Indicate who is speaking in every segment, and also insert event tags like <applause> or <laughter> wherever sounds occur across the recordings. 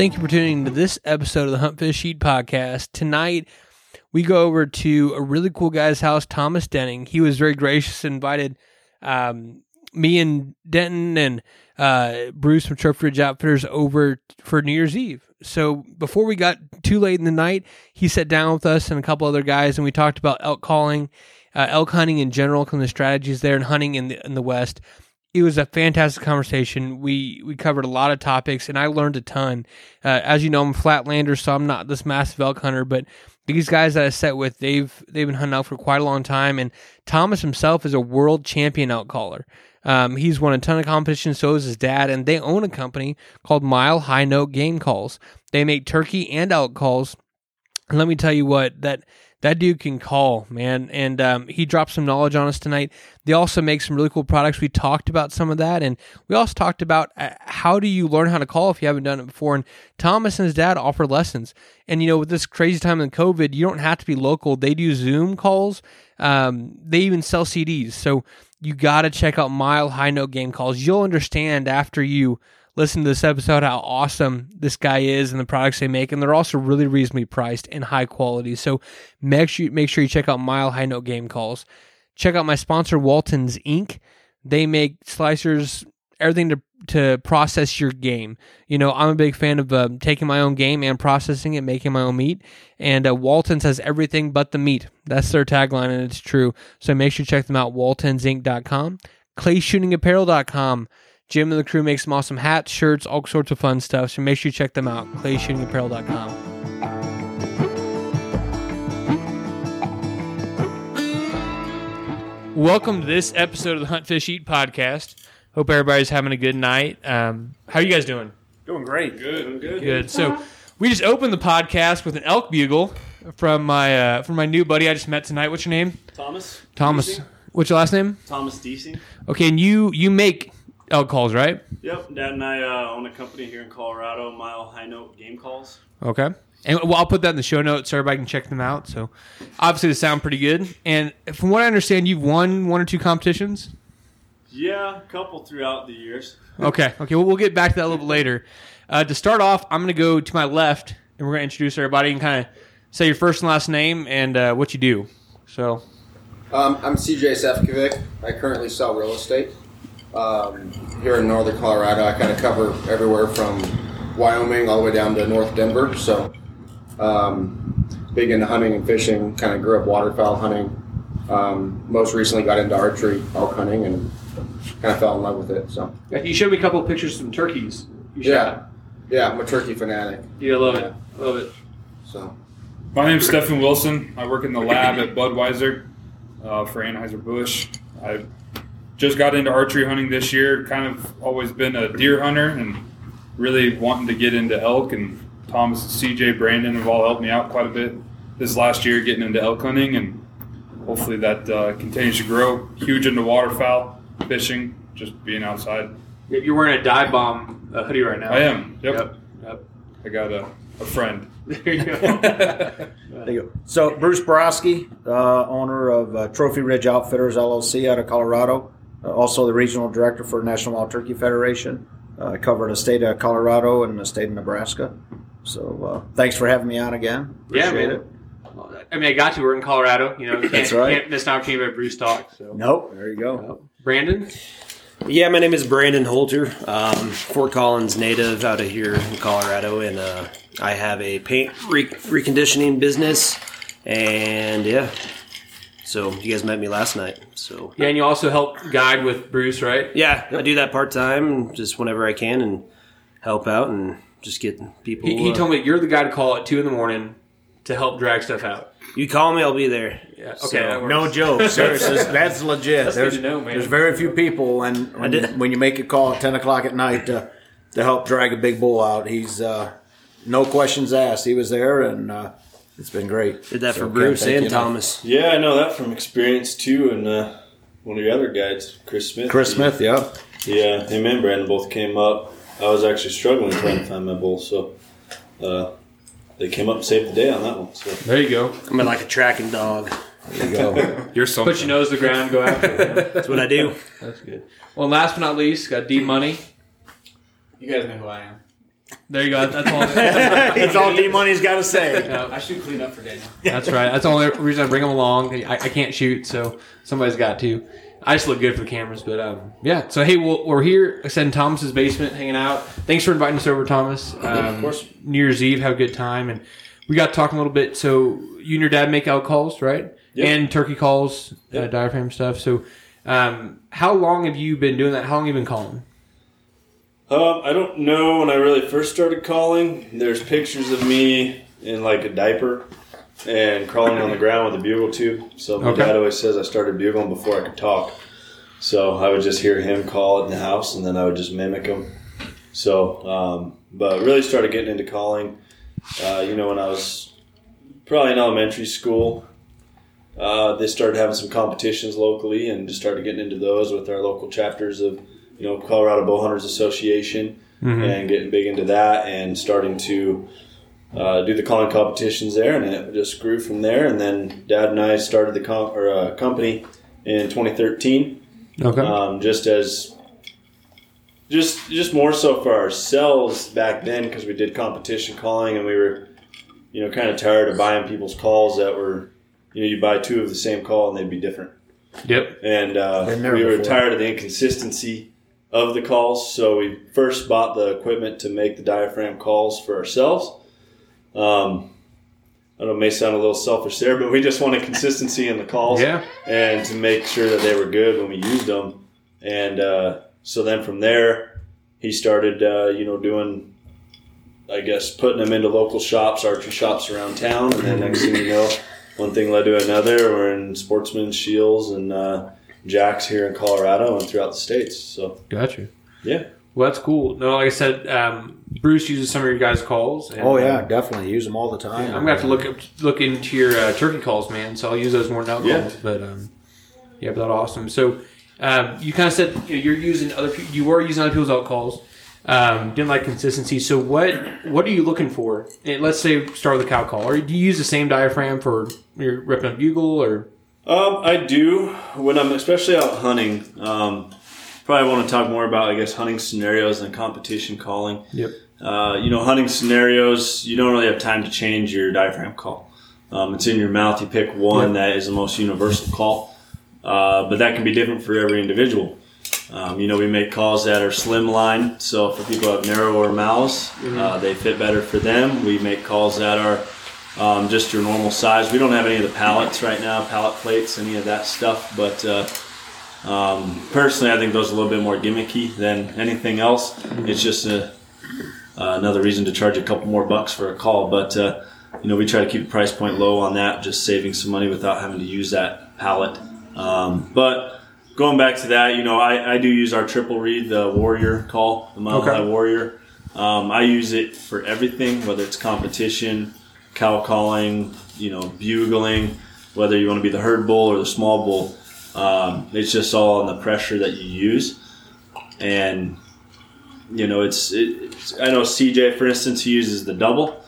Speaker 1: Thank you for tuning to this episode of the Hunt Fish Eat podcast. Tonight, we go over to a really cool guy's house, Thomas Denning. He was very gracious and invited um, me and Denton and uh, Bruce from Trophy Ridge Outfitters over for New Year's Eve. So before we got too late in the night, he sat down with us and a couple other guys, and we talked about elk calling, uh, elk hunting in general, kind of the strategies there, and hunting in the in the West it was a fantastic conversation. We we covered a lot of topics, and I learned a ton. Uh, as you know, I'm a flatlander, so I'm not this massive elk hunter. But these guys that I set with, they've they've been hunting elk for quite a long time. And Thomas himself is a world champion elk caller. Um, he's won a ton of competitions. So is his dad, and they own a company called Mile High Note Game Calls. They make turkey and elk calls. And let me tell you what that that dude can call, man. And um, he dropped some knowledge on us tonight. They also make some really cool products. We talked about some of that, and we also talked about uh, how do you learn how to call if you haven't done it before. And Thomas and his dad offer lessons. And you know, with this crazy time in COVID, you don't have to be local. They do Zoom calls. Um, they even sell CDs. So you got to check out Mile High Note Game Calls. You'll understand after you listen to this episode how awesome this guy is and the products they make, and they're also really reasonably priced and high quality. So make sure make sure you check out Mile High Note Game Calls. Check out my sponsor Walton's Inc. They make slicers, everything to to process your game. You know, I'm a big fan of uh, taking my own game and processing it, making my own meat. And uh, Walton's has everything but the meat. That's their tagline, and it's true. So make sure you check them out. WaltonsInc.com, ClayShootingApparel.com. Jim and the crew make some awesome hats, shirts, all sorts of fun stuff. So make sure you check them out. ClayShootingApparel.com. Welcome to this episode of the Hunt Fish Eat podcast. Hope everybody's having a good night. Um, how are you guys doing?
Speaker 2: Doing great.
Speaker 3: Good. I'm good.
Speaker 1: Good. So we just opened the podcast with an elk bugle from my uh, from my new buddy I just met tonight. What's your name?
Speaker 3: Thomas.
Speaker 1: Thomas.
Speaker 3: Deasing.
Speaker 1: What's your last name?
Speaker 3: Thomas Deasing.
Speaker 1: Okay, and you you make elk calls, right?
Speaker 3: Yep. Dad and I uh, own a company here in Colorado, Mile High Note Game Calls.
Speaker 1: Okay. And well, I'll put that in the show notes so everybody can check them out. So obviously they sound pretty good. And from what I understand, you've won one or two competitions.
Speaker 3: Yeah, a couple throughout the years. <laughs>
Speaker 1: Okay. Okay. Well, we'll get back to that a little bit later. Uh, to start off, I'm going to go to my left, and we're going to introduce everybody and kind of say your first and last name and uh, what you do. So
Speaker 4: Um, I'm CJ Sefcovic. I currently sell real estate um, here in northern Colorado. I kind of cover everywhere from Wyoming all the way down to North Denver. So, um, big into hunting and fishing. Kind of grew up waterfowl hunting. Um, most recently got into archery, elk hunting, and kind of fell in love with it. So,
Speaker 1: you showed me a couple of pictures of some turkeys. You
Speaker 4: yeah, yeah, I'm a turkey fanatic.
Speaker 1: Yeah, love it. Love it.
Speaker 4: So,
Speaker 2: My name's Stephen Wilson. I work in the lab at Budweiser uh, for Anheuser-Busch. I just got into archery hunting this year. Kind of always been a deer hunter and really wanting to get into elk. And Thomas, CJ, Brandon have all helped me out quite a bit this last year getting into elk hunting. And hopefully that uh, continues to grow. Huge into waterfowl, fishing, just being outside.
Speaker 1: You're wearing a dive bomb uh, hoodie right now.
Speaker 2: I am. Yep.
Speaker 1: Yep. Yep.
Speaker 2: I got a, a friend. <laughs>
Speaker 1: There you go. <laughs>
Speaker 5: There you go. So Bruce Borowski, uh, owner of uh, Trophy Ridge Outfitters LLC out of Colorado, also the regional director for National Wild Turkey Federation. Uh, I covered the state of Colorado and the state of Nebraska. So uh, thanks for having me on again.
Speaker 1: Yeah,
Speaker 5: Appreciate
Speaker 1: man.
Speaker 5: it.
Speaker 1: I mean, I got to. We're in Colorado. You know, can't,
Speaker 5: That's right.
Speaker 1: can't miss an opportunity by Bruce talk. So,
Speaker 5: Nope. There you go.
Speaker 1: Brandon.
Speaker 6: Yeah, my name is Brandon Holter. Um, Fort Collins native out of here in Colorado, and uh, I have a paint re- reconditioning business. And yeah, so you guys met me last night. So
Speaker 1: Yeah, and you also help guide with Bruce, right?
Speaker 6: yeah, I do that part time, just whenever I can, and help out and just get people.
Speaker 1: He, he
Speaker 6: uh,
Speaker 1: told me you're the guy to call at two in the morning to help drag stuff out.
Speaker 6: you call me, I'll be there.
Speaker 1: Yeah. Okay.
Speaker 6: So-
Speaker 5: No joke. Seriously, <laughs> that's legit.
Speaker 1: That's good
Speaker 5: there's,
Speaker 1: to know, man.
Speaker 5: there's very few people, and when, when you make a call at ten o'clock at night to, to help drag a big bull out, he's uh, no questions asked. He was there, and uh, it's been great.
Speaker 6: Did that
Speaker 5: So
Speaker 6: for Bruce and
Speaker 5: you enough.
Speaker 6: Thomas.
Speaker 3: Yeah, I know that from experience too, and uh, one of your other guys, Chris Smith.
Speaker 5: Chris Smith, yeah.
Speaker 3: Yeah, him and Brandon both came up. I was actually struggling trying to find my bull, so uh, they came up and saved the day on that one. So
Speaker 1: There you go.
Speaker 6: I'm like a tracking dog.
Speaker 5: There you go. <laughs>
Speaker 2: You're something.
Speaker 1: Put your nose to the ground, go after it.
Speaker 6: That's what I do.
Speaker 1: That's good. Well, last but not least, got D Money.
Speaker 7: You guys know who I am.
Speaker 1: There you go. That's all. <laughs>
Speaker 5: That's all D Money's got to say.
Speaker 7: I should clean up for Daniel.
Speaker 1: That's right. That's the only reason I bring them along. I, I can't shoot, so somebody's got to. I just look good for the cameras, but um, yeah. So hey, we'll, we're here. Like I said in Thomas's basement, hanging out. Thanks for inviting us over, Thomas. Um, of
Speaker 5: course.
Speaker 1: New Year's Eve, have a good time, and we got talking a little bit. So you and your dad make out calls, right?
Speaker 3: Yep.
Speaker 1: And turkey calls, uh, diaphragm stuff. So, um, how long have you been doing that? How long have you been calling?
Speaker 3: Um, I don't know when I really first started calling. There's pictures of me in like a diaper and crawling on the ground with a bugle tube. So my
Speaker 1: Okay.
Speaker 3: dad always says I started bugling before I could talk. So I would just hear him call it in the house, and then I would just mimic him. So, um, but really started getting into calling. Uh, you know, when I was probably in elementary school, uh, they started having some competitions locally, and just started getting into those with our local chapters of, you know, Colorado Bow Hunters Association, and getting big into that, and starting to uh, do the calling competitions there, and it just grew from there. And then Dad and I started the com- or, uh, company in 2013
Speaker 1: Okay.
Speaker 3: um, just as just just more so for ourselves back then because we did competition calling and we were you know kind of tired of buying people's calls that were you know you buy two of the same call and they'd be different
Speaker 1: yep.
Speaker 3: and uh, we were
Speaker 5: before.
Speaker 3: tired of the inconsistency of the calls so we first bought the equipment to make the diaphragm calls for ourselves um, I know, it may sound a little selfish there, but we just wanted consistency in the calls
Speaker 1: Yeah.
Speaker 3: and to make sure that they were good when we used them. And uh, so then from there, he started, uh, you know, doing, I guess, putting them into local shops, archery shops around town. And then next thing you know, one thing led to another. We're in Sportsman Shields and uh, Jax here in Colorado and throughout the states. So
Speaker 1: Gotcha.
Speaker 3: yeah,
Speaker 1: Well, that's cool. No, like I said, um, Bruce uses some of your guys' calls. And,
Speaker 5: Oh yeah, definitely use them all the time.
Speaker 1: I'm gonna have to look up, look into your uh, turkey calls, man. So I'll use those more now. alcohol.
Speaker 3: Yeah.
Speaker 1: But um, yeah, but that's awesome. So um, you kind of said you know, you're using other people. You were using other people's out calls. Um, didn't like consistency. So what what are you looking for? And let's say start with a cow call. Or do you use the same diaphragm for your ripping a bugle or?
Speaker 3: Um, I do when I'm especially out hunting. Um, probably want to talk more about I guess hunting scenarios and competition calling.
Speaker 1: Yep.
Speaker 3: Uh, you know, hunting scenarios, you don't really have time to change your diaphragm call. Um, it's in your mouth. You pick one that is the most universal call, uh, but that can be different for every individual. Um, you know, we make calls that are slimline, so for people who have narrower mouths, uh, they fit better for them. We make calls that are um, just your normal size. We don't have any of the palates right now, palate plates, any of that stuff. But uh, um, personally, I think those are a little bit more gimmicky than anything else. It's just a, uh, another reason to charge a couple more bucks for a call. But uh, you know, we try to keep the price point low on that, just saving some money without having to use that palate. Um, but going back to that, you know, I, I do use our triple reed, the Warrior call, the Mile
Speaker 1: Okay.
Speaker 3: High Warrior. Um, I use it for everything, whether it's competition, cow calling, you know, bugling, whether you want to be the herd bull or the small bull. Um, it's just all on the pressure that you use, and you know, it's, it, it's. I know CJ, for instance, he uses the double,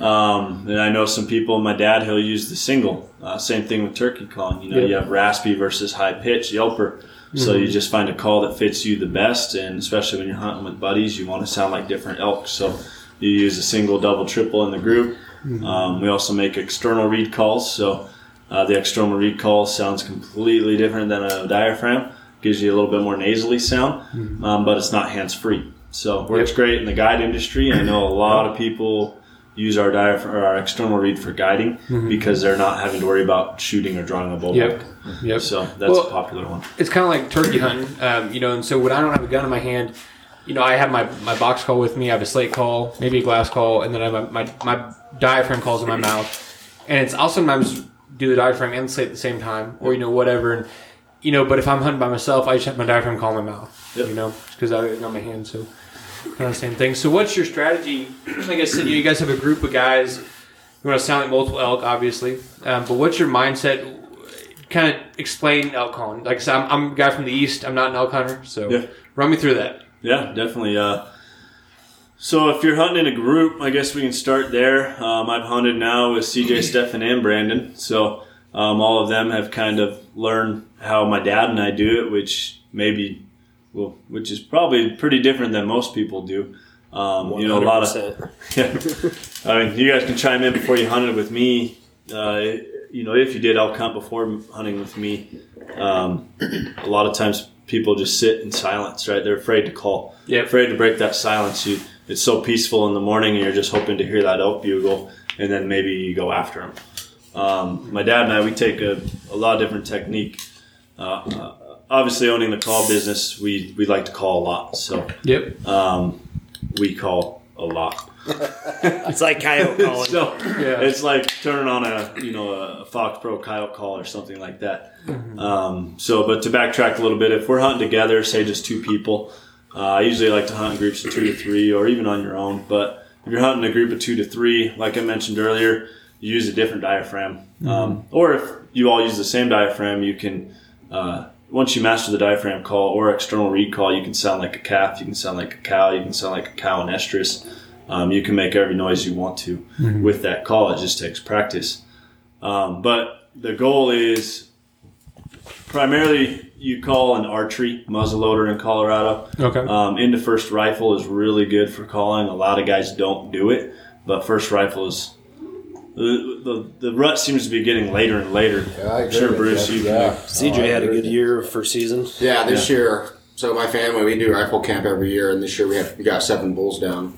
Speaker 3: um, and I know some people. My dad, he'll use the single. Uh, same thing with turkey calling. You know,
Speaker 1: Yep.
Speaker 3: you have raspy versus high pitch yelper. So you just find a call that fits you the best, and especially when you're hunting with buddies, you want to sound like different elk. So you use a single, double, triple in the group. Um, we also make external reed calls. So uh, the external reed call sounds completely different than a diaphragm. Gives you a little bit more nasally sound, um, but it's not hands free. So works great in the guide industry. I know a lot of people use our diaphragm our external reed for guiding because they're not having to worry about shooting or drawing a bow.
Speaker 1: Yep. Yep.
Speaker 3: So that's
Speaker 1: Well,
Speaker 3: a popular one.
Speaker 1: it's kind of like turkey hunting, um, you know. And so when I don't have a gun in my hand, you know, I have my, my box call with me. I have a slate call, maybe a glass call, and then I have my, my, my diaphragm calls in my mouth. And it's I'll sometimes do the diaphragm and the slate at the same time, or you know whatever. And you know, but if I'm hunting by myself, I just have my diaphragm call in my mouth.
Speaker 3: Yep.
Speaker 1: You know, because I got my hand. So kind of the same thing. So what's your strategy? <clears throat> Like I said, you guys have a group of guys. You want to sound like multiple elk, obviously, um, but what's your mindset? Kind of explain elk calling. Like I said, I'm, I'm a guy from the east. I'm not an elk hunter, so
Speaker 3: Yeah.
Speaker 1: run me through that.
Speaker 3: Yeah, definitely. Uh, so if you're hunting in a group, I guess we can start there. Um, I've hunted now with CJ, <clears throat> Stefan, and Brandon. So um, all of them have kind of learned how my dad and I do it, which maybe, well, which is probably pretty different than most people do. Um, you know, a lot of
Speaker 6: 100%. <laughs>
Speaker 3: yeah. I mean, you guys can chime in before you hunted with me. Uh, you know, if you did elk hunt before hunting with me, um, a lot of times people just sit in silence, right? They're afraid to call.
Speaker 2: Yeah.
Speaker 3: Afraid to break that silence. You, it's so peaceful in the morning, and you're just hoping to hear that elk bugle, and then maybe you go after them. Um, my dad and I, we take a, a lot of different technique. Uh, uh, obviously, owning the call business, we, we like to call a lot. So
Speaker 2: Yep.
Speaker 3: um, we call a lot.
Speaker 6: It's like coyote <laughs> calling.
Speaker 3: So it's like turning on a you know a Fox Pro coyote call or something like that. Um, so, but to backtrack a little bit, if we're hunting together, say just two people, uh, I usually like to hunt in groups of two to three, or even on your own. But if you're hunting a group of two to three, like I mentioned earlier, you use a different diaphragm. Um, or if you all use the same diaphragm, you can. Uh, once you master the diaphragm call or external reed call, you can sound like a calf, you can sound like a cow, you can sound like a cow in estrus. Um, you can make every noise you want to with that call. It just takes practice. Um, but the goal is primarily you call an archery muzzleloader in Colorado.
Speaker 2: Okay.
Speaker 3: Um, into first rifle is really good for calling. A lot of guys don't do it, but first rifle is the, the, the rut seems to be getting later and later.
Speaker 4: Yeah, I
Speaker 3: I'm sure, Bruce, you
Speaker 4: Yeah.
Speaker 6: CJ had a good year for season.
Speaker 4: Yeah, this year. So my family, we do rifle camp every year, and this year we had we got seven bulls down,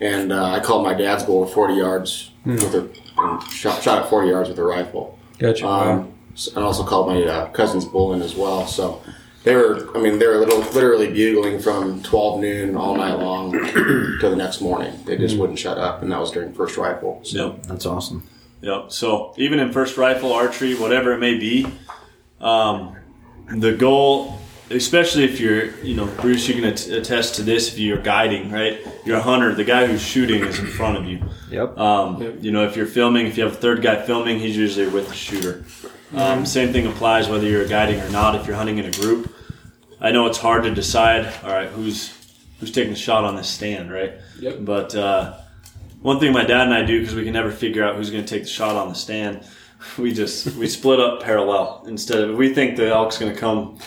Speaker 4: and uh, I called my dad's bull forty yards with a and shot, shot at forty yards with a rifle.
Speaker 2: Gotcha.
Speaker 4: Um, s- and also called my uh, cousin's bull in as well. So they were, I mean, they were little, literally bugling from twelve noon all night long <clears throat> to the next morning. They just wouldn't shut up, and that was during first rifle. So
Speaker 3: Yep.
Speaker 5: That's awesome.
Speaker 3: Yep. So even in first rifle, archery, whatever it may be, um, the goal, especially if you're, you know, Bruce, you can att- attest to this if you're guiding, right? You're a hunter. The guy who's shooting is in front of you.
Speaker 5: Yep.
Speaker 3: Um, You know, if you're filming, if you have a third guy filming, he's usually with the shooter. Um, same thing applies whether you're guiding or not. If you're hunting in a group, I know it's hard to decide. All right, who's who's taking the shot on this stand, right?
Speaker 2: Yep.
Speaker 3: But uh, one thing my dad and I do because we can never figure out who's going to take the shot on the stand, <laughs> we just we split up parallel instead of we think the elk's going to come,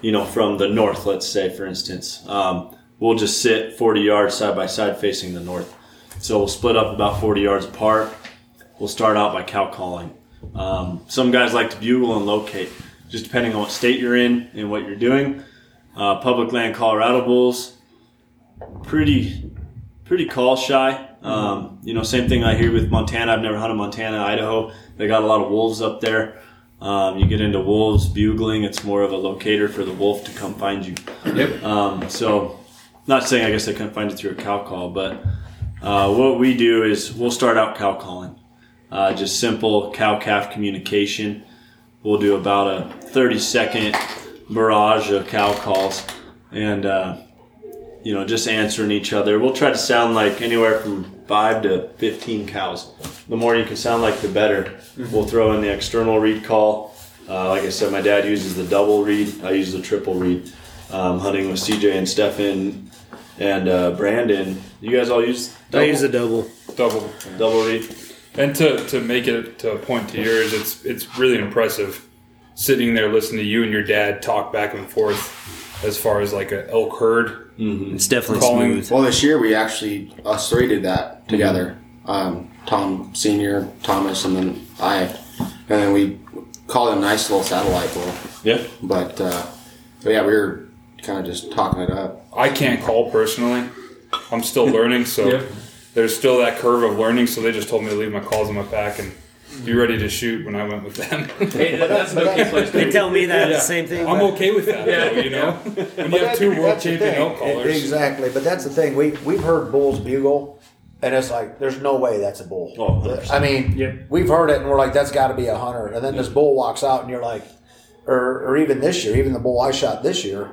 Speaker 3: you know, from the north. Let's say, for instance, um, we'll just sit 40 yards side by side facing the north. So we'll split up about 40 yards apart. We'll start out by cow calling. Um, some guys like to bugle and locate, just depending on what state you're in and what you're doing. Uh, public land Colorado bulls, pretty pretty call shy. Um, you know, same thing I hear with Montana. I've never hunted Montana, Idaho. They got a lot of wolves up there. Um, you get into wolves bugling, it's more of a locator for the wolf to come find you.
Speaker 2: Yep.
Speaker 3: Um, so, not saying I guess they couldn't find it through a cow call, but uh, what we do is we'll start out cow calling. Uh, just simple cow calf communication. We'll do about a 30 second barrage of cow calls and, uh, you know, just answering each other. We'll try to sound like anywhere from five to 15 cows. The more you can sound like, the better. We'll throw in the external reed call. Uh, like I said, my dad uses the double reed. I use the triple reed. Um, hunting with CJ and Stefan and uh, Brandon. You guys all use
Speaker 6: I use a double.
Speaker 2: Double.
Speaker 3: double reed.
Speaker 2: And to, to make it to a point to yours, it's it's really impressive sitting there listening to you and your dad talk back and forth as far as like a elk herd.
Speaker 6: It's definitely
Speaker 2: Calling-
Speaker 6: smooth.
Speaker 4: Well, this year we actually us three did that together. Um, Tom Senior, Thomas, and then I, and then we called it a nice little satellite bull.
Speaker 3: Yeah.
Speaker 4: But, uh, but yeah, we were kind of just talking it up.
Speaker 2: I can't call personally. I'm still learning, so <laughs>
Speaker 8: Yep.
Speaker 2: there's still that curve of learning. So they just told me to leave my calls in my pack and be ready to shoot when I went with them. <laughs>
Speaker 8: Hey, that's an okay place
Speaker 6: They tell me that
Speaker 2: Yeah.
Speaker 6: the same thing.
Speaker 2: I'm okay with that,
Speaker 8: Yeah.
Speaker 2: though, you know. When you have two world champion
Speaker 5: thing.
Speaker 2: elk callers,
Speaker 5: Exactly, but that's the thing. We we've heard bulls bugle, and it's like there's no way that's a bull.
Speaker 3: Oh,
Speaker 5: I mean,
Speaker 8: Yep.
Speaker 5: we've heard it, and we're like, that's got to be a hunter. And then this bull walks out, and you're like, or or even this year, even the bull I shot this year.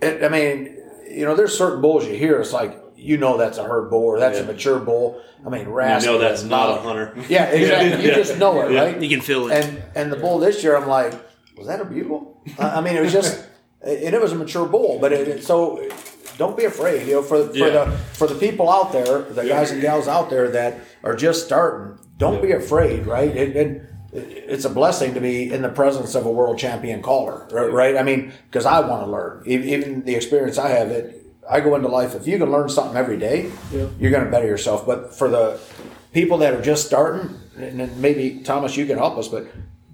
Speaker 5: It, I mean, you know, there's certain bulls you hear. It's like you know that's a herd bull or that's a mature bull. I mean,
Speaker 3: You know that's not a hunter. <laughs>
Speaker 5: Yeah, exactly. You just know it,
Speaker 3: Yeah.
Speaker 5: right?
Speaker 6: You can feel it.
Speaker 5: And and the bull this year, I'm like, was that a bugle? I I mean, it was just, <laughs> and it was a mature bull. But it, it- so, don't be afraid. You know, for for
Speaker 3: Yeah.
Speaker 5: the for the people out there, the guys and gals out there that are just starting, don't be afraid. Right? It, it, it's a blessing to be in the presence of a world champion caller, right? right? I mean, because I want to learn. E- Even the experience I have, it I go into life. If you can learn something every day, you're going to better yourself. But for the people that are just starting, and then maybe Thomas, you can help us, but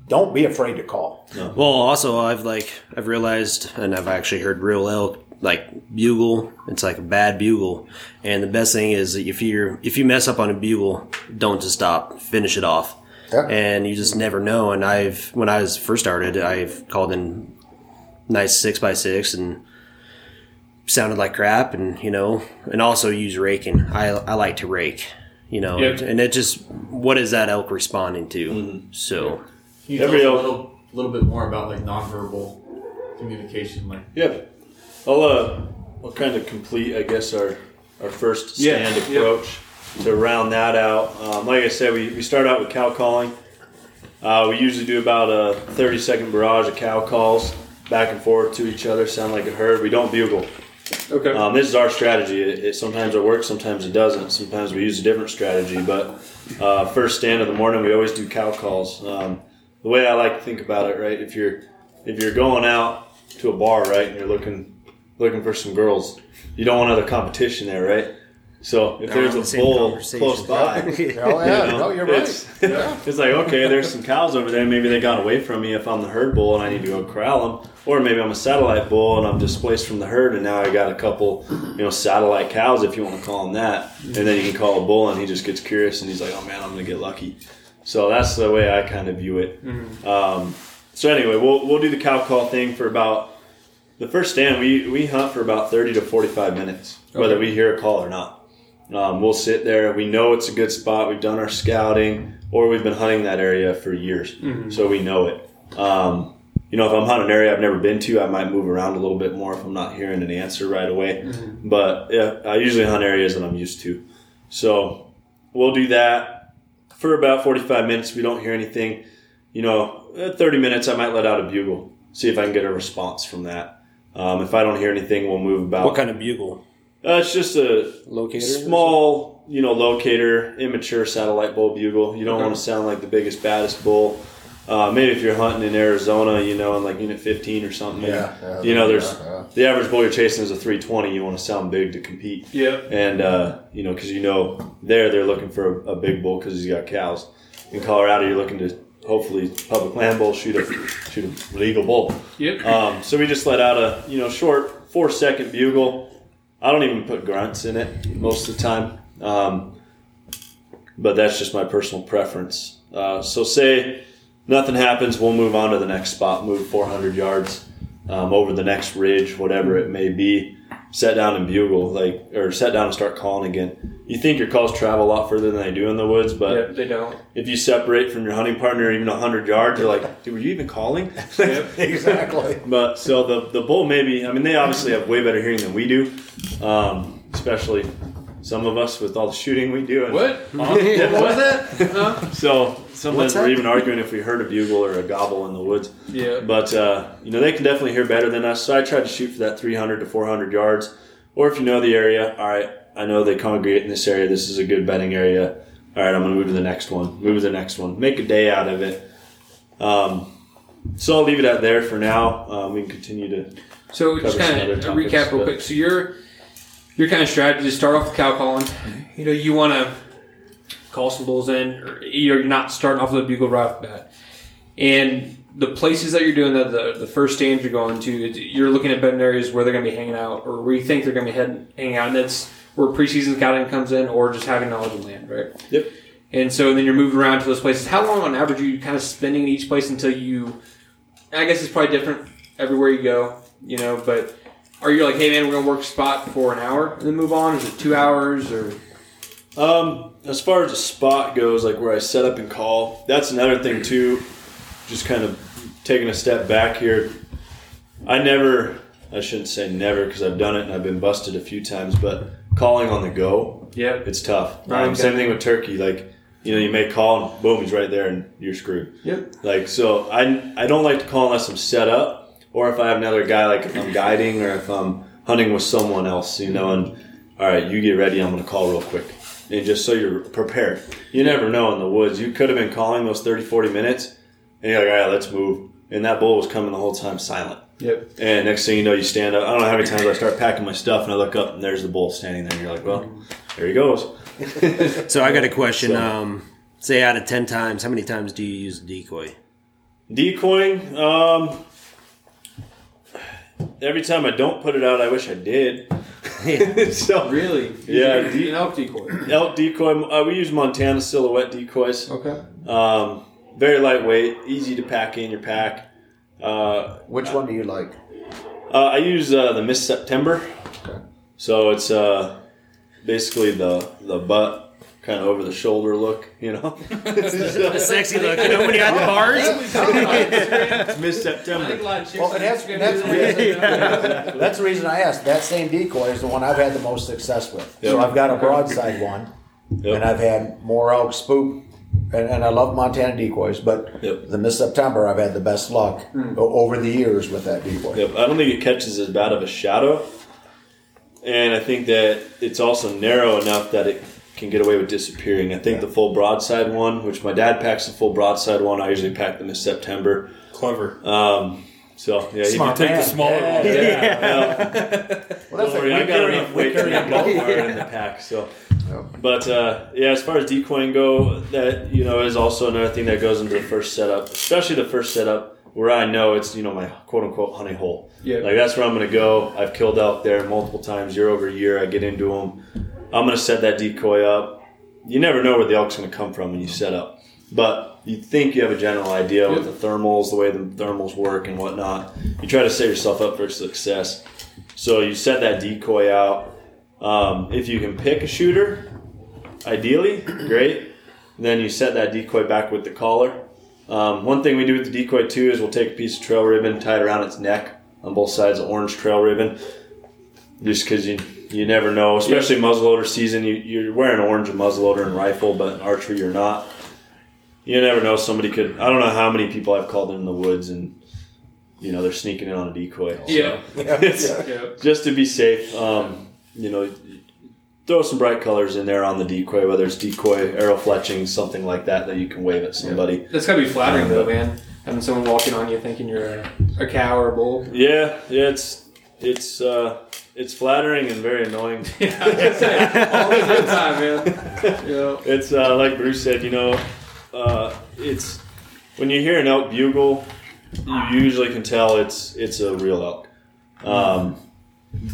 Speaker 5: don't be afraid to call.
Speaker 6: Well, also I've like I've realized, and I've actually heard real elk like bugle. It's like a bad bugle, and the best thing is that if you're if you mess up on a bugle, don't just stop, finish it off,
Speaker 5: Yeah.
Speaker 6: and you just never know. And I've when I was first started, I've called in nice six by six and sounded like crap, and you know, and also use raking. I I like to rake. You know,
Speaker 2: Yep.
Speaker 6: and it just what is that elk responding to? So
Speaker 1: Can you
Speaker 3: Every
Speaker 1: tell
Speaker 3: elk-
Speaker 1: a little, little bit more about like nonverbal communication? Like,
Speaker 3: Yeah. I'll uh, I'll kind of complete, I guess, our our first stand
Speaker 2: yeah.
Speaker 3: approach to round that out. Um, like I said, we, we start out with cow calling. Uh, we usually do about a 30 second barrage of cow calls back and forth to each other, sound like a herd. We don't bugle.
Speaker 2: Okay.
Speaker 3: Um, this is our strategy. It, it sometimes it works, sometimes it doesn't. Sometimes we use a different strategy. But uh, first stand of the morning, we always do cow calls. Um, the way I like to think about it, right? If you're if you're going out to a bar, right, and you're looking looking for some girls, you don't want other competition there, right? So if
Speaker 6: They're
Speaker 3: there's a bull close by, <laughs>
Speaker 5: Oh
Speaker 3: you know,
Speaker 5: no, you're right.
Speaker 3: it's, it's like okay, there's some cows over there. Maybe they got away from me if I'm the herd bull and I need to go corral them, or maybe I'm a satellite bull and I'm displaced from the herd and now I got a couple, you know, satellite cows if you want to call them that. And then you can call a bull and he just gets curious and he's like, oh man, I'm gonna get lucky. So that's the way I kind of view it. Um, so anyway, we'll we'll do the cow call thing for about the first stand. We we hunt for about thirty to forty five minutes, whether we hear a call or not. Um, we'll sit there. We know it's a good spot. We've done our scouting, or we've been hunting that area for years, so we know it. Um, you know, if I'm hunting an area I've never been to, I might move around a little bit more if I'm not hearing an answer right away. But yeah, I usually hunt areas that I'm used to. So we'll do that for about 45 minutes. We don't hear anything. You know, at 30 minutes, I might let out a bugle, see if I can get a response from that. Um, if I don't hear anything, we'll move about.
Speaker 6: what kind of bugle?
Speaker 3: Uh, it's just a
Speaker 6: Locator?
Speaker 3: small, you know, locator, immature satellite bull bugle. You don't
Speaker 2: Okay.
Speaker 3: want to sound like the biggest, baddest bull. Uh, maybe if you're hunting in Arizona, you know, in like Unit 15 or something.
Speaker 5: Yeah, yeah,
Speaker 3: you know, there's
Speaker 5: yeah, yeah.
Speaker 3: the average bull you're chasing is a 320. You want to sound big to compete.
Speaker 2: yeah.
Speaker 3: And, uh, you know, because you know there they're looking for a, a big bull because he's got cows. In Colorado, you're looking to hopefully public land bull shoot a shoot a legal bull.
Speaker 2: Yep.
Speaker 3: Um, so we just let out a you know short four second bugle. I don't even put grunts in it most of the time, um, but that's just my personal preference. Uh, so say nothing happens, we'll move on to the next spot, move 400 yards um, over the next ridge, whatever it may be. Set down and bugle, like or set down and start calling again. You think your calls travel a lot further than they do in the woods, but
Speaker 2: Yep, they don't.
Speaker 3: if you separate from your hunting partner even 100 yards, you're like, dude, were you even calling? <laughs>
Speaker 5: exactly.
Speaker 3: But so the the bull maybe I mean they obviously have way better hearing than we do, um, especially some of us with all the shooting we do. And
Speaker 2: What? <laughs> what was that? Huh?
Speaker 3: So sometimes
Speaker 5: What's
Speaker 3: we're
Speaker 5: that?
Speaker 3: even arguing if we heard a bugle or a gobble in the woods.
Speaker 2: Yeah.
Speaker 3: But uh, you know they can definitely hear better than us. So I try to shoot for that 300 to 400 yards. Or if you know the area, all right, I know they congregate in this area. This is a good bedding area. All right, I'm going to move to the next one. Move to the next one. Make a day out of it. Um, so I'll leave it at there for now. Um, we can continue to
Speaker 2: So just
Speaker 3: Cover some
Speaker 2: kind of recap real quick. So your your kind of strategy is start off with cow calling. You know, you want to call some bulls in, or you're not starting off with a bugle right off the bat. And the places that you're doing that, the, the first stands you're going to, you're looking at bedding areas where they're going to be hanging out, or where you think they're going to be heading, hanging out, and that's where preseason scouting comes in, or just having knowledge of land, right?
Speaker 3: Yep.
Speaker 2: And so then you're moving around to those places. How long on average are you kind of spending in each place until you? I guess it's probably different everywhere you go, you know. But are you like, hey man, we're gonna work spot for an hour and then move on? Is it two hours or?
Speaker 3: Um, as far as the spot goes, like where I set up and call, that's another thing too. Just kind of taking a step back here. I never, I shouldn't say never because I've done it and I've been busted a few times, but calling on the go,
Speaker 2: yeah,
Speaker 3: it's tough.
Speaker 2: Right,
Speaker 3: Um, Same thing with turkey. Like, you know, you make call and boom, he's right there and you're screwed.
Speaker 2: Yep.
Speaker 3: Like, so I, I don't like to call unless I'm set up or if I have another guy, like if I'm guiding or if I'm hunting with someone else, you know, and all right, you get ready, I'm going to call real quick. And just so you're prepared. You never know in the woods. You could have been calling those 30, 40 minutes and you're like, all right, let's move. And that bull was coming the whole time silent.
Speaker 1: Yep.
Speaker 3: And next thing you know, you stand up. I don't know how many times I start packing my stuff, and I look up, and there's the bull standing there. And you're like, well, there he goes. <laughs>
Speaker 6: So I got a question.
Speaker 3: So-
Speaker 6: Um, say out of ten times, how many times do you use the decoy?
Speaker 3: Decoying. Um, every time I don't put it out, I wish I did. <laughs> so
Speaker 1: Really?
Speaker 3: Yeah,
Speaker 1: An
Speaker 3: de-
Speaker 1: elk decoy.
Speaker 3: elk decoy. Uh, we use Montana silhouette decoys.
Speaker 1: Okay.
Speaker 3: Um, very lightweight, easy to pack in your pack. Uh,
Speaker 5: Which one do you like?
Speaker 3: uh, I use uh, the Miss September.
Speaker 5: Okay.
Speaker 3: So it's uh, basically the the butt kind of over the shoulder look, you know. <laughs>
Speaker 6: The sexy look, you know, when you got the bars. <laughs>
Speaker 3: it's Miss September.
Speaker 5: Well, and that's, that's, the reason, <laughs> that's the reason I asked. That same decoy is the one I've had the most success with. So I've got a broadside one,
Speaker 3: Yep.
Speaker 5: and I've had more elk spook, and, and I love Montana decoys, but
Speaker 3: Yep.
Speaker 5: the Miss September I've had the best luck mm. o- over the years with that decoy.
Speaker 3: Yep. I don't think it catches as bad of a shadow, and I think that it's also narrow enough that it can get away with disappearing. I think the full broadside one, which my dad packs the full broadside one, I usually pack them in September.
Speaker 2: Clever.
Speaker 3: Um, so yeah,
Speaker 5: Smart
Speaker 3: you
Speaker 2: Take
Speaker 5: man.
Speaker 2: the smaller
Speaker 5: Yeah.
Speaker 2: one.
Speaker 3: Yeah. <laughs>
Speaker 5: Well,
Speaker 3: Don't worry, I got enough weight for that
Speaker 5: carry-
Speaker 3: in the pack. So, but uh, yeah, as far as decoying go, that you know is also another thing that goes into the first setup, especially the first setup where I know it's you know my quote unquote honey hole.
Speaker 1: Yeah.
Speaker 3: Like that's where I'm going to go. I've killed out there multiple times, year over year. I get into them. I'm going to set that decoy up. You never know where the elk's going to come from when you set up, but you think you have a general idea with the thermals, the way the thermals work and whatnot. You try to set yourself up for success. So you set that decoy out. Um, if you can pick a shooter, ideally, great. Then you set that decoy back with the collar. Um, one thing we do with the decoy too is we'll take a piece of trail ribbon, tie it around its neck on both sides of orange trail ribbon, just because you you never know, especially muzzleloader season. You, you're wearing orange and muzzleloader and rifle, but in archery you're not. You never know. Somebody could. I don't know how many people I've called in the woods and you know they're sneaking in on a decoy. So
Speaker 1: Yeah. <laughs> <laughs>
Speaker 3: it's,
Speaker 1: Yeah.
Speaker 3: just to be safe, um, you know, throw some bright colors in there on the decoy, whether it's decoy, arrow fletching, something like that that you can wave at somebody.
Speaker 1: That's gotta be flattering though, man. Having someone walking on you thinking you're a, a cow or a bull.
Speaker 3: Yeah, yeah, it's it's uh, it's flattering and very annoying. <laughs>
Speaker 1: All the good time, man. <laughs> Yeah.
Speaker 3: It's uh, like Bruce said, you know, uh, it's when you hear an elk bugle, you usually can tell it's it's a real elk. Um,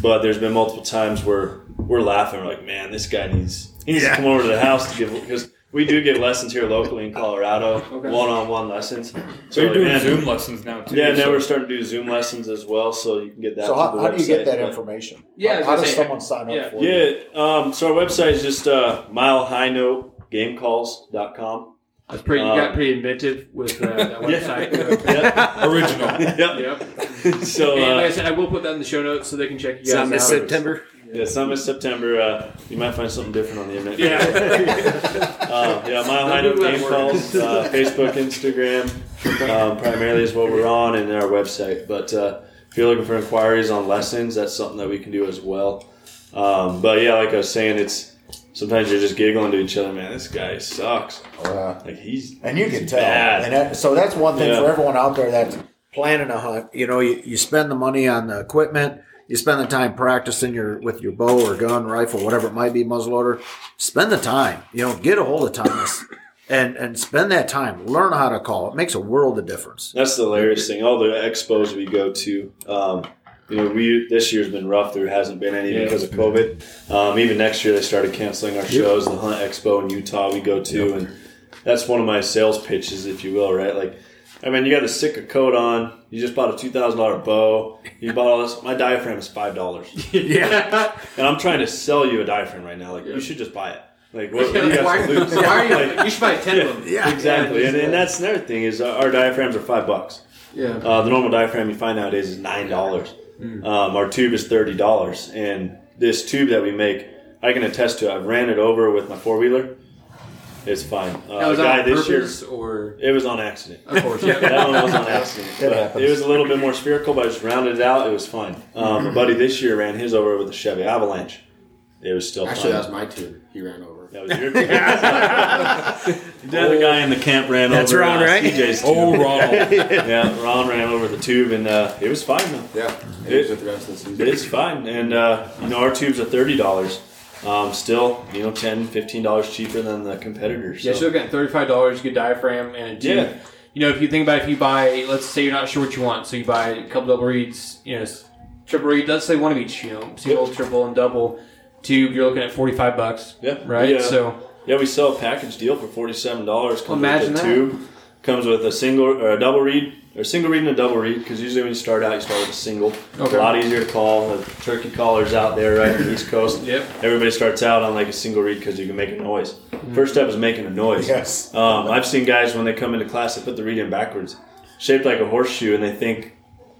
Speaker 3: but there's been multiple times where we're laughing, we're like, man, this guy needs he needs to come over to the house to give because we do give lessons here locally in Colorado, <laughs>
Speaker 1: Okay.
Speaker 3: one-on-one lessons.
Speaker 2: So you're doing
Speaker 3: man,
Speaker 2: Zoom lessons now too.
Speaker 3: Yeah, now
Speaker 2: so-
Speaker 3: we're starting to do Zoom lessons as well, so you can get that.
Speaker 5: So how,
Speaker 3: the
Speaker 5: how do you get that
Speaker 3: but-
Speaker 5: information?
Speaker 1: Yeah,
Speaker 5: How, how does
Speaker 1: say,
Speaker 5: someone sign
Speaker 1: yeah.
Speaker 5: up for you?
Speaker 3: Yeah, um, so our website is just uh, milehighnotegamecalls.com.
Speaker 1: That's pretty. You got
Speaker 3: Um,
Speaker 1: pretty inventive with uh, that <laughs> website. <laughs>
Speaker 3: Yeah.
Speaker 2: original.
Speaker 3: yep.
Speaker 1: yep.
Speaker 3: So,
Speaker 1: And like I
Speaker 3: uh,
Speaker 1: said, I will put that in the show notes so they can check you guys
Speaker 6: Some
Speaker 1: out.
Speaker 6: is September.
Speaker 3: Yeah, some is September. Uh, you might find something different on the internet.
Speaker 1: Yeah. <laughs>
Speaker 3: um, yeah, Mile High
Speaker 1: Don't
Speaker 3: Note Game
Speaker 1: word.
Speaker 3: Calls, uh, Facebook, Instagram, um, primarily is what we're on, and our website. But uh, if you're looking for inquiries on lessons, that's something that we can do as well. Um, but yeah, like I was saying, it's sometimes you're just giggling to each other. Man, this guy sucks.
Speaker 5: Uh,
Speaker 3: Like he's
Speaker 5: and you can tell.
Speaker 3: bad.
Speaker 5: And that, so that's one thing
Speaker 3: Yeah.
Speaker 5: for everyone out there that's planning a hunt. You know, you, you spend the money on the equipment. You spend the time practicing your with your bow or gun, rifle, whatever it might be, muzzleloader. Spend the time. You know, get a hold of Thomas and and spend that time. Learn how to call. It makes a world of difference.
Speaker 3: That's the hilarious thing. All the expos we go to, um, you know, we this year's been rough. There hasn't been any
Speaker 1: Yeah.
Speaker 3: because of COVID. Um, even next year, they started canceling our shows. The Hunt Expo in Utah we go to, and that's one of my sales pitches, if you will, right? Like, I mean, you got a sick a coat on. You just bought a two thousand dollar bow. You bought all this. My diaphragm is five dollars, <laughs>
Speaker 1: yeah.
Speaker 3: and I'm trying to sell you a diaphragm right now. Like, you should just buy it. Like, what, what do you
Speaker 1: why,
Speaker 3: got lose?
Speaker 1: why are you?
Speaker 3: Like,
Speaker 1: You should buy ten of them.
Speaker 5: Yeah. <laughs>
Speaker 3: exactly, and, and that's another thing is uh, our diaphragms are five bucks.
Speaker 1: Yeah.
Speaker 3: Uh, the normal diaphragm you find nowadays is nine dollars.
Speaker 1: Hmm.
Speaker 3: Um, our tube is thirty dollars, and this tube that we make, I can attest to. I've ran it over with my four wheeler. It's fine. Uh,
Speaker 1: That was
Speaker 3: a guy
Speaker 1: on
Speaker 3: this year,
Speaker 1: or
Speaker 3: it was on accident.
Speaker 1: of course, yeah. <laughs>
Speaker 3: that one was on accident.
Speaker 5: It
Speaker 3: it was a little bit more spherical, but I just rounded it out. It was fine. Um, a buddy this year ran his over with a Chevy Avalanche. It was still
Speaker 4: Actually,
Speaker 3: fine.
Speaker 4: that was my tune. He ran over.
Speaker 3: That was your tube. <laughs> <laughs> the other guy in the camp ran
Speaker 6: That's
Speaker 3: over
Speaker 6: Ron,
Speaker 3: uh,
Speaker 6: right?
Speaker 3: CJ's tube.
Speaker 2: Oh, Ronald.
Speaker 3: yeah, Ron ran over the tube, and uh, it was fine though.
Speaker 4: Yeah.
Speaker 3: It-
Speaker 4: with the rest of the season.
Speaker 3: It's fine, and uh, you know our tubes are thirty dollars. Um, still, you know, 10 dollars cheaper than the competitors.
Speaker 1: Yeah,
Speaker 3: so-
Speaker 1: so you're looking at thirty-five dollars, good diaphragm, and a tube.
Speaker 3: Yeah.
Speaker 1: You know, if you think about it, if you buy, let's say you're not sure what you want, so you buy a couple double reeds, you know, triple reed. Let's say one of each. You know, single, triple, and double tube. You're looking at forty-five bucks.
Speaker 3: Yeah,
Speaker 1: Right.
Speaker 3: Yeah.
Speaker 1: So
Speaker 3: Yeah, we sell a package deal for forty-seven dollars. Comes
Speaker 1: Imagine
Speaker 3: with a
Speaker 1: that.
Speaker 3: tube, comes with a single or a double reed, or a single reed and a double reed. Because usually when you start out, you start with a single.
Speaker 1: Okay.
Speaker 3: A lot easier to call. The turkey callers out there, right on the East Coast.
Speaker 1: Yep.
Speaker 3: Everybody starts out on like a single reed because you can make a noise.
Speaker 1: Mm-hmm.
Speaker 3: First step is making a noise.
Speaker 5: Yes.
Speaker 3: Um, I've seen guys when they come into class, they put the reed in backwards, shaped like a horseshoe, and they think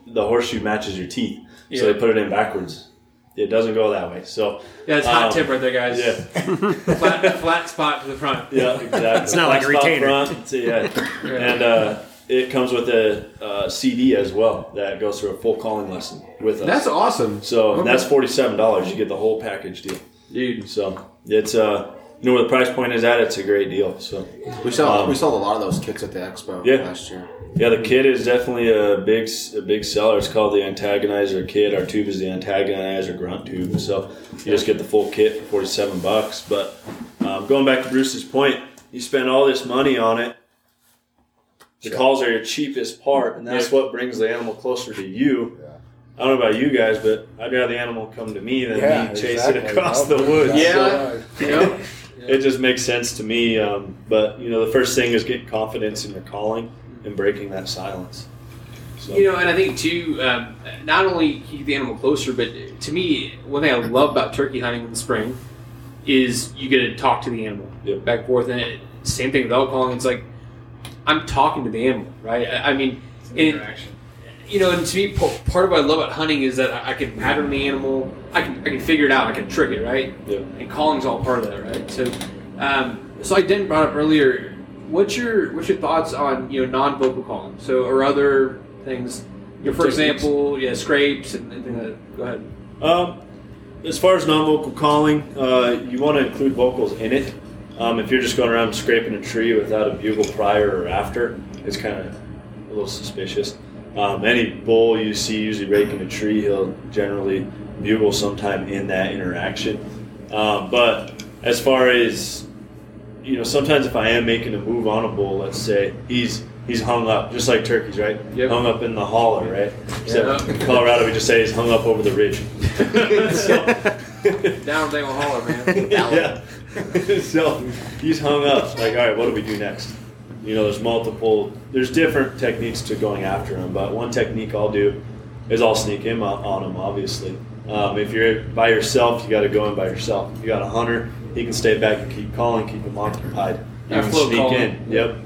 Speaker 3: the horseshoe matches your teeth, so they put it in backwards. It doesn't go that way. So
Speaker 1: yeah, it's hot
Speaker 3: Um,
Speaker 1: tip right there, guys.
Speaker 3: yeah. <laughs>
Speaker 1: flat, flat spot to the front.
Speaker 3: Yeah, exactly.
Speaker 6: It's not like a retainer.
Speaker 3: Front, so, <laughs> yeah, and uh, it comes with a uh, CD as well that goes through a full calling lesson with us.
Speaker 1: That's awesome,
Speaker 3: so
Speaker 1: Okay.
Speaker 3: that's forty seven dollars. You get the whole package deal.
Speaker 1: dude.
Speaker 3: So it's uh, you know where the price point is at. It's a great deal. So
Speaker 4: We saw
Speaker 3: Um,
Speaker 4: we sold a lot of those kits at the expo
Speaker 3: Yeah.
Speaker 4: last year.
Speaker 3: yeah, the kit is definitely a big a big seller. It's called the Antagonizer kit. Our tube is the Antagonizer grunt tube. So you just get the full kit for forty seven bucks. But um, going back to Bruce's point, you spend all this money on it. The calls are your cheapest part, and that's what brings the animal closer to you. I don't know about you guys, but I'd rather the animal come to me than
Speaker 5: Yeah,
Speaker 3: me chase
Speaker 5: exactly.
Speaker 3: it across the woods.
Speaker 5: That's
Speaker 1: Yeah.
Speaker 5: right. <laughs> <laughs>
Speaker 3: It just makes sense to me. Um, but you know, the first thing is get confidence in your calling and breaking that silence. So,
Speaker 1: You know, and I think too, um, not only keep the animal closer, but to me, one thing I love about turkey hunting in the spring is you get to talk to the animal
Speaker 3: Yep.
Speaker 1: back and forth. And it, same thing with elk calling. It's like I'm talking to the animal, right? I, I mean, and, you know, and to me, p- part of what I love about hunting is that I, I can pattern the animal. I can I can figure it out. I can trick it, right?
Speaker 3: Yep.
Speaker 1: And calling's all part of that, right? So, um, so I didn't brought up earlier. What's your what's your thoughts on you know non-vocal calling? So or other things. You know, for
Speaker 3: Techniques.
Speaker 1: example, yeah, scrapes and and things like that. Go ahead.
Speaker 3: Um, as far as non-vocal calling, uh, you want to include vocals in it. Um, if you're just going around scraping a tree without a bugle prior or after, it's kind of a little suspicious. Um, any bull you see usually raking a tree, he'll generally bugle sometime in that interaction. Um, but as far as you know, sometimes if I am making a move on a bull, let's say he's he's hung up, just like turkeys, right?
Speaker 1: Yep.
Speaker 3: Hung up in the holler, right? Except
Speaker 1: Yeah.
Speaker 3: in Colorado, we just say he's hung up over the ridge. so, <laughs> <laughs>
Speaker 1: Down they will holler, man. <laughs>
Speaker 3: yeah. <laughs> so he's hung up. Like, all right, what do we do next? You know, there's multiple. There's different techniques to going after him, but one technique I'll do is I'll sneak him on, him. Obviously, um, if you're by yourself, you got to go in by yourself. If you got a hunter, he can stay back and keep calling, keep him occupied. You can sneak
Speaker 1: calling.
Speaker 3: in. Yep.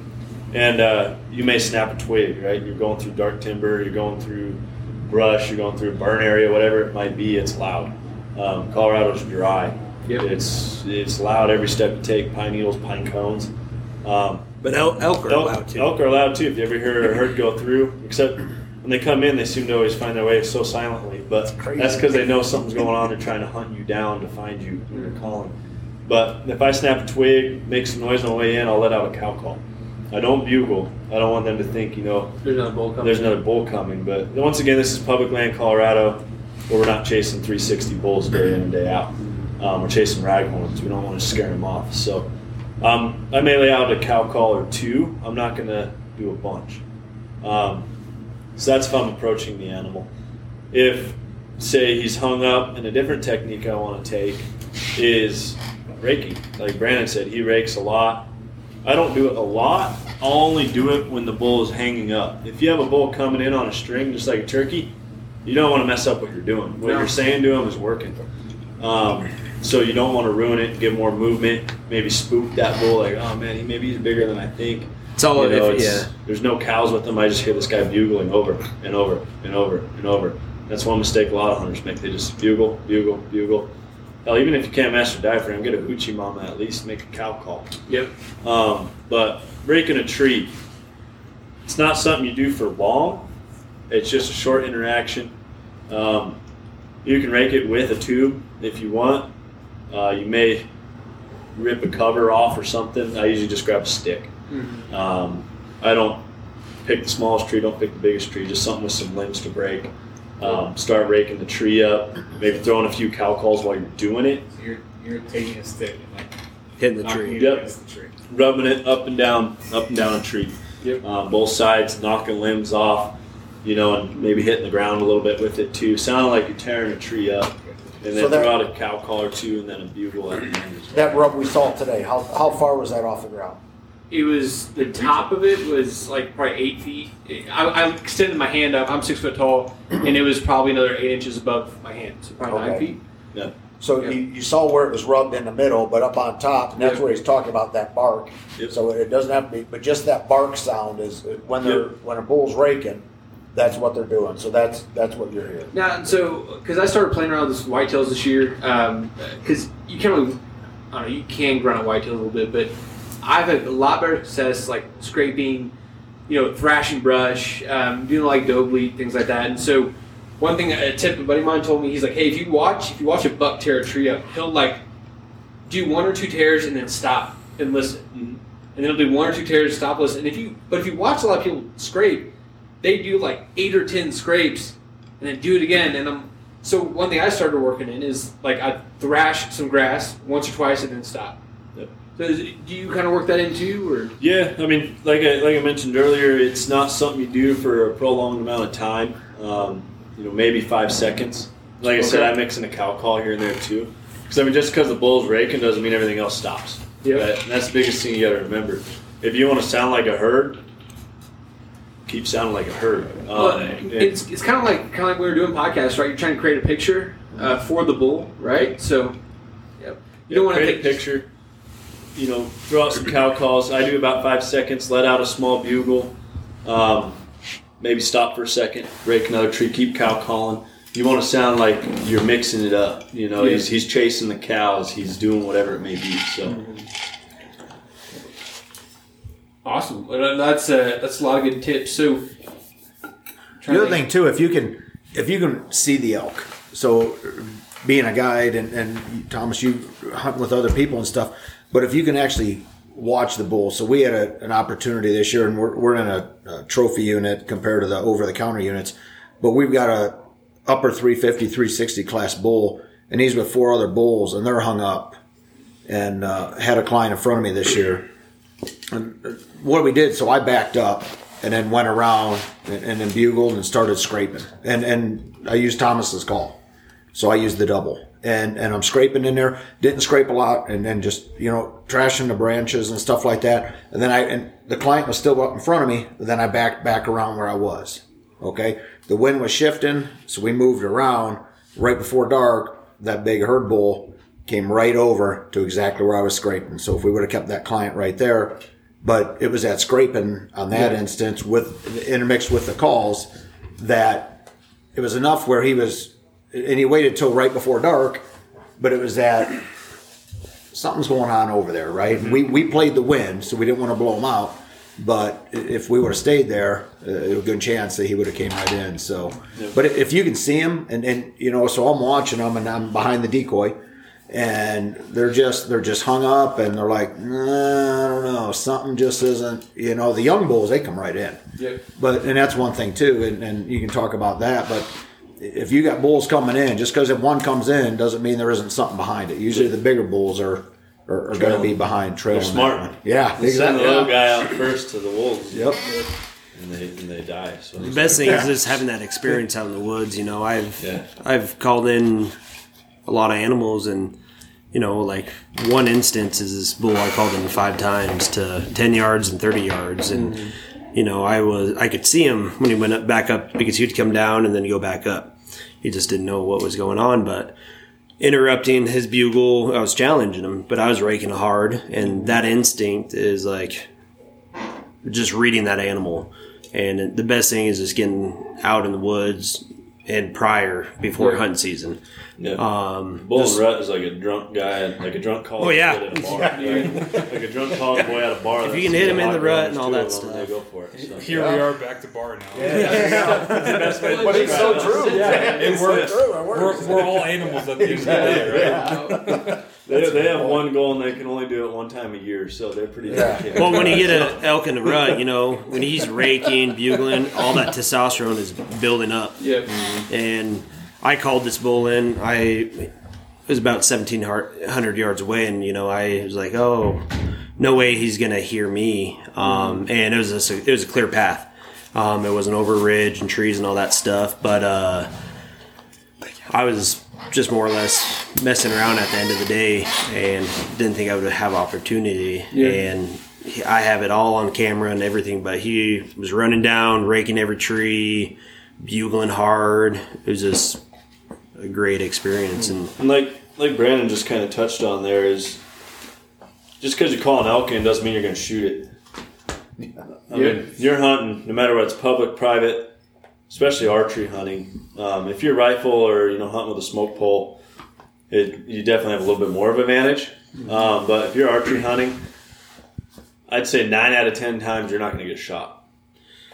Speaker 3: And uh, you may snap a twig, right? You're going through dark timber, you're going through brush, you're going through a burn area, whatever it might be. It's loud. Um, Colorado's dry.
Speaker 1: Yep.
Speaker 3: It's it's loud every step you take. Pine needles, pine cones. Um,
Speaker 6: But elk, elk are
Speaker 3: elk,
Speaker 6: allowed to.
Speaker 3: elk are allowed too. If you ever hear a herd go through, except when they come in, they seem to always find their way so silently. But
Speaker 5: crazy.
Speaker 3: that's because they know something's going on. They're trying to hunt you down to find you when you're calling. But if I snap a twig, make some noise on the way in, I'll let out a cow call. I don't bugle. I don't want them to think, you know,
Speaker 1: There's another bull coming.
Speaker 3: there's another bull coming. But once again, this is public land, Colorado, where we're not chasing 360 bulls day in and day out. Um, we're chasing raghorns. We don't want to scare them off. So um, I may lay out a cow call or two. I'm not going to do a bunch. Um, so that's if I'm approaching the animal. If, say, he's hung up, and a different technique I want to take is raking. Like Brandon said, he rakes a lot. I don't do it a lot. I'll only do it when the bull is hanging up. If you have a bull coming in on a string, just like a turkey, you don't want to mess up what you're doing. What
Speaker 1: No.
Speaker 3: you're saying to him is working. Um, so you don't want to ruin it, give more movement, maybe spook that bull like, oh man, he maybe he's bigger than I think.
Speaker 6: It's all
Speaker 3: You know,
Speaker 6: if,
Speaker 3: it's-
Speaker 6: yeah.
Speaker 3: There's no cows with him. I just hear this guy bugling over and over and over and over. That's one mistake a lot of hunters make. They just bugle, bugle, bugle. Hell, even if you can't master diaphragm, get a hoochie mama at least make a cow call.
Speaker 1: Yep.
Speaker 3: Um, but breaking a tree, it's not something you do for long. It's just a short interaction. Um, you can rake it with a tube if you want. Uh, you may rip a cover off or something, I usually just grab a stick.
Speaker 1: Mm-hmm.
Speaker 3: Um, I don't pick the smallest tree, don't pick the biggest tree, just something with some limbs to break. Um, start raking the tree up, maybe throwing a few cow calls while you're doing it,
Speaker 7: So you're you're taking a stick and like
Speaker 6: Hitting the tree.
Speaker 3: Yep.
Speaker 7: the tree.
Speaker 3: rubbing it up and down, up and down a tree.
Speaker 1: Yep.
Speaker 3: Um, both sides, knocking limbs off, you know, and maybe hitting the ground a little bit with it too. Sounding like you're tearing a tree up. And then
Speaker 5: So that-
Speaker 3: throw out a cow call or two and then a bugle at the end as well.
Speaker 5: That rub we saw today, how, how far was that off the ground?
Speaker 1: It was the top of it was like probably eight feet. I, I extended my hand up. I'm six foot tall, and it was probably another eight inches above my hand, so probably nine
Speaker 5: Okay.
Speaker 1: feet.
Speaker 5: So you, you saw where it was rubbed in the middle, but up on top, and that's
Speaker 1: Yep.
Speaker 5: where he's talking about that bark.
Speaker 3: Yep.
Speaker 5: So it doesn't have to be, but just that bark sound is when they're when a bull's raking, that's what they're doing. So that's that's what you're hearing.
Speaker 1: Now, so because I started playing around with this whitetails this year, because you can only, I don't know, you can grunt at whitetails a little bit, but I've had a lot better success like scraping, you know, thrashing brush, um, doing like doe bleat, things like that. And so, one thing, a tip a buddy of mine told me, he's like, hey, if you watch, if you watch a buck tear a tree up, he'll like do one or two tears and then stop and listen, and then he'll do one or two tears, stop, listen. And if you, but if you watch a lot of people scrape, they do like eight or ten scrapes and then do it again. And I'm so one thing I started working in is like I thrash some grass once or twice and then stop.
Speaker 3: Yep.
Speaker 1: So is, do you kind of work that in too, or
Speaker 3: Yeah, I mean, like I, like I mentioned earlier, it's not something you do for a prolonged amount of time. Um, you know, maybe five seconds. Like I said, I mix in a cow call here and there too. Because I mean, just because the bull's raking doesn't mean everything else stops. That- that's the biggest thing you got to remember. If you want to sound like a herd, keep sounding like a herd. Um,
Speaker 1: well, it's it's kind of like kind of like when we were doing podcasts, right? You're trying to create a picture uh, for the bull, right? So, yep. You don't want to
Speaker 3: create
Speaker 1: take
Speaker 3: a picture. You know, throw out some <clears throat> cow calls. I do about five seconds. Let out a small bugle. Um, maybe stop for a second. Rake another tree. Keep cow calling. You want to sound like you're mixing it up. You know,
Speaker 1: Yeah.
Speaker 3: he's he's chasing the cows. He's doing whatever it may be. So
Speaker 1: Awesome. Well, that's uh, that's a lot of good tips. So,
Speaker 5: The other thing too, if you can, if you can see the elk, so being a guide and, and Thomas, you hunt with other people and stuff, but if you can actually watch the bull, so we had a, an opportunity this year, and we're, we're in a, a trophy unit compared to the over the counter units, but we've got a upper 350, 360 class bull, and he's with four other bulls, and they're hung up, and uh, had a client in front of me this year Uh, what we did, so I backed up and then went around and, and then bugled and started scraping. And and I used Thomas's call, so I used the double. And and I'm scraping in there. Didn't scrape a lot, and then just you know trashing the branches and stuff like that. And then I and the client was still up in front of me. Then I backed back around where I was. Okay, the wind was shifting, so we moved around. Right before dark, that big herd bull came right over to exactly where I was scraping. So if we would have kept that client right there, but it was that scraping on that instance with intermixed with the calls that it was enough where he was, and he waited till right before dark, but it was that something's going on over there, right? We, we played the wind, so we didn't want to blow him out. But if we would have stayed there, uh, it was a good chance that he would have came right in. So, but if- if you can see him, and, and you know, so I'm watching him and I'm behind the decoy, and they're just they're just hung up, and they're like, nah, I don't know, something just isn't. You know, the young bulls they come right in.
Speaker 1: Yep.
Speaker 5: But and that's one thing too, and, and you can talk about that. But if you got bulls coming in, just because if one comes in doesn't mean there isn't something behind it. Usually the bigger bulls are are, are going to be behind trailing.
Speaker 3: They're smart.
Speaker 5: that one. Yeah,
Speaker 3: Send
Speaker 5: exactly.
Speaker 3: the little guy out first to the wolves.
Speaker 5: Yep.
Speaker 3: And they and they die. So
Speaker 6: The best thing is just having that experience out in the woods. You know, I've
Speaker 3: Yeah.
Speaker 6: I've called in a lot of animals, and you know, like one instance is this bull I called him five times to ten yards and thirty yards, and mm-hmm. you know, I was I could see him when he went up, back up because he'd come down and then go back up. He just didn't know what was going on, but interrupting his bugle, I was challenging him, but I was raking hard, and mm-hmm. that instinct is like just reading that animal. And the best thing is just getting out in the woods and prior before
Speaker 1: Yeah.
Speaker 6: hunting season.
Speaker 3: Yeah.
Speaker 6: Um,
Speaker 3: Bull
Speaker 6: just-
Speaker 3: Rut is like a drunk guy, like a drunk college
Speaker 6: Oh, yeah.
Speaker 3: kid at a bar. right? like a drunk college boy at a bar.
Speaker 6: If you can hit him in the rut and all that stuff.
Speaker 3: Go for it. So. <laughs>
Speaker 2: Here we are back to bar now. <laughs>
Speaker 5: But it's so true.
Speaker 2: Yeah, and
Speaker 5: It's
Speaker 2: we're,
Speaker 5: so true. It
Speaker 2: we're,
Speaker 5: works.
Speaker 2: we're all animals at the end of the day, right?
Speaker 3: They, they have one goal and they can only do it one time a year, so they're pretty dedicated.
Speaker 6: Well, when you get an elk in the rut, you know, when he's raking, bugling, all that testosterone is building up.
Speaker 1: Yep.
Speaker 6: And I called this bull in. I it was about 1,700 yards away, and, you know, I was like, oh, no way he's going to hear me. Um, and it was, a, it was a clear path. Um, it wasn't over ridge and trees and all that stuff. But uh, I was just more or less messing around at the end of the day and didn't think I would have opportunity. And I have it all on camera and everything, but he was running down, raking every tree, bugling hard. It was just a great experience. And
Speaker 3: And like like Brandon just kind of touched on there is just because you call an elk in doesn't mean you're going to shoot it. I mean, you're hunting no matter what's public, private, especially archery hunting. Um, if you're rifle or you know hunting with a smoke pole, it you definitely have a little bit more of advantage. Um, but if you're archery hunting, I'd say nine out of ten times you're not going to get shot.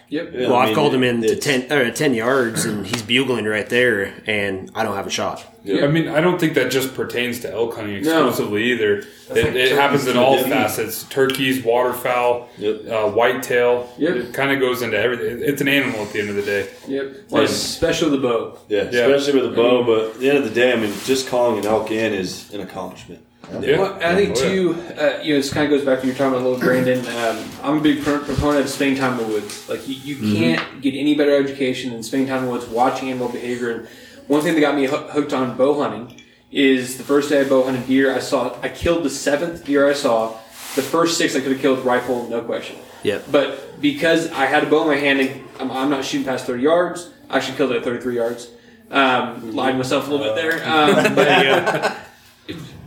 Speaker 1: Yep.
Speaker 6: Well,
Speaker 3: I
Speaker 6: I've
Speaker 3: mean,
Speaker 6: called him in to 10, or 10 yards and he's bugling right there, and I don't have a shot.
Speaker 2: I mean, I don't think that just pertains to elk hunting
Speaker 1: No.
Speaker 2: exclusively either. It, it happens in all facets: turkeys, waterfowl,
Speaker 3: Yep.
Speaker 2: uh, whitetail.
Speaker 1: Yep.
Speaker 2: It kind of goes into everything. It's an animal at the end of the day.
Speaker 1: Yep. Well, especially the bow.
Speaker 3: Yeah,
Speaker 2: Yeah.
Speaker 3: especially with a bow. But at the end of the day, I mean, just calling an elk in is an accomplishment.
Speaker 2: Yeah.
Speaker 1: Well, I think
Speaker 2: Oh,
Speaker 1: too, uh, you know, this kind of goes back to your talking about little Brandon. Um, I'm a big pro- proponent of spending time in the woods. Like you, you can't get any better education than spending time in the woods, watching animal behavior. And one thing that got me hoo- hooked on bow hunting is the first day I bow hunted deer. I saw I killed the seventh deer I saw. The first six I could have killed with rifle, no question.
Speaker 6: Yep.
Speaker 1: But because I had a bow in my hand and I'm, I'm not shooting past 30 yards, I actually killed it at 33 yards. Um, lied myself a little bit there. <laughs> Um, but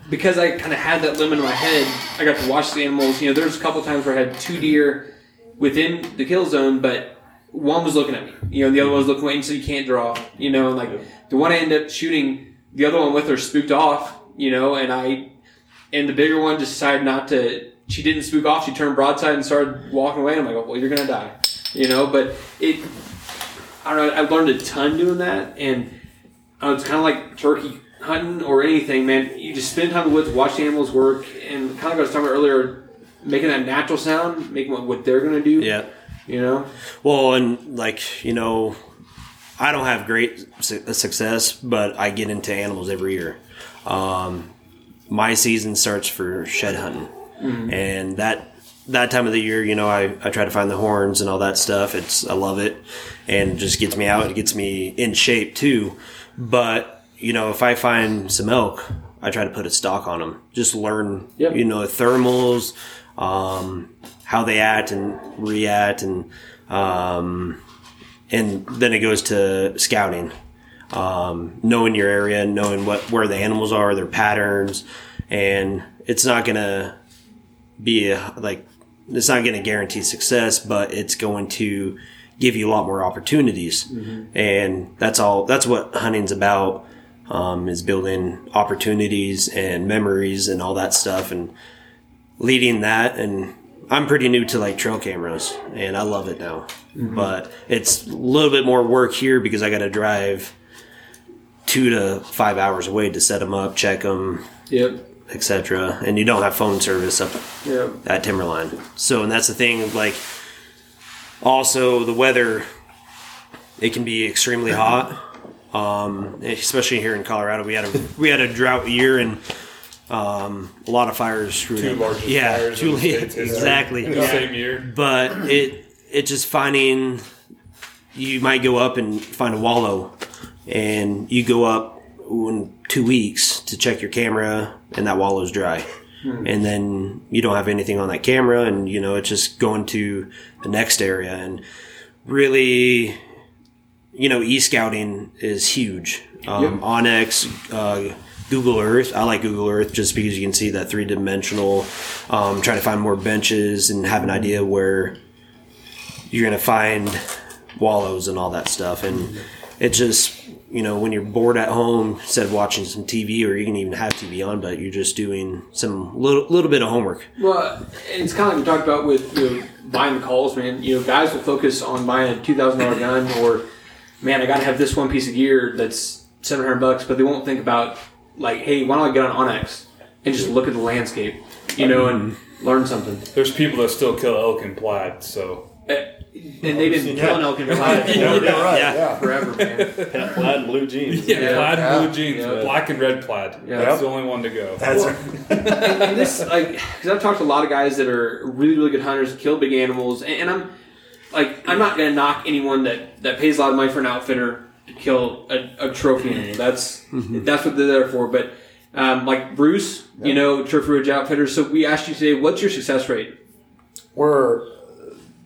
Speaker 1: because I kind of had that limit in my head, I got to watch the animals. You know, there's a couple times where I had two deer within the kill zone, but one was looking at me. You know, the other one was looking away, so you can't draw. You know, and like the one I ended up shooting, the other one with her spooked off. You know, and I and the bigger one just decided not to. She didn't spook off. She turned broadside and started walking away. and I'm like, well, you're gonna die. You know, but it. I don't know. I learned a ton doing that, and uh, it's kind of like turkey hunting or anything, man. You just spend time in the woods, watch the animals work, and kind of like I was talking about earlier, making that natural sound, making what, what they're gonna do.
Speaker 6: Yeah.
Speaker 1: You know.
Speaker 6: Well, and like you know, I don't have great su- success, but I get into animals every year. Um, my season starts for shed hunting, and that that time of the year, you know, I, I try to find the horns and all that stuff. It's I love it, and it just gets me out. It gets me in shape too. But you know, if I find some elk, I try to put a stock on them. Just learn,
Speaker 1: Yep.
Speaker 6: you know, thermals, um, how they act and react, and um, and then it goes to scouting, um, knowing your area, knowing what where the animals are, their patterns, and it's not gonna be a, like it's not gonna guarantee success, but it's going to give you a lot more opportunities, and that's all. That's what hunting's about. Um, is building opportunities and memories and all that stuff, and leading that and I'm pretty new to like trail cameras and I love it now. But it's a little bit more work here because I got to drive 2 to 5 hours away to set them up, check them,
Speaker 1: Yep.
Speaker 6: etc. And you don't have phone service up
Speaker 1: Yep.
Speaker 6: at Timberline. So, and that's the thing like also the weather it can be extremely hot. Um, especially here in Colorado, we had a we had a drought year and um, a lot of fires screwed
Speaker 2: Two
Speaker 6: up.
Speaker 2: largest
Speaker 6: yeah,
Speaker 2: fires
Speaker 6: two exactly.
Speaker 2: In the same year.
Speaker 6: But it it just finding you might go up and find a wallow, and you go up in two weeks to check your camera, and that wallow's dry. And then you don't have anything on that camera, and you know it's just going to the next area, and really, you know, e scouting is huge. Um, onX, uh, Google Earth. I like Google Earth just because you can see that three dimensional. Um, try to find more benches and have an idea where you're gonna find wallows and all that stuff. And it just, you know, when you're bored at home, instead of watching some TV or you can even have TV on, but you're just doing some little little bit of homework.
Speaker 1: Well, it's kind of like we talked about with you know, buying the calls, man. You know, guys will focus on buying a two thousand dollar gun, or man, I got to have this one piece of gear that's seven hundred bucks, but they won't think about like, hey, why don't I get on onX and just look at the landscape, you know, and learn something.
Speaker 2: There's people that still kill elk in plaid, so
Speaker 1: Uh, And they've been killing elk in plaid <laughs>
Speaker 5: Yeah, you're right.
Speaker 6: Yeah.
Speaker 5: Yeah.
Speaker 1: forever, man. <laughs>
Speaker 3: Pat plaid and blue jeans. <laughs>
Speaker 2: yeah, plaid
Speaker 4: Yeah.
Speaker 2: blue jeans,
Speaker 1: Yeah.
Speaker 2: black and red plaid.
Speaker 1: Yeah.
Speaker 2: That's the only one to go.
Speaker 5: That's
Speaker 1: and, and this like because I've talked to a lot of guys that are really really good hunters, kill big animals, and, and I'm like I'm not gonna knock anyone that that pays a lot of money for an outfitter to kill a, a trophy animal. That's that's what they're there for. But um, like Bruce, you know, Trophy Ridge Outfitters. So we asked you today, what's your success rate?
Speaker 5: we're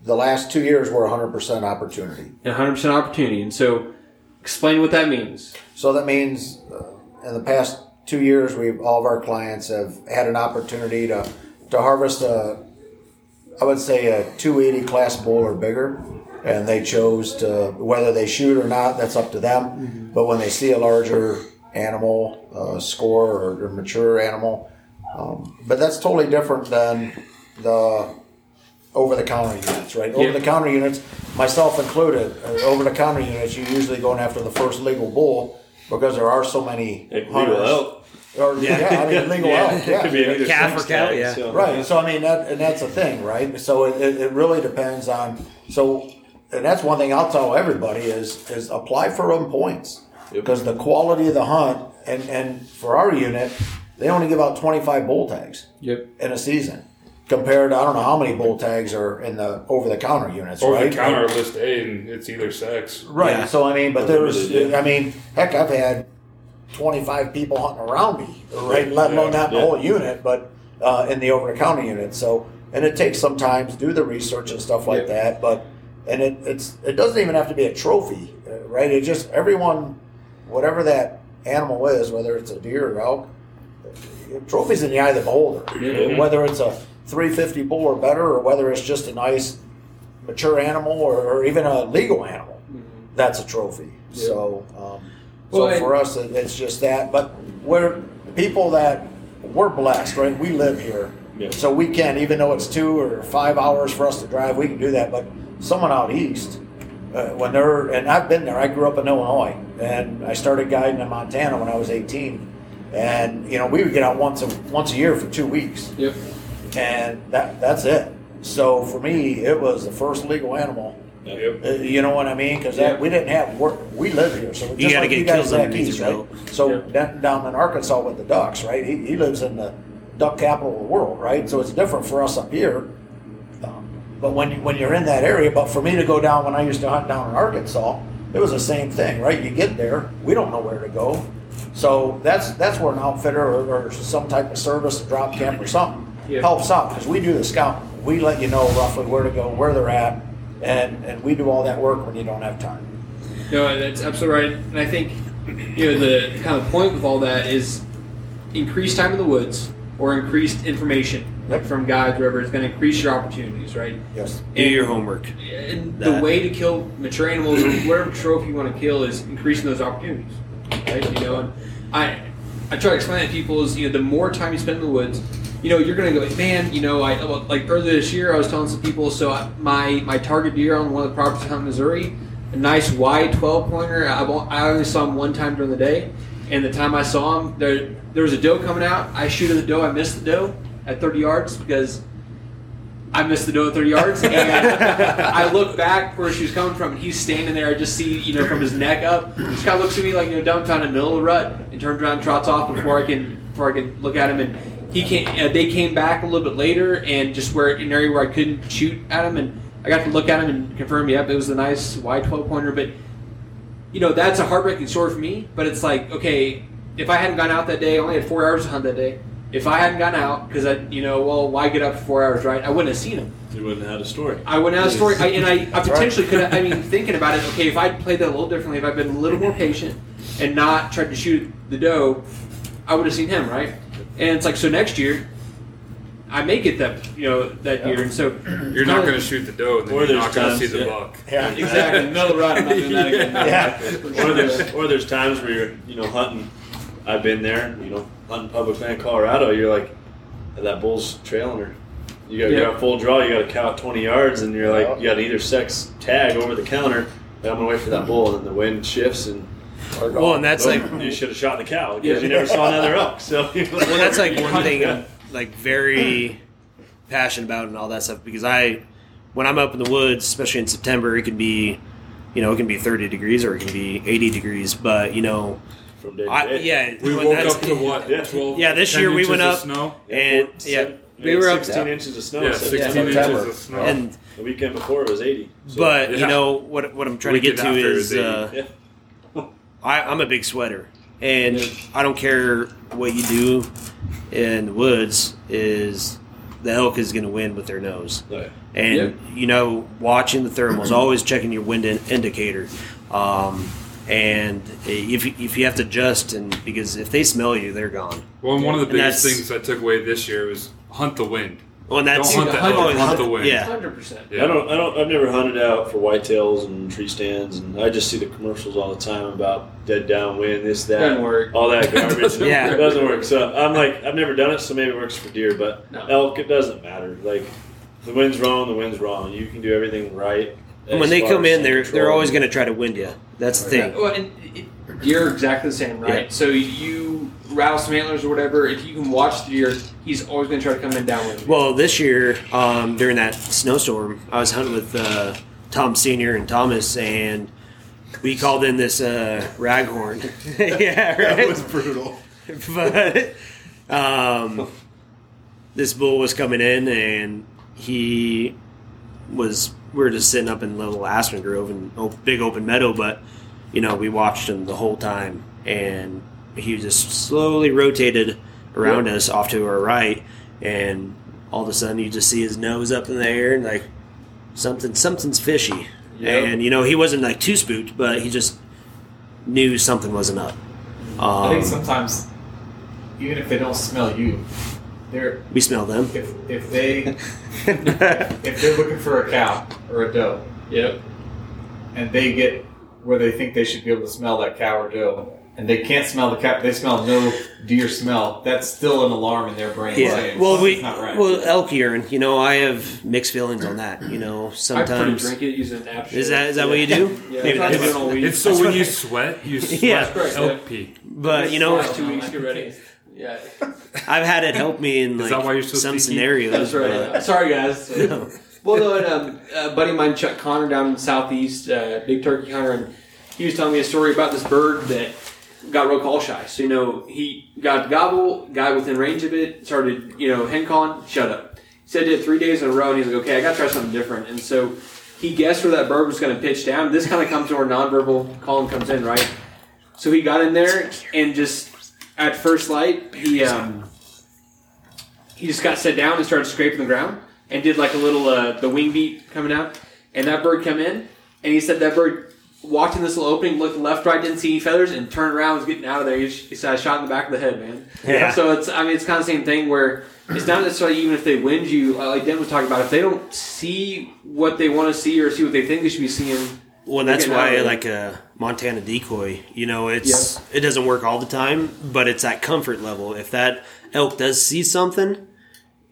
Speaker 5: the last two years we're 100% opportunity.
Speaker 1: 100 percent opportunity. And so explain what that means.
Speaker 5: So that means uh, in the past two years, we've all of our clients have had an opportunity to to harvest a, I would say a 280 class bull or bigger, and they chose to whether they shoot or not. That's up to them. But when they see a larger animal, uh, score or, or mature animal, um, but that's totally different than the over the counter units, right? Over the counter units, myself included, uh, over the counter units, you're usually going after the first legal bull because there are so many
Speaker 3: It could
Speaker 5: hunters.
Speaker 3: Elk.
Speaker 5: Or, yeah. I mean, legal elk, yeah.
Speaker 3: It could be either
Speaker 6: Calf or
Speaker 3: sex
Speaker 6: cow, yeah.
Speaker 3: so-
Speaker 5: Right. So I mean that, and that's a thing, right? So it, it, it really depends on. So, and that's one thing I'll tell everybody is is apply for them points because the quality of the hunt and and for our unit, they only give out twenty five bull tags
Speaker 1: Yep.
Speaker 5: in a season. Compared to I don't know how many bull tags are in the over the counter units,
Speaker 2: Over
Speaker 5: right?
Speaker 2: the counter list A, and it's either sex.
Speaker 5: Right.
Speaker 6: Yeah.
Speaker 5: So I mean, but there's,
Speaker 3: Limited.
Speaker 5: I mean, heck, I've had 25 people hunting around me, right? Let alone not the
Speaker 3: Yeah.
Speaker 5: whole unit, but uh, in the over the counter unit. So, and it takes some time to do the research and stuff like that. But and it it's it doesn't even have to be a trophy, uh, right? It just everyone, whatever that animal is, whether it's a deer or elk, trophies in the eye of the beholder.
Speaker 1: Yeah.
Speaker 5: Whether it's a 350 bull or better, or whether it's just a nice mature animal or, or even a legal animal, that's a trophy. So, um, so
Speaker 1: Well,
Speaker 5: for us, it, it's just that. But we're people that we're blessed, right? We live here,
Speaker 3: Yeah.
Speaker 5: so we can, even though it's two or five hours for us to drive, we can do that. But someone out east, uh, when they're and I've been there. I grew up in Illinois, and I started guiding in Montana when I was 18. And you know, we would get out once a once a year for two weeks
Speaker 1: Yep.
Speaker 5: and that that's it. So for me, it was the first legal animal.
Speaker 2: Yep.
Speaker 5: Uh, you know what I mean? Because
Speaker 1: Yeah.
Speaker 5: we didn't have work. We live here, so just
Speaker 6: gotta
Speaker 5: like
Speaker 6: get
Speaker 5: you guys
Speaker 6: kills
Speaker 5: back
Speaker 6: underneath
Speaker 5: east,
Speaker 6: your
Speaker 5: right?
Speaker 6: belt.
Speaker 5: So
Speaker 1: Yeah.
Speaker 5: down, down in Arkansas with the ducks, right? He, he lives in the duck capital of the world, right? So it's different for us up here. Um, but when you, when you're in that area, but for me to go down when I used to hunt down in Arkansas, it was the same thing, right? You get there, we don't know where to go. So that's that's where an outfitter or, or some type of service, a drop camp or something,
Speaker 1: Yeah.
Speaker 5: helps out because we do the scouting. We let you know roughly where to go, where they're at, and and we do all that work when you don't have time.
Speaker 1: No, that's absolutely right. And I think you know the kind of point with all that is increased time in the woods or increased information like from guides, wherever is going to increase your opportunities, right?
Speaker 5: Yes.
Speaker 6: Do your homework.
Speaker 1: And the way to kill mature animals or whatever trophy you want to kill is increasing those opportunities, right? You know, and I I try to explain that to people is you know the more time you spend in the woods, you know you're gonna go man. You know, I well, like earlier this year I was telling some people so I, my my target deer on one of the properties in Missouri, a nice wide 12 pointer. I, I only saw him one time during the day, and the time I saw him there there was a doe coming out. I shoot at the doe. I missed the doe at 30 yards because I missed the doe at 30 yards, and <laughs> I look back where she was coming from, and he's standing there. I just see, you know, from his neck up, he just kind of looks at me like, you know, dumbfounded in the middle of the rut, and turns around and trots off before I can before I can look at him. And he came. Uh, they came back a little bit later, and just where an area where I couldn't shoot at him, and I got to look at him and confirm, yep, it was a nice wide 12 pointer. But you know, that's a heartbreaking story for me. But it's like, okay, if I hadn't gone out that day, I only had four hours to hunt that day. If I hadn't gone out, because I, you know, well, why get up for four hours, right? I wouldn't have seen him.
Speaker 3: You wouldn't have had a story.
Speaker 1: I went out a story, I, and I, I
Speaker 5: That's
Speaker 1: potentially could have. I mean, <laughs> thinking about it, okay, if I'd played that a little differently, if I'd been a little more patient and not tried to shoot the doe, I would have seen him, right? And it's like, so next year, I may get that, you know, that year, and so <clears throat>
Speaker 2: You're not going to shoot the doe, and then
Speaker 3: Or
Speaker 2: you're
Speaker 3: there's
Speaker 2: not going to
Speaker 3: times,
Speaker 2: see the
Speaker 3: yeah.
Speaker 2: buck.
Speaker 5: Yeah. <laughs>
Speaker 1: exactly another run. I'm not doing that again. <laughs>
Speaker 5: Yeah.
Speaker 3: or there's or there's times where you're you know hunting. I've been there, you know, hunting public land, Colorado. You're like that bull's trailing her. You got
Speaker 1: Yeah.
Speaker 3: you're at full draw. You got a cow at 20 yards, and you're like you got either sex tag over the counter. But I'm gonna wait for that bull, and then the wind shifts, and
Speaker 6: Well, and that's like
Speaker 3: you should have shot the cow because you never saw another elk. So <laughs>
Speaker 6: well, that's like one thing I'm like very passionate about and all that stuff because I, when I'm up in the woods, especially in September, it can be, you know, it can be 30 degrees or it can be 80 degrees. But you know,
Speaker 3: from day to
Speaker 6: I,
Speaker 3: day.
Speaker 6: yeah,
Speaker 2: We
Speaker 6: when
Speaker 2: woke up to what?
Speaker 3: Yeah.
Speaker 2: 12,
Speaker 6: Yeah, this
Speaker 2: 10
Speaker 6: year we
Speaker 2: inches
Speaker 6: went
Speaker 2: of
Speaker 6: up
Speaker 2: Snow?
Speaker 6: and
Speaker 3: four-
Speaker 6: yeah,
Speaker 3: seven-
Speaker 6: we were up
Speaker 3: 16 inches of snow.
Speaker 2: Yeah,
Speaker 3: so
Speaker 2: 16
Speaker 5: September.
Speaker 2: inches of snow.
Speaker 6: and
Speaker 3: The weekend before it was 80. So,
Speaker 6: but
Speaker 2: Yeah.
Speaker 6: you know what what I'm trying to get to is
Speaker 2: is
Speaker 6: uh,
Speaker 3: yeah.
Speaker 6: I, I'm a big sweater, and I don't care what you do in the woods. Is the elk is going to win with their nose,
Speaker 3: yeah.
Speaker 6: and
Speaker 1: Yep.
Speaker 6: you know, watching the thermals, always checking your wind in- indicator, um, and if you- if you have to adjust, and because if they smell you, they're gone.
Speaker 2: Well, and one of the
Speaker 6: And
Speaker 2: biggest things I took away this year was hunt the wind.
Speaker 6: Well, and that's
Speaker 2: Don't hunt the
Speaker 1: hunt-
Speaker 2: elk,
Speaker 1: hunt-
Speaker 2: hunt the wind.
Speaker 6: yeah.
Speaker 1: Hundred percent.
Speaker 3: I don't. I don't. I've never hunted out for whitetails and tree stands, and I just see the commercials all the time about dead downwind, this, that,
Speaker 1: Doesn't work.
Speaker 3: all that <laughs> garbage.
Speaker 2: Doesn't <laughs>
Speaker 6: Yeah.
Speaker 3: it doesn't work. So I'm like, I've never done it, so maybe it works for deer, but
Speaker 1: No.
Speaker 3: elk, it doesn't matter. Like, the wind's wrong, the wind's wrong. You can do everything right.
Speaker 6: And when
Speaker 3: as
Speaker 6: they
Speaker 3: far
Speaker 6: come
Speaker 3: as
Speaker 6: in, they're they're always going to try to wind you. That's the thing.
Speaker 1: Well, and it, you're exactly the same, right?
Speaker 6: Yeah.
Speaker 1: So you rattle some antlers or whatever. If you can watch the deer, he's always going to try to come in downwind.
Speaker 6: Well, this year um, during that snowstorm, I was hunting with uh, Tom Senior and Thomas, and we called in this uh, raghorn. <laughs> yeah, right.
Speaker 9: That was brutal. <laughs>
Speaker 6: but um, this bull was coming in, and he was. We were just sitting up in little aspen grove and op- big open meadow, but you know we watched him the whole time, and he just slowly rotated around us off to our right, and all of a sudden you just see his nose up in the air and like something something's fishy,
Speaker 1: Yep.
Speaker 6: and you know he wasn't like too spooked, but he just knew something wasn't up.
Speaker 7: I think
Speaker 6: Um,
Speaker 7: sometimes, even if they don't smell you, they're
Speaker 6: we smell them.
Speaker 7: if if they <laughs> if they're looking for a cow or a doe
Speaker 1: Yep.
Speaker 7: and they get where they think they should be able to smell that cow or doe and they can't smell the cow, they smell no deer smell. That's still an alarm in their brain.
Speaker 6: Yeah.
Speaker 7: saying
Speaker 6: Well, we
Speaker 7: not right.
Speaker 6: well elk urine. You know, I have mixed feelings on that. You know,
Speaker 1: sometimes I
Speaker 6: sometimes
Speaker 1: drink it using an app.
Speaker 6: is that is that what you do?
Speaker 1: Yeah,
Speaker 6: Maybe
Speaker 1: that's
Speaker 6: that's
Speaker 1: what.
Speaker 2: It's so when you sweat, you <laughs> sweat
Speaker 6: Yeah.
Speaker 2: Elk
Speaker 1: yeah.
Speaker 2: pee.
Speaker 6: But you know,
Speaker 1: two weeks, get ready. Yeah,
Speaker 6: I've had it help me in like
Speaker 2: that why you're so
Speaker 6: some
Speaker 2: stinky?
Speaker 6: scenarios.
Speaker 1: that's right.
Speaker 6: but-
Speaker 1: Sorry, guys. <laughs> Well, no, and um, a buddy of mine, Chuck Connor, down in the southeast, uh, big turkey hunter, and he was telling me a story about this bird that got real call shy. So you know, he got the gobble, guy within range of it, started you know hen calling, shut up. He said it three days in a row, and he's like, okay, I got to try something different. And so he guessed where that bird was going to pitch down. This kind of comes to where nonverbal calling comes in, right? So he got in there and just at first light, he um, he just got set down and started scraping the ground and did like a little uh, the wing beat coming out, and that bird come in, and he said that bird walked in this little opening, looked left, right, didn't see any feathers, and turned around, was getting out of there. He, he said, "I shot in the back of the head, man."
Speaker 6: Yeah.
Speaker 1: So it's I mean it's kind of the same thing where it's not necessarily even if they wind you, uh, like Dan was talking about, if they don't see what they want to see or see what they think they should be seeing.
Speaker 6: Well, that's why like a Montana decoy. You know, it's it doesn't work all the time, but it's that comfort level. If that elk does see something,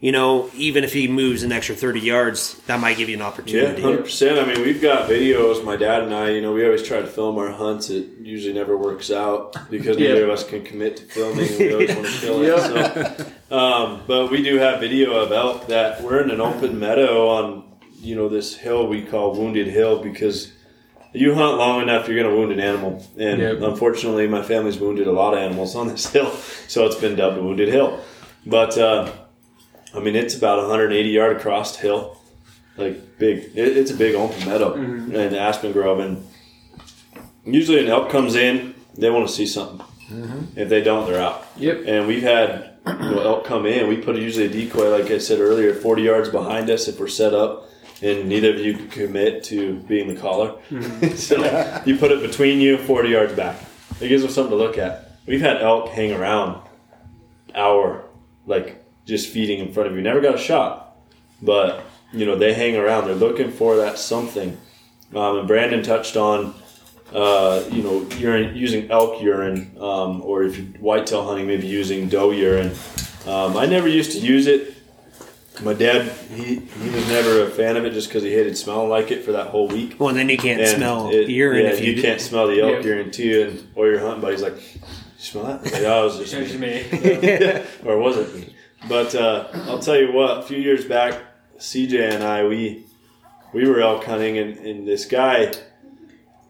Speaker 6: you know, even if he moves an extra thirty yards, that might give you an opportunity.
Speaker 3: Yeah,
Speaker 6: opportunity.
Speaker 3: hundred percent. I mean, we've got videos. My dad and I, you know, we always try to film our hunts. It usually never works out because
Speaker 1: Yeah.
Speaker 3: neither of us can commit to filming, and we always want to <laughs> kill it. So, um, but we do have video of elk that we're in an open meadow on, you know, this hill we call Wounded Hill because you hunt long enough, you're going to wound an animal. And
Speaker 1: Yep.
Speaker 3: unfortunately, my family's wounded a lot of animals on this <laughs> hill, so it's been dubbed Wounded Hill. But uh, I mean, it's about 180 yard across the hill like big. It, it's a big open meadow mm-hmm. and aspen grove, and usually an elk comes in, they want to see something. Mm-hmm. If they don't, they're out.
Speaker 1: Yep.
Speaker 3: And we've had you know, elk come in. We put usually a decoy, like I said earlier, 40 yards behind us if we're set up, and neither of you commit to being the caller. Mm-hmm. <laughs> so you put it between you, 40 yards back. It gives them something to look at. We've had elk hang around hour, like just feeding in front of you. Never got a shot, but you know they hang around. They're looking for that something. Um, and Brandon touched on, uh, you know, urine using elk urine, um, or if you're whitetail hunting, maybe using doe urine. Um, I never used to use it my dad, he, he was never a fan of it just because he hated smelling like it for that whole week.
Speaker 6: Well, then you can't
Speaker 3: And
Speaker 6: smell
Speaker 3: it-
Speaker 6: urine
Speaker 3: yeah,
Speaker 6: if you,
Speaker 3: you can't smell the elk
Speaker 10: Yeah.
Speaker 3: urine too, and or you're hunting, but he's like, "You smell that?" I was like, "Oh, it was just
Speaker 10: It's
Speaker 3: me."
Speaker 10: me. <laughs>
Speaker 3: or was it me? But uh, I'll tell you what. A few years back, CJ and I we we were elk hunting, and, and this guy,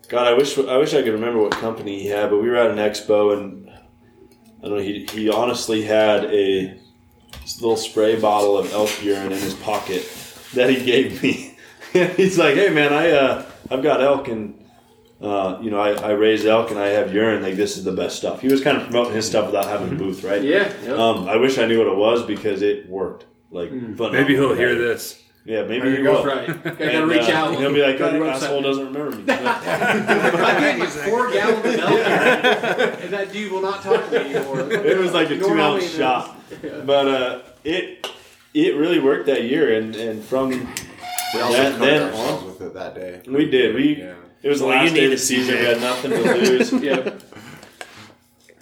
Speaker 3: God, I wish I wish I could remember what company he had, but we were at an expo, and I don't know. He he honestly had a little spray bottle of elk urine in his pocket that he gave me. <laughs> He's like, "Hey man, I uh, I've got elk and." Uh, you know, I, I raise elk and I have urine. Like this is the best stuff. He was kind of promoting his stuff without having a booth, right?
Speaker 10: Yeah. yep.
Speaker 3: Um, I wish I knew what it was because it worked. Like, phenomenal.
Speaker 2: Maybe he'll hear this.
Speaker 3: Yeah, maybe he
Speaker 2: you go.
Speaker 3: will.
Speaker 10: Right. Gotta
Speaker 3: And,
Speaker 10: reach
Speaker 3: uh,
Speaker 10: out.
Speaker 3: He'll be like,
Speaker 10: Go
Speaker 3: "That
Speaker 10: your
Speaker 3: asshole doesn't remember me." <laughs>
Speaker 10: I gave like four gallons of milk, <laughs> and that dude will not talk to me anymore.
Speaker 3: it was like a two ounce shot,
Speaker 10: is.
Speaker 3: but uh, it it really worked that year, and and from
Speaker 4: We also
Speaker 3: That-
Speaker 4: covered
Speaker 3: then
Speaker 4: ourselves
Speaker 3: on.
Speaker 4: with it that day.
Speaker 3: we did we
Speaker 4: Yeah.
Speaker 3: It was the
Speaker 6: Well, you
Speaker 3: last day of the season. We had nothing to <laughs> lose,
Speaker 10: Yeah.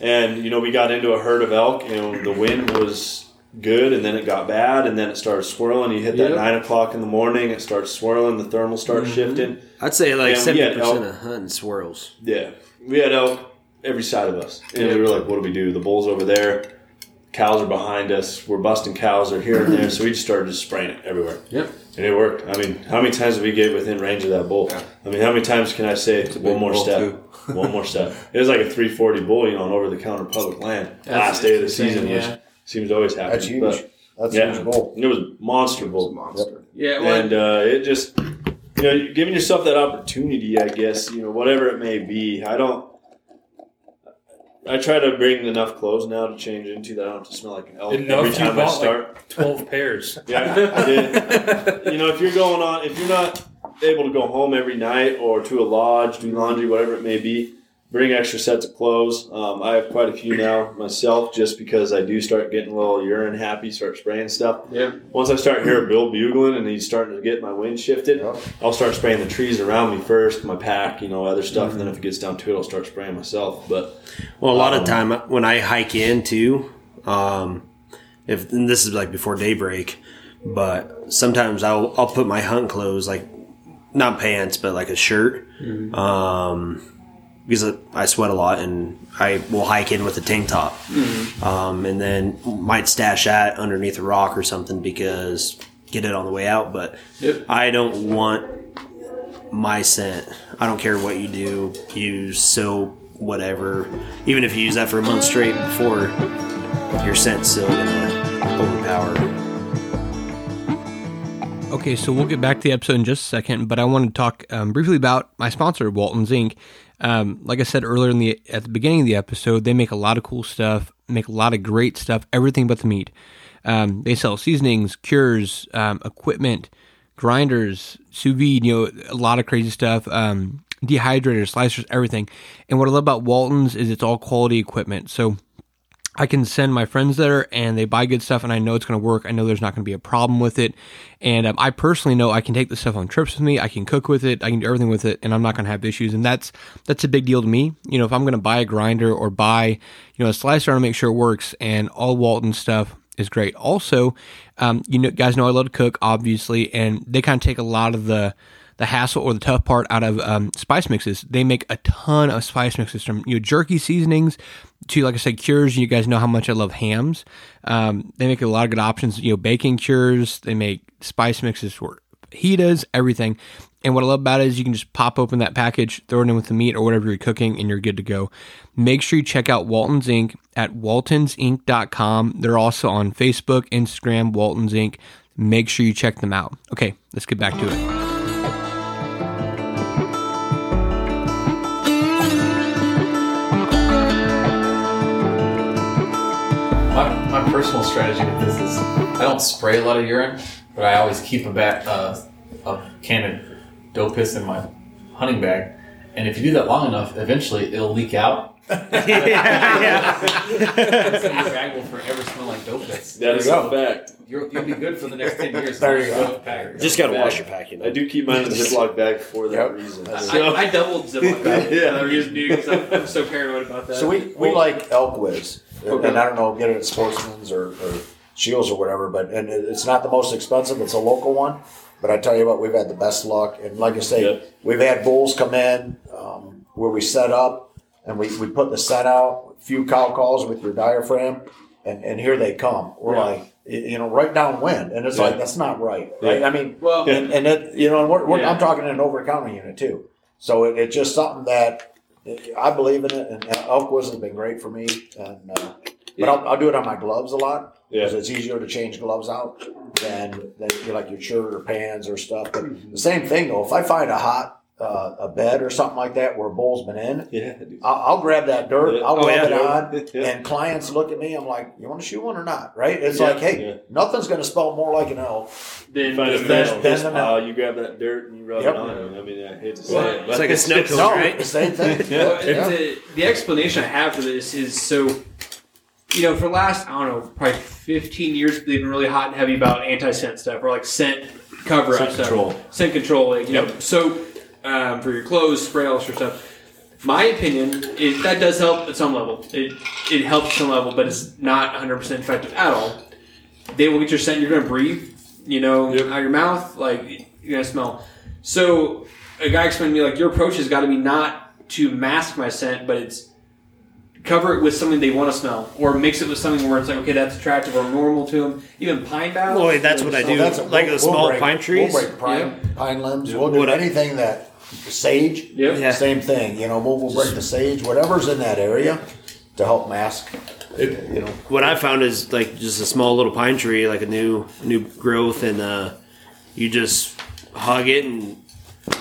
Speaker 3: and you know we got into a herd of elk, and the wind was good, and then it got bad, and then it started swirling. You hit that
Speaker 10: Yep.
Speaker 3: nine o'clock in the morning, it starts swirling, the thermal starts mm-hmm. shifting.
Speaker 6: I'd say like seventy percent
Speaker 3: elk.
Speaker 6: of hunting swirls.
Speaker 3: Yeah, we had elk every side of us, and we were like, "What do we do?" The bulls over there, cows are behind us. We're busting cows. They're here and there, <clears throat> so we just started just spraying it everywhere,
Speaker 10: Yep.
Speaker 3: And it worked. I mean, how many times did we get within range of that bull?
Speaker 4: Yeah.
Speaker 3: I mean, how many times can I say one more step? <laughs> one more step. It was like a 340 bull, you know, on over the counter public land. last day of the
Speaker 10: insane,
Speaker 3: season,
Speaker 10: yeah.
Speaker 3: which seems to always happen.
Speaker 5: That's huge.
Speaker 3: But,
Speaker 5: That's
Speaker 3: yeah,
Speaker 5: huge bull.
Speaker 3: it was monster
Speaker 4: It was
Speaker 3: bull
Speaker 4: monster.
Speaker 10: Yeah. Well,
Speaker 3: and uh, it just you know giving yourself that opportunity i guess you know whatever it may be i don't i try to bring enough clothes now to change into that i don't have to smell like an elk
Speaker 2: Enough
Speaker 3: every
Speaker 2: you
Speaker 3: time i
Speaker 2: bought,
Speaker 3: start
Speaker 2: Twelve pairs. <laughs>
Speaker 3: yeah I did. you know if you're going on if you're not able to go home every night or to a lodge do laundry whatever it may be bring extra sets of clothes. Um, i have quite a few now myself just because i do start getting a little urine happy start spraying stuff.
Speaker 10: Yeah.
Speaker 3: once I start hearing Bill bugling and he's starting to get my wind shifted, I'll start spraying the trees around me first, my pack, you know, other stuff, and then if it gets down to it, I'll start spraying myself. But
Speaker 6: Well, a lot
Speaker 3: Um,
Speaker 6: of time when I hike in too, um, if and this is like before daybreak, but sometimes I'll I'll put my hunt clothes like not pants but like a shirt, um, because I sweat a lot and I will hike in with a tank top, um, and then might stash that underneath a rock or something because get it on the way out. But
Speaker 10: Yep.
Speaker 6: I don't want my scent. I don't care what you do, use soap, whatever. Even if you use that for a month straight before, your scent's still gonna overpower.
Speaker 1: Okay, so we'll get back to the episode in just a second, but I want to talk um, briefly about my sponsor, Walton's Inc. Um, like I said earlier in the at the beginning of the episode, they make a lot of cool stuff, make a lot of great stuff, everything but the meat. Um, they sell seasonings, cures, um, equipment, grinders, sous vide, you know, a lot of crazy stuff. Um, dehydrators, slicers, everything. And what I love about Walton's is it's all quality equipment. So I can send my friends there and they buy good stuff and I know it's going to work. I know there's not going to be a problem with it. And um, I personally know I can take the stuff on trips with me. I can cook with it. I can do everything with it and I'm not going to have issues. And that's, that's a big deal to me. You know, if I'm going to buy a grinder or buy, you know, a slicer, I to make sure it works and all Walton stuff is great. Also, um, you know, guys know I love to cook, obviously, and they kind of take a lot of the, the hassle or the tough part out of um, spice mixes. They make a ton of spice mixes from you know jerky seasonings to like I said cures. You guys know how much I love hams. Um, they make a lot of good options. You know baking cures. They make spice mixes for fajitas, everything. And what I love about it is you can just pop open that package, throw it in with the meat or whatever you're cooking, and you're good to go. Make sure you check out Walton's Inc. at waltonsinc.com. They're also on Facebook, Instagram, Walton's Inc. Make sure you check them out. Okay, let's get back to it.
Speaker 7: Personal strategy with this is I don't spray a lot of urine, but I always keep a bag, uh, a can of doe piss in my hunting bag. And if you do that long enough, eventually it'll leak out. <laughs> <laughs> so your bag will forever smell like dope piss.
Speaker 3: that is a fact.
Speaker 7: You'll, you'll be good for the next 10 years.
Speaker 5: There you go.
Speaker 7: go.
Speaker 6: Just gotta wash your pack, you know.
Speaker 3: I do keep mine in a Ziploc bag for that
Speaker 5: Yep.
Speaker 3: reason.
Speaker 10: I,
Speaker 3: So,
Speaker 10: I doubled Ziploc bag. <laughs>
Speaker 3: Yeah.
Speaker 10: I reason do because I'm, I'm so paranoid about that.
Speaker 5: So we, we like elk whiz.
Speaker 10: Okay.
Speaker 5: And I don't know, get it at Sportsman's or, or Scheels or whatever. But and it- it's not the most expensive. It's a local one. But I tell you what, we've had the best luck. And like I say,
Speaker 3: Yep.
Speaker 5: we've had bulls come in um, where we set up and we, we put the set out, a few cow calls with your diaphragm, and, and here they come. We're
Speaker 3: Yeah.
Speaker 5: like, you know, right downwind. And it's
Speaker 3: Yeah.
Speaker 5: like, that's not right. Right.
Speaker 3: Yeah.
Speaker 5: I mean,
Speaker 1: Well,
Speaker 5: and, and it, you know, we're, we're. I'm talking an over counter unit too. So it, it's just something that I believe in it. And Elkwood has been great for me. And, uh, but I'll, I'll do it on my gloves a lot because
Speaker 3: Yeah.
Speaker 5: it's easier to change gloves out than, than you know, like your shirt or pants or stuff. But the same thing though, if I find a hot uh, a bed or something like that where a bull's been in,
Speaker 3: Yeah.
Speaker 5: I'll, I'll grab that dirt,
Speaker 3: Yeah.
Speaker 5: I'll
Speaker 6: Oh,
Speaker 5: rub
Speaker 6: yeah.
Speaker 5: it on, <laughs>
Speaker 3: Yeah.
Speaker 5: and clients look at me. I'm like, "You want to shoot one or not?" Right? It's
Speaker 3: Yeah.
Speaker 5: like, "Hey,
Speaker 3: Yeah.
Speaker 5: nothing's going to smell more like an elk."
Speaker 1: then
Speaker 3: Find a
Speaker 2: Then-
Speaker 3: fish,
Speaker 5: then-
Speaker 3: fish
Speaker 5: then-
Speaker 3: you grab that dirt and you rub
Speaker 5: Yep.
Speaker 3: it on. I mean, I hate to say
Speaker 1: Well,
Speaker 3: it, but
Speaker 6: it's like a snow cone,
Speaker 5: No,
Speaker 6: right?
Speaker 5: the same thing. <laughs>
Speaker 1: Well,
Speaker 5: Yeah.
Speaker 1: the, the explanation I have for this is so, you know, for the last, I don't know, probably 15 years, they've been really hot and heavy about anti scent stuff or like scent cover up
Speaker 3: Scent
Speaker 1: stuff.
Speaker 3: control.
Speaker 1: Scent control, like, you know, soap um, for your clothes, spray, all this of stuff. My opinion is that does help at some level. It, it helps at some level, but it's not 100% effective at all. They will get your scent, you're going to breathe, you know,
Speaker 2: Yep.
Speaker 1: out your mouth, like, you're going to smell. So, a guy explained to me, like, your approach has got to be not to mask my scent, but it's cover it with something they want to smell, or mix it with something where it's like, okay, that's attractive or normal to them. Even pine boughs.
Speaker 6: Well, wait, that's what I do.
Speaker 5: that's a-
Speaker 6: like
Speaker 5: we'll-
Speaker 6: the
Speaker 5: we'll
Speaker 6: small
Speaker 5: break-
Speaker 6: pine trees.
Speaker 5: We'll break pine, pine limbs. We'll do
Speaker 6: What I-
Speaker 5: anything that sage.
Speaker 1: Yep.
Speaker 6: Yeah.
Speaker 5: Same thing. You know, we'll, we'll break the sage, whatever's in that area, to help mask.
Speaker 2: It,
Speaker 5: You know,
Speaker 6: what I found is like just a small little pine tree, like a new new growth, and uh, you just hug it and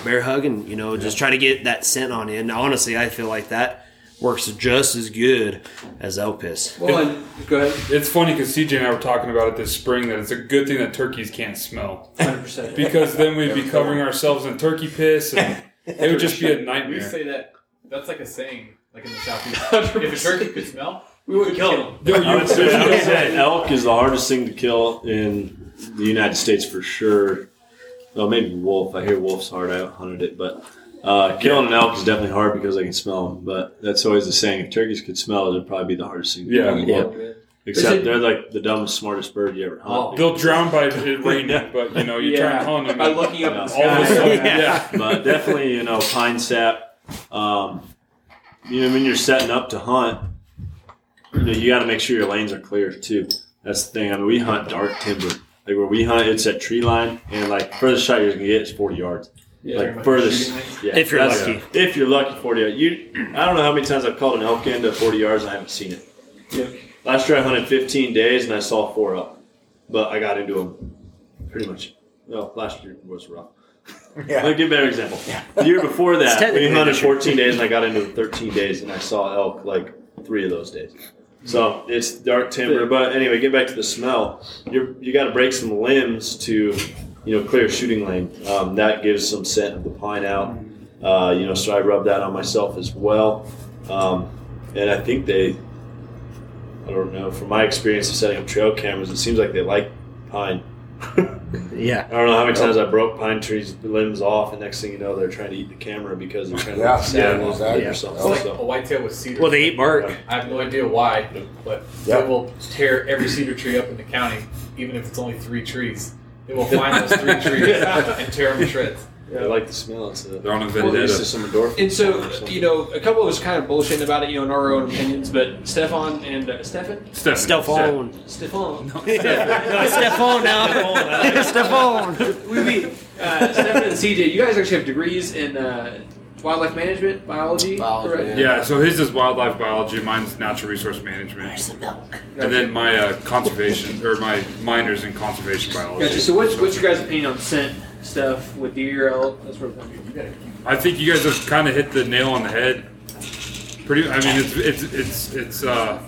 Speaker 6: bear hug, and you know just try to get that scent on in. Honestly, I feel like that works just as good as elk piss.
Speaker 1: Well, and, go ahead.
Speaker 2: it's funny because CJ and I were talking about it this spring that it's a good thing that turkeys can't smell
Speaker 1: 100%.
Speaker 2: because then we'd be covering ourselves in turkey piss and it would just be a <laughs> nightmare.
Speaker 7: We say that that's like a saying, like in the southeast. if a turkey could smell,
Speaker 1: we wouldn't kill them.
Speaker 2: Dude,
Speaker 3: I
Speaker 2: you-
Speaker 3: would say, I would say elk is the hardest thing to kill in the United States for sure. Well, maybe wolf. I hear wolf's hard. I hunted it, but uh, killing an elk is definitely hard because I can smell them. But that's always the saying: if turkeys could smell, it'd probably be the hardest thing. To
Speaker 2: Yeah.
Speaker 3: kill
Speaker 6: Yeah.
Speaker 3: world. Except they're like the dumbest, smartest bird you ever hunt.
Speaker 2: They'll drown by it <laughs> raining, but you know you try and hunt them.
Speaker 1: By looking up at the
Speaker 3: Yeah.
Speaker 2: all of a
Speaker 1: sky.
Speaker 2: sudden, yeah. <laughs>
Speaker 3: but definitely, you know, pine sap. Um, you know, when you're setting up to hunt, you know, you got to make sure your lanes are clear too. That's the thing. I mean, we hunt dark timber. Like where we hunt, it's at tree line, and like furthest shot you're gonna get is 40 yards.
Speaker 1: Yeah.
Speaker 3: like furthest, yeah,
Speaker 6: If you're
Speaker 3: that's-
Speaker 6: lucky.
Speaker 3: If you're lucky, 40 yards. You, I don't know how many times I've called an elk in to 40 yards. and I haven't seen it.
Speaker 1: Yeah.
Speaker 3: Last year I hunted 15 days and I saw four up, but I got into them pretty much. No, last year was rough. <laughs>
Speaker 5: Yeah.
Speaker 3: I'll give a better example. Yeah. The year before that, we hunted 14 days and I got into 13 days and I saw elk like three of those days. So it's dark timber, but anyway, get back to the smell. You're, you got to break some limbs to, you know, clear shooting lane. Um, that gives some scent of the pine out. Uh, you know, so I rub that on myself as well. Um, and I think they, I don't know, from my experience of setting up trail cameras, it seems like they like pine. <laughs>
Speaker 6: Yeah.
Speaker 3: I don't know how many times I broke pine trees limbs off, and next thing you know, they're trying to eat the camera because they're trying to
Speaker 5: Yeah,
Speaker 3: yeah, sand
Speaker 5: yeah,
Speaker 3: off
Speaker 5: exactly.
Speaker 3: or something.
Speaker 7: it's like
Speaker 3: So-
Speaker 7: a whitetail with cedar.
Speaker 6: Well, they eat bark.
Speaker 7: I have no idea why, but
Speaker 5: Yeah.
Speaker 7: they will tear every cedar tree up in the county, even if it's only three trees. They will find those three <laughs> trees and tear them to shreds.
Speaker 3: I like the smell. It's a,
Speaker 2: They're on a
Speaker 3: at
Speaker 2: vendetta.
Speaker 3: least it's some endorphins.
Speaker 1: And so, you know, a couple of us kind of bullshitting about it, you know, in our own opinions, but Stefan and uh, Stefan?
Speaker 2: Stefan.
Speaker 6: Stefan.
Speaker 1: Stefan.
Speaker 6: No, <laughs> Stefan now. <laughs> Stefan.
Speaker 1: we meet uh, Stefan and CJ. You guys actually have degrees in uh, wildlife management, biology,
Speaker 4: Biology,
Speaker 1: correct?
Speaker 2: Yeah, so his is wildlife biology, mine's natural resource management. Where's the milk? And then my uh, conservation, or my minor's in conservation biology.
Speaker 1: Gotcha. So, what's, what's your guys' opinion on scent stuff with deer, elk, that sort of thing?
Speaker 2: I think you guys have kind of hit the nail on the head. Pretty, I mean, it's it's it's it's uh,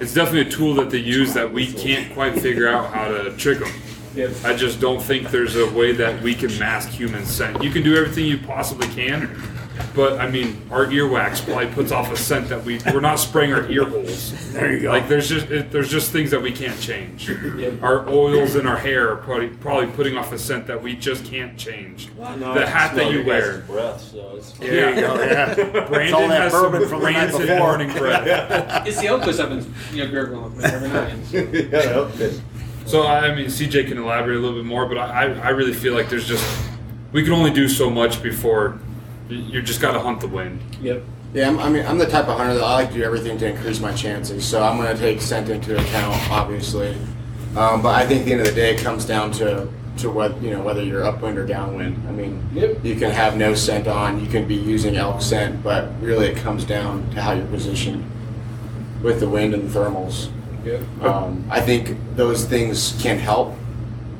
Speaker 2: it's definitely a tool that they use that we can't quite figure out how to trick them.
Speaker 1: Yeah.
Speaker 2: I just don't think there's a way that we can mask human scent. You can do everything you possibly can, but I mean, our earwax probably puts off a scent that we we're not spraying our ear holes.
Speaker 5: There you go.
Speaker 2: Like there's just it, there's just things that we can't change. Our oils in our hair are probably probably putting off a scent that we just can't change.
Speaker 3: No,
Speaker 2: the
Speaker 3: I
Speaker 2: hat that
Speaker 3: smell
Speaker 2: you
Speaker 3: your guys'
Speaker 2: wear.
Speaker 3: breath, so it's
Speaker 2: There you go.
Speaker 5: Yeah. <laughs>
Speaker 2: Brandon
Speaker 5: all that
Speaker 2: has some
Speaker 5: bourbon from the night
Speaker 2: rancid
Speaker 5: before.
Speaker 2: morning breath. <laughs>
Speaker 1: It's the elk quiz I've been, you know, gurgling with every night. <laughs>
Speaker 5: yeah, okay.
Speaker 2: So I mean, CJ can elaborate a little bit more, but I, I really feel like there's just we can only do so much before you just got to hunt the wind.
Speaker 1: Yep.
Speaker 4: Yeah, I'm, I mean, I'm the type of hunter that I like to do everything to increase my chances. So I'm going to take scent into account, obviously. Um, but I think at the end of the day, it comes down to to what you know whether you're upwind or downwind. I mean,
Speaker 1: Yep.
Speaker 4: you can have no scent on, you can be using elk scent, but really it comes down to how you're positioned with the wind and the thermals.
Speaker 1: Yep.
Speaker 4: Um, I think those things can help,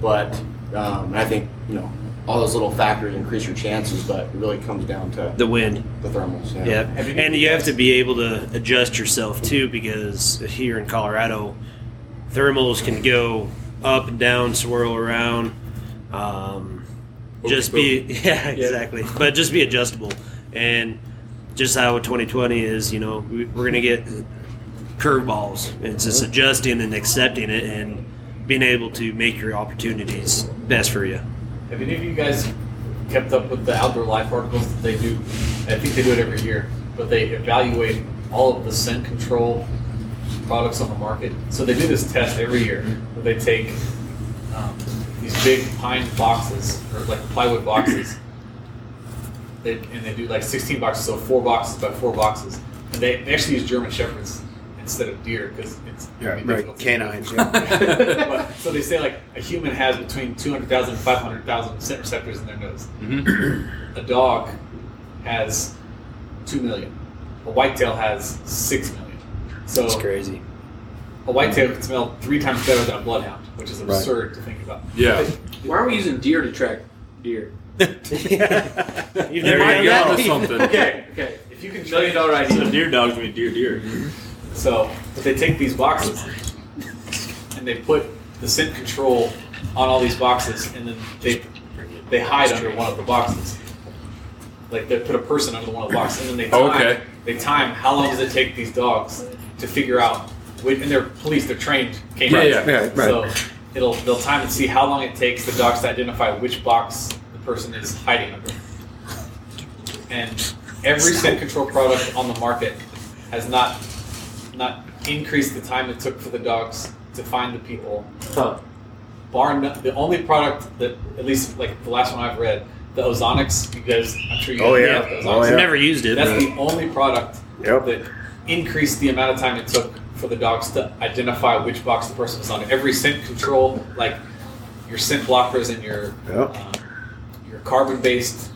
Speaker 4: but um, I think you know all those little factors increase your chances, but it really comes down to
Speaker 6: The wind.
Speaker 4: the thermals. Yeah.
Speaker 6: Yep. And you have to be able to adjust yourself too, because here in Colorado, thermals can go up and down, swirl around. Um, just be <laughs> yeah, exactly. But just be adjustable, and just how 2020 is, you know, we, we're gonna get curveballs. It's just adjusting and accepting it, and being able to make your opportunities best for you.
Speaker 7: Have any of you guys kept up with the outdoor life articles that they do? I think they do it every year, but they evaluate all of the scent control products on the market. So they do this test every year where they take um, these big pine boxes or like plywood boxes. They, and they do like 16 boxes, so four boxes by four boxes. And they, they actually use German Shepherds instead of deer because it's
Speaker 5: Yeah,
Speaker 7: it'd be
Speaker 5: right.
Speaker 7: difficult
Speaker 5: Canines, yeah. <laughs> <laughs>
Speaker 7: But- so they say like a human has between 200,000 and 500,000 scent receptors in their nose. Mm-hmm. <clears throat> a dog has 2 million. A whitetail has 6 million. So
Speaker 6: It's crazy.
Speaker 7: a whitetail can smell three times better than a bloodhound, which is
Speaker 5: Right.
Speaker 7: absurd to think about.
Speaker 2: Yeah.
Speaker 1: Why are we using deer to track deer? <laughs>
Speaker 6: You've
Speaker 2: There
Speaker 6: never
Speaker 2: you
Speaker 6: done
Speaker 2: go.
Speaker 6: that?
Speaker 2: Something.
Speaker 7: Okay, okay. If you can
Speaker 1: Million dollar
Speaker 3: So
Speaker 1: idea.
Speaker 3: deer dogs mean deer deer. Mm-hmm.
Speaker 7: So, but they take these boxes and they put the scent control on all these boxes, and then they they hide under one of the boxes. Like they put a person under one of the boxes, and then they time,
Speaker 2: Okay.
Speaker 7: they time how long does it take these dogs to figure out. which- And they're police, they're trained
Speaker 2: Yeah,
Speaker 7: canines.
Speaker 2: yeah.
Speaker 5: Yeah, right.
Speaker 7: So it'll they'll time and see how long it takes the dogs to identify which box the person is hiding under. And every scent control product on the market has not not increase the time it took for the dogs to find the people.
Speaker 1: Huh.
Speaker 7: Bar none, the only product that at least like the last one I've read, the Ozonics, you guys I'm sure you guys
Speaker 5: Oh,
Speaker 7: know
Speaker 5: yeah.
Speaker 7: about the
Speaker 5: Oh,
Speaker 7: Ozonics.
Speaker 5: yeah.
Speaker 6: I've never used it.
Speaker 7: That's
Speaker 6: but-
Speaker 7: the only product
Speaker 5: Yep.
Speaker 7: that increased the amount of time it took for the dogs to identify which box the person was on. Every scent control, like your scent blockers and your
Speaker 5: Yep.
Speaker 7: um, your carbon based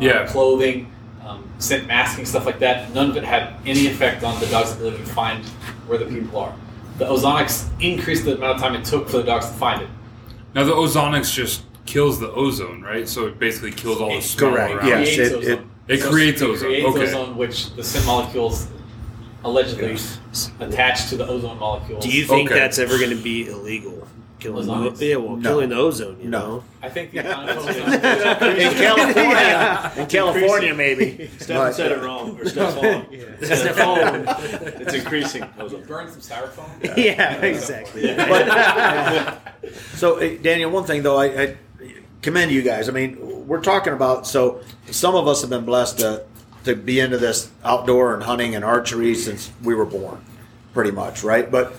Speaker 2: Yeah.
Speaker 7: clothing, um, scent masking, stuff like that. None of it had any effect on the dog's ability to find where the people are. The ozonics increased the amount of time it took for the dogs to find it.
Speaker 2: Now the ozonics just kills the ozone, right? So it basically kills all the smell
Speaker 5: Correct,
Speaker 2: around.
Speaker 5: yes.
Speaker 7: creates
Speaker 5: it-
Speaker 7: ozone.
Speaker 2: It creates
Speaker 7: it
Speaker 2: ozone,
Speaker 7: creates
Speaker 2: okay.
Speaker 7: ozone, which the scent molecules allegedly attach to the ozone molecules.
Speaker 6: Do you think
Speaker 2: Okay.
Speaker 6: that's ever going to be illegal? Killing
Speaker 7: Ozonics?
Speaker 6: the, yeah, well,
Speaker 5: No.
Speaker 6: killing the ozone, you
Speaker 5: No.
Speaker 6: know.
Speaker 7: I think the
Speaker 5: in
Speaker 7: ozone.
Speaker 5: California, in California, maybe.
Speaker 3: Stefan
Speaker 5: But-
Speaker 3: said it wrong. Or Stefan. <laughs> Stefan. It's increasing. ozone.
Speaker 7: Burn some styrofoam.
Speaker 6: Yeah, <laughs> exactly. <laughs>
Speaker 5: So, eh, Daniel, one thing though, I, I commend you guys. I mean, we're talking about so some of us have been blessed to to be into this outdoor and hunting and archery since we were born, pretty much, right? But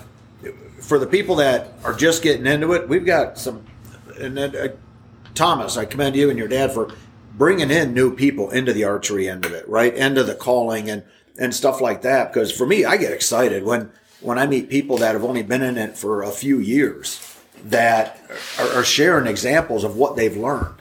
Speaker 5: for the people that are just getting into it, we've got some. And then, uh, Thomas, I commend you and your dad for bringing in new people into the archery end of it, right? Into the calling and and stuff like that. Because for me, I get excited when when I meet people that have only been in it for a few years that are, are sharing examples of what they've learned.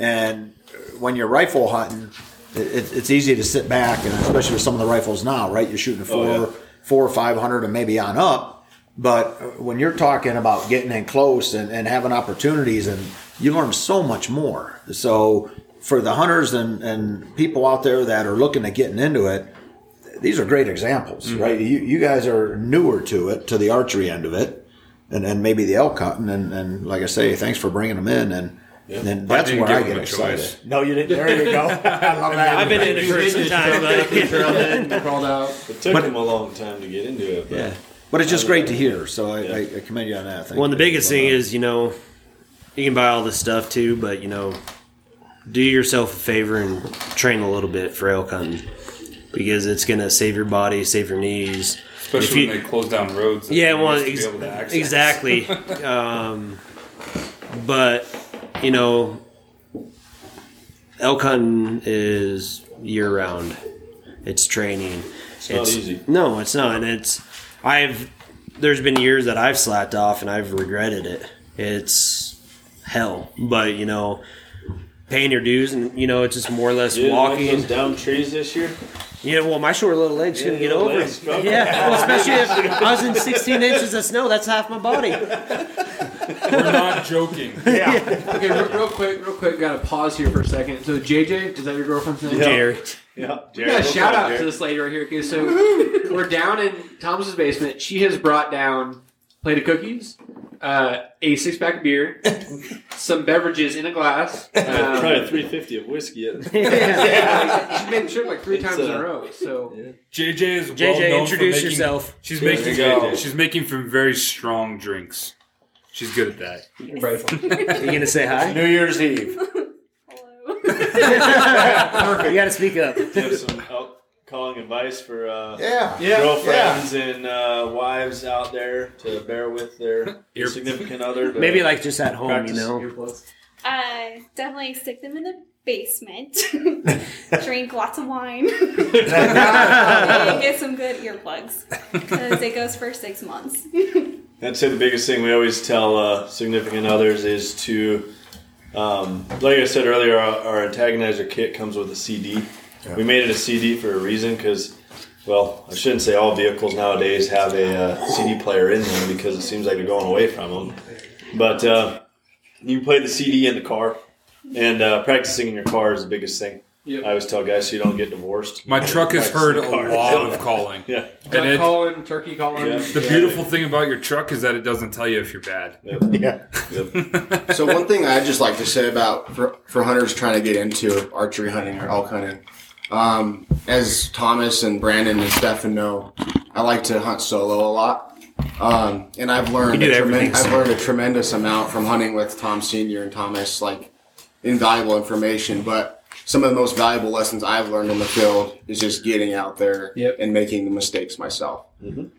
Speaker 5: And when you're rifle hunting, it, it's easy to sit back, and especially with some of the rifles now, right? You're shooting four,
Speaker 3: yeah.
Speaker 5: four or five hundred, and maybe on up. But when you're talking about getting in close and, and having opportunities, and you learn so much more. So for the hunters and, and people out there that are looking at getting into it, these are great examples, mm-hmm. right? You, you guys are newer to it, to the archery end of it, and, and maybe the elk hunting. And, and like I say, thanks for bringing them in. And, and that's
Speaker 2: didn't
Speaker 5: where I get excited.
Speaker 2: choice.
Speaker 5: No, you didn't. There you go. I love that.
Speaker 6: I've been in it for some time, but
Speaker 4: crawled out.
Speaker 3: It took
Speaker 5: But-
Speaker 3: him a long time to get into it. But
Speaker 5: Yeah. But it's just great to hear. So I, I, I commend you on that. Thank
Speaker 6: Well, and the biggest thing is, you know, you can buy all this stuff too, but you know, do yourself a favor and train a little bit for elk hunting because it's gonna save your body, save your knees,
Speaker 2: Especially
Speaker 6: you-
Speaker 2: when they close down roads.
Speaker 6: Yeah, well,
Speaker 2: used to
Speaker 6: ex-
Speaker 2: be able to
Speaker 6: exactly. <laughs> um, but you know, elk hunting is year round. It's training.
Speaker 3: It's not easy.
Speaker 6: No, it's not. And it's I've there's been years that I've slacked off and I've regretted it. It's hell, but you know, paying your dues and you know it's just more or less
Speaker 3: You didn't like
Speaker 6: walking.
Speaker 3: those down trees this year?
Speaker 6: Yeah, well, my short little legs couldn't get over
Speaker 3: legs
Speaker 6: it.
Speaker 3: struggle.
Speaker 6: Yeah, well, especially if I was in 16 inches of snow. That's half my body.
Speaker 2: We're not joking. <laughs> Yeah.
Speaker 1: Okay, real, real quick, real quick. Got to pause here for a second. So JJ, is that your girlfriend's name?
Speaker 6: Jerry.
Speaker 3: Yeah.
Speaker 1: We got a shout out to this lady right here. Okay, so <laughs> we're down in Thomas's basement. She has brought down a plate of cookies, uh, a six pack of beer, <laughs> some beverages in a glass. <laughs> Um,
Speaker 3: Probably 350 of whiskey. At
Speaker 1: yeah, she's made the trip like three
Speaker 3: It's,
Speaker 1: times in
Speaker 3: uh,
Speaker 1: a row. So
Speaker 2: JJ is well
Speaker 6: JJ,
Speaker 2: known
Speaker 6: introduce
Speaker 2: for making,
Speaker 6: yourself.
Speaker 2: She's
Speaker 3: There
Speaker 2: making
Speaker 3: you
Speaker 2: she's making some very strong drinks. She's good at that.
Speaker 6: Are you gonna say hi?
Speaker 3: New Year's Eve.
Speaker 6: You gotta speak up.
Speaker 3: Do you have some elk calling advice for uh,
Speaker 4: Yeah.
Speaker 7: Yeah.
Speaker 3: girlfriends and uh, wives out there to bear with their <laughs>
Speaker 2: Ear-
Speaker 3: significant other?
Speaker 6: Maybe like just at home, you know.
Speaker 1: earplugs.
Speaker 9: Uh, definitely stick them in the basement. <laughs> Drink lots of wine. <laughs> and get some good earplugs because it goes for six months.
Speaker 3: I'd say the biggest thing we always tell uh, significant others is to, um, like I said earlier, our, our antagonizer kit comes with a CD. We made it a CD for a reason because, well, I shouldn't say all vehicles nowadays have a uh, CD player in them because it seems like they're going away from them. But uh, you play the CD in the car, and uh, practicing in your car is the biggest thing.
Speaker 1: Yep.
Speaker 3: I always tell guys so you don't get divorced.
Speaker 2: My truck has heard a
Speaker 3: car.
Speaker 2: lot of <laughs> calling.
Speaker 3: Yeah.
Speaker 2: And it,
Speaker 1: calling, turkey calling.
Speaker 3: Yeah.
Speaker 2: the beautiful thing about your truck is that it doesn't tell you if you're bad. <laughs>
Speaker 5: Yeah.
Speaker 3: Yep.
Speaker 4: So one thing I'd just like to say about for, for hunters trying to get into archery hunting or elk hunting, um, as Thomas and Brandon and Stefan know, I like to hunt solo a lot, um, and I've learned a
Speaker 6: everything
Speaker 4: tremen- I've learned a tremendous amount from hunting with Tom Senior and Thomas, like invaluable information. But some of the most valuable lessons I've learned in the field is just getting out there
Speaker 1: Yep.
Speaker 4: and making the mistakes myself.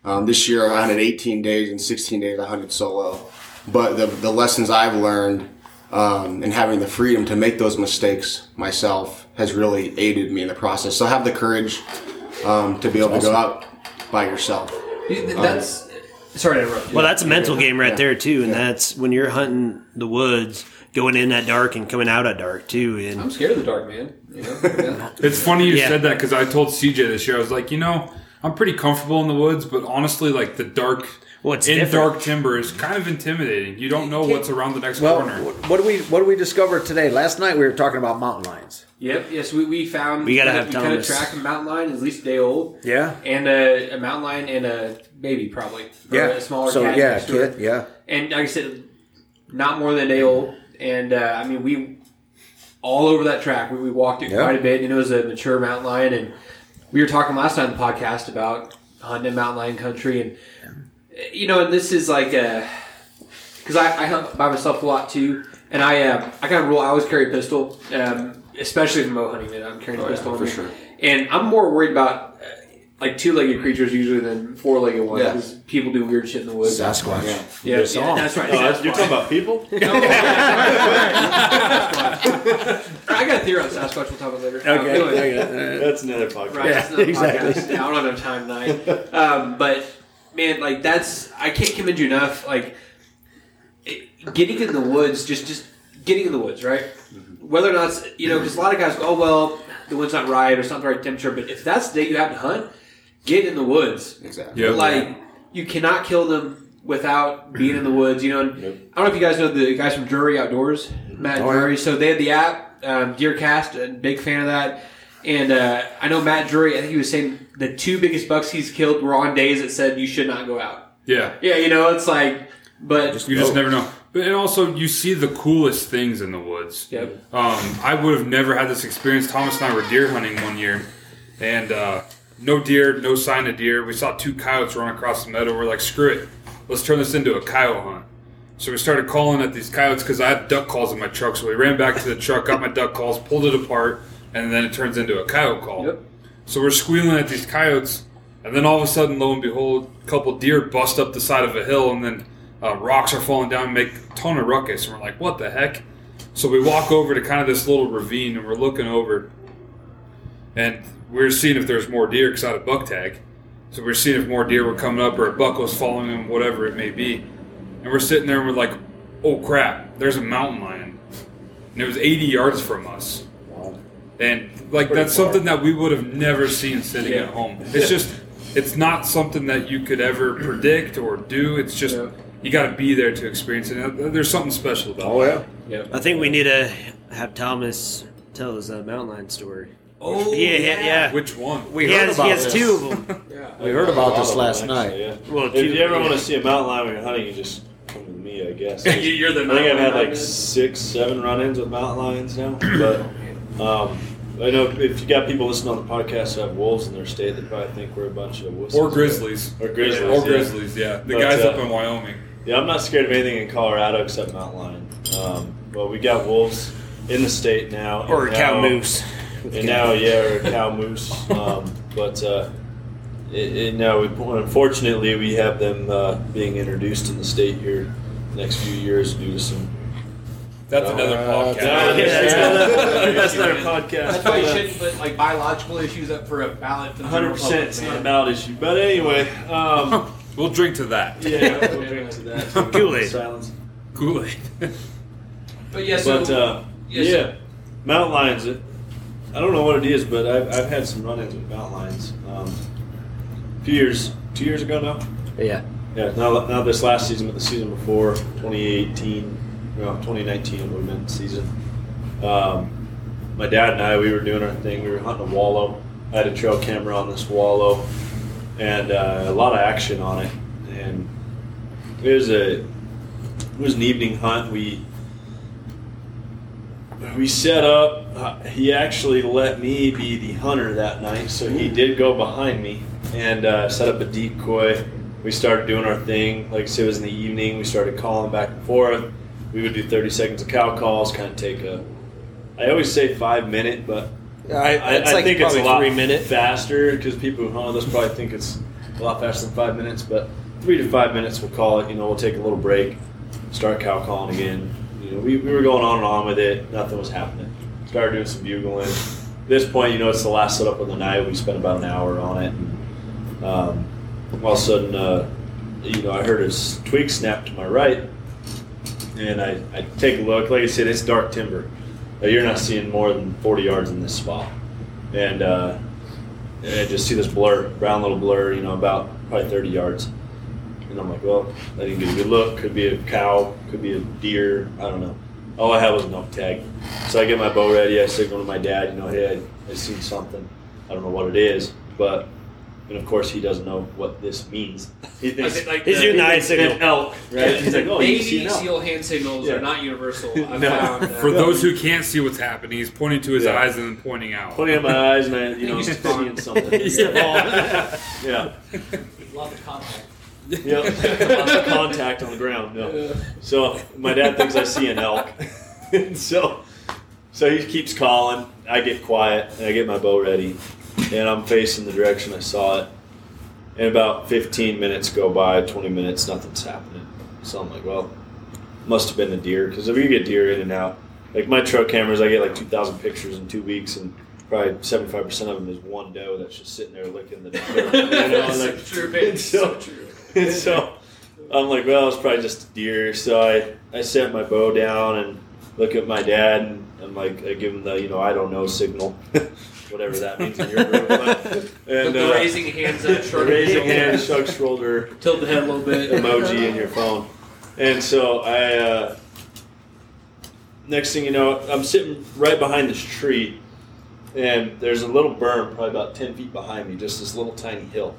Speaker 4: Um, this year I hunted 18 days and 16 days I hunted solo. But the, the lessons I've learned um, and having the freedom to make those mistakes myself has really aided me in the process. So have the courage um, to be able to go out by yourself.
Speaker 1: That's sorry to interrupt. you.
Speaker 6: Well, that's a mental game right
Speaker 4: Yeah.
Speaker 6: there too, and that's when you're hunting the woods, going in at dark and coming out at dark too. And I'm
Speaker 1: scared of the dark, man. You know? Yeah. <laughs>
Speaker 2: It's funny you
Speaker 6: Yeah.
Speaker 2: said that because I told CJ this year I was like, you know, I'm pretty comfortable in the woods, but honestly, like the dark
Speaker 6: well, it's
Speaker 2: in
Speaker 6: different.
Speaker 2: dark timber is kind of intimidating. You don't know what's around the next
Speaker 5: Well,
Speaker 2: corner.
Speaker 5: what do we what do we discover today? Last night we were talking about mountain lions.
Speaker 1: Yep. Yes, we, we found
Speaker 6: We gotta
Speaker 1: that
Speaker 6: have
Speaker 1: we cut a track a mountain lion, at least a day old,
Speaker 5: Yeah.
Speaker 1: and a, a mountain lion and a baby probably.
Speaker 5: Yeah.
Speaker 1: A smaller
Speaker 5: so
Speaker 1: cat
Speaker 5: yeah,
Speaker 1: next to it.
Speaker 5: kid. Yeah.
Speaker 1: And like I said, not more than a day old. And uh, I mean, we all over that track. We, we walked it
Speaker 5: Yeah.
Speaker 1: quite a bit, and it was a mature mountain lion. And we were talking last time in the podcast about hunting mountain lion country, and you know, and this is like because I, I hunt by myself a lot too, and I uh, I kind of rule. I always carry a pistol, um, especially if I'm bow hunting. Man, I'm carrying a
Speaker 4: Oh, yeah,
Speaker 1: pistol on
Speaker 4: for sure.
Speaker 1: And I'm more worried about. Like two-legged creatures usually than four-legged ones
Speaker 4: Yeah.
Speaker 1: because people do weird shit in the woods.
Speaker 5: Sasquatch.
Speaker 1: Yeah,
Speaker 5: song.
Speaker 1: yeah, that's right.
Speaker 3: Oh,
Speaker 1: Sasquatch.
Speaker 3: you're talking about people? <laughs>
Speaker 1: I got a theory on Sasquatch. We'll talk about later. Um,
Speaker 5: Okay.
Speaker 1: anyway.
Speaker 3: That's another podcast.
Speaker 1: right, that's another <laughs>
Speaker 5: exactly.
Speaker 1: podcast. Yeah, I don't have enough time tonight. Um, but man, like that's I can't commend you enough. Like it, getting in the woods, just just getting in the woods, right? Whether or not it's, you know, because a lot of guys go, oh well, the wind's not right or it's not the right temperature. But if that's the day you have to hunt, get in the woods.
Speaker 4: Exactly.
Speaker 2: Yep.
Speaker 1: Like you cannot kill them without being in the woods. You know, and
Speaker 3: Yep.
Speaker 1: I don't know if you guys know the guys from Drury Outdoors, Matt
Speaker 5: Oh, yeah.
Speaker 1: So they had the app, um, Deercast, a big fan of that. And uh, I know Matt Drury. I think he was saying the two biggest bucks he's killed were on days that said you should not go out.
Speaker 2: Yeah.
Speaker 1: Yeah, you know, it's like, but
Speaker 2: You just never know. But and also you see the coolest things in the woods.
Speaker 1: Yep.
Speaker 2: Um, I would have never had this experience. Thomas and I were deer hunting one year, and uh, no deer, no sign of deer. We saw two coyotes run across the meadow. We're like, screw it, let's turn this into a coyote hunt. So we started calling at these coyotes because I had duck calls in my truck. So we ran back to the truck, got my duck calls, pulled it apart, and then it turns into a coyote call.
Speaker 1: Yep.
Speaker 2: So we're squealing at these coyotes, And then all of a sudden, lo and behold, a couple deer bust up the side of a hill, and then uh, rocks are falling down and make a ton of ruckus. And we're like, what the heck? So we walk over to kind of this little ravine, and we're looking over, and we're seeing if there's more deer because I had a buck tag. So we're seeing if more deer were coming up or a buck was following them, whatever it may be. And we're sitting there and we're like, oh crap, there's a mountain lion. And it was 80 yards from us. And like that's something that we would have never seen sitting at home. It's just, it's not something that you could ever <clears throat> predict or do. It's just, you got to be there to experience it. And There's something special about it.
Speaker 5: Oh
Speaker 2: it.
Speaker 5: yeah.
Speaker 6: I think we need to have Thomas tell us a mountain lion story.
Speaker 8: Oh,
Speaker 6: yeah, yeah, yeah.
Speaker 2: Which one?
Speaker 5: We
Speaker 6: he
Speaker 5: heard
Speaker 6: has,
Speaker 5: about
Speaker 6: he has
Speaker 5: this.
Speaker 6: two of them. <laughs>
Speaker 5: We heard about this last
Speaker 3: them,
Speaker 5: night.
Speaker 3: actually, Yeah.
Speaker 6: Well,
Speaker 3: if
Speaker 6: two-
Speaker 3: you ever
Speaker 6: yeah.
Speaker 3: want to see a mountain lion when you're hunting, you just come with me, I guess. <laughs>
Speaker 1: You're the
Speaker 3: I think I've had
Speaker 1: mountain
Speaker 3: like six, seven run-ins with mountain lions now. But um, I know if you got people listening on the podcast who have wolves in their state, they probably think we're a bunch of wussies.
Speaker 2: Or grizzlies.
Speaker 3: Or grizzlies.
Speaker 2: Or
Speaker 3: yeah.
Speaker 2: grizzlies, yeah. The
Speaker 3: But,
Speaker 2: guys
Speaker 3: uh,
Speaker 2: up in Wyoming.
Speaker 3: Yeah, I'm not scared of anything in Colorado except mountain lion. Um, but we got wolves in the state now.
Speaker 6: Or a cow
Speaker 3: now-
Speaker 6: moose.
Speaker 3: And now, yeah, or a cow moose. Um, <laughs> but uh, it, it, no, we, unfortunately, we have them uh, being introduced in the state here next few years due to some.
Speaker 2: That's another
Speaker 5: Uh,
Speaker 2: podcast. <laughs>
Speaker 3: Yeah, that's another- that's another <laughs> podcast.
Speaker 1: That's why you shouldn't put like biological issues up for a ballot.
Speaker 3: Hundred percent, it's not a ballot issue. But anyway, um,
Speaker 2: We'll drink to that.
Speaker 3: yeah, we'll drink to that.
Speaker 6: Kool-Aid.
Speaker 3: Silence.
Speaker 2: Kool Aid.
Speaker 1: But yeah, so
Speaker 3: But uh,
Speaker 1: yes.
Speaker 3: yeah, mountain lions. It, I don't know what it is, but I've, I've had some run-ins with mountain lions. Um, a few years, two years ago now.
Speaker 6: Yeah.
Speaker 3: Yeah, not, not this last season, but the season before, 2018, no, 2019 would have been season. Um, my dad and I, we were doing our thing. We were hunting a wallow. I had a trail camera on this wallow, and uh, a lot of action on it. And it was a it was an evening hunt. We we set up. Uh, he actually let me be the hunter that night, so he did go behind me and uh, set up a decoy. We started doing our thing. Like I said, it was in the evening. We started calling back and forth. We would do 30 seconds of cow calls, kind of take a. I always say five minute, but
Speaker 6: I,
Speaker 3: I, I
Speaker 6: like
Speaker 3: think it's a lot
Speaker 6: three minute.
Speaker 3: faster because people who hunt us probably think it's a lot faster than five minutes. But three to five minutes, we'll call it. You know, we'll take a little break, start cow calling again. You know, we, we were going on and on with it. Nothing was happening. Started doing some bugling. At this point, you know, it's the last setup of the night. We spent about an hour on it. And, um, all of a sudden, uh, you know, I heard his twig snap to my right, and I, I take a look. Like I said, it's dark timber. You're not seeing more than 40 yards in this spot. And, uh, and I just see this blur, brown little blur, you know, about probably 30 yards. And I'm like, well, I didn't get a good look. Could be a cow, could be a deer. I don't know. All I had was an elk tag. So I get my bow ready. I signal to my dad, you know, hey, I, I seen something. I don't know what it is, but and of course he doesn't know what this means. <laughs> He thinks
Speaker 1: Like- like
Speaker 6: He's
Speaker 1: the-
Speaker 6: doing the eye
Speaker 3: an
Speaker 6: signal.
Speaker 3: elk, right? He's like, oh, you see elk.
Speaker 1: SEAL hand signals
Speaker 3: Yeah.
Speaker 1: are not universal. <laughs> I've
Speaker 3: No.
Speaker 2: For those who can't see what's happening, he's pointing to his
Speaker 3: Yeah.
Speaker 2: eyes and then pointing out.
Speaker 3: Pointing at my eyes and I, you know,
Speaker 1: He's
Speaker 3: seeing
Speaker 1: fine.
Speaker 3: something. <laughs> yeah.
Speaker 7: Love the contact.
Speaker 3: Yep. Lots of contact on the ground. No. So my dad thinks I see an elk. and <laughs> so so he keeps calling. I get quiet and I get my bow ready. And I'm facing the direction I saw it. And about 15 minutes go by, 20 minutes, nothing's happening. So I'm like, well, must have been a deer. Because if you get deer in and out, like my trail cameras, I get like 2,000 pictures in two weeks, and probably 75% of them is one doe that's just sitting there licking the <laughs> dirt. You know, and like,
Speaker 1: True, baby.
Speaker 3: and <laughs> so, and <laughs> so I'm like, well, it's probably just a deer. So I, I set my bow down and look at my dad, and I'm like, I give him the, you know, I don't know signal, <laughs> whatever that means in your <laughs> group. And
Speaker 1: the
Speaker 3: uh,
Speaker 1: raising hands up,
Speaker 3: the
Speaker 1: shrugging
Speaker 3: raising
Speaker 1: shoulders,
Speaker 3: hand, shrug shoulder
Speaker 1: tilt the head a little bit.
Speaker 3: emoji in your phone. And so I, uh, next thing you know, I'm sitting right behind this tree, and there's a little berm, probably about 10 feet behind me, just this little tiny hill.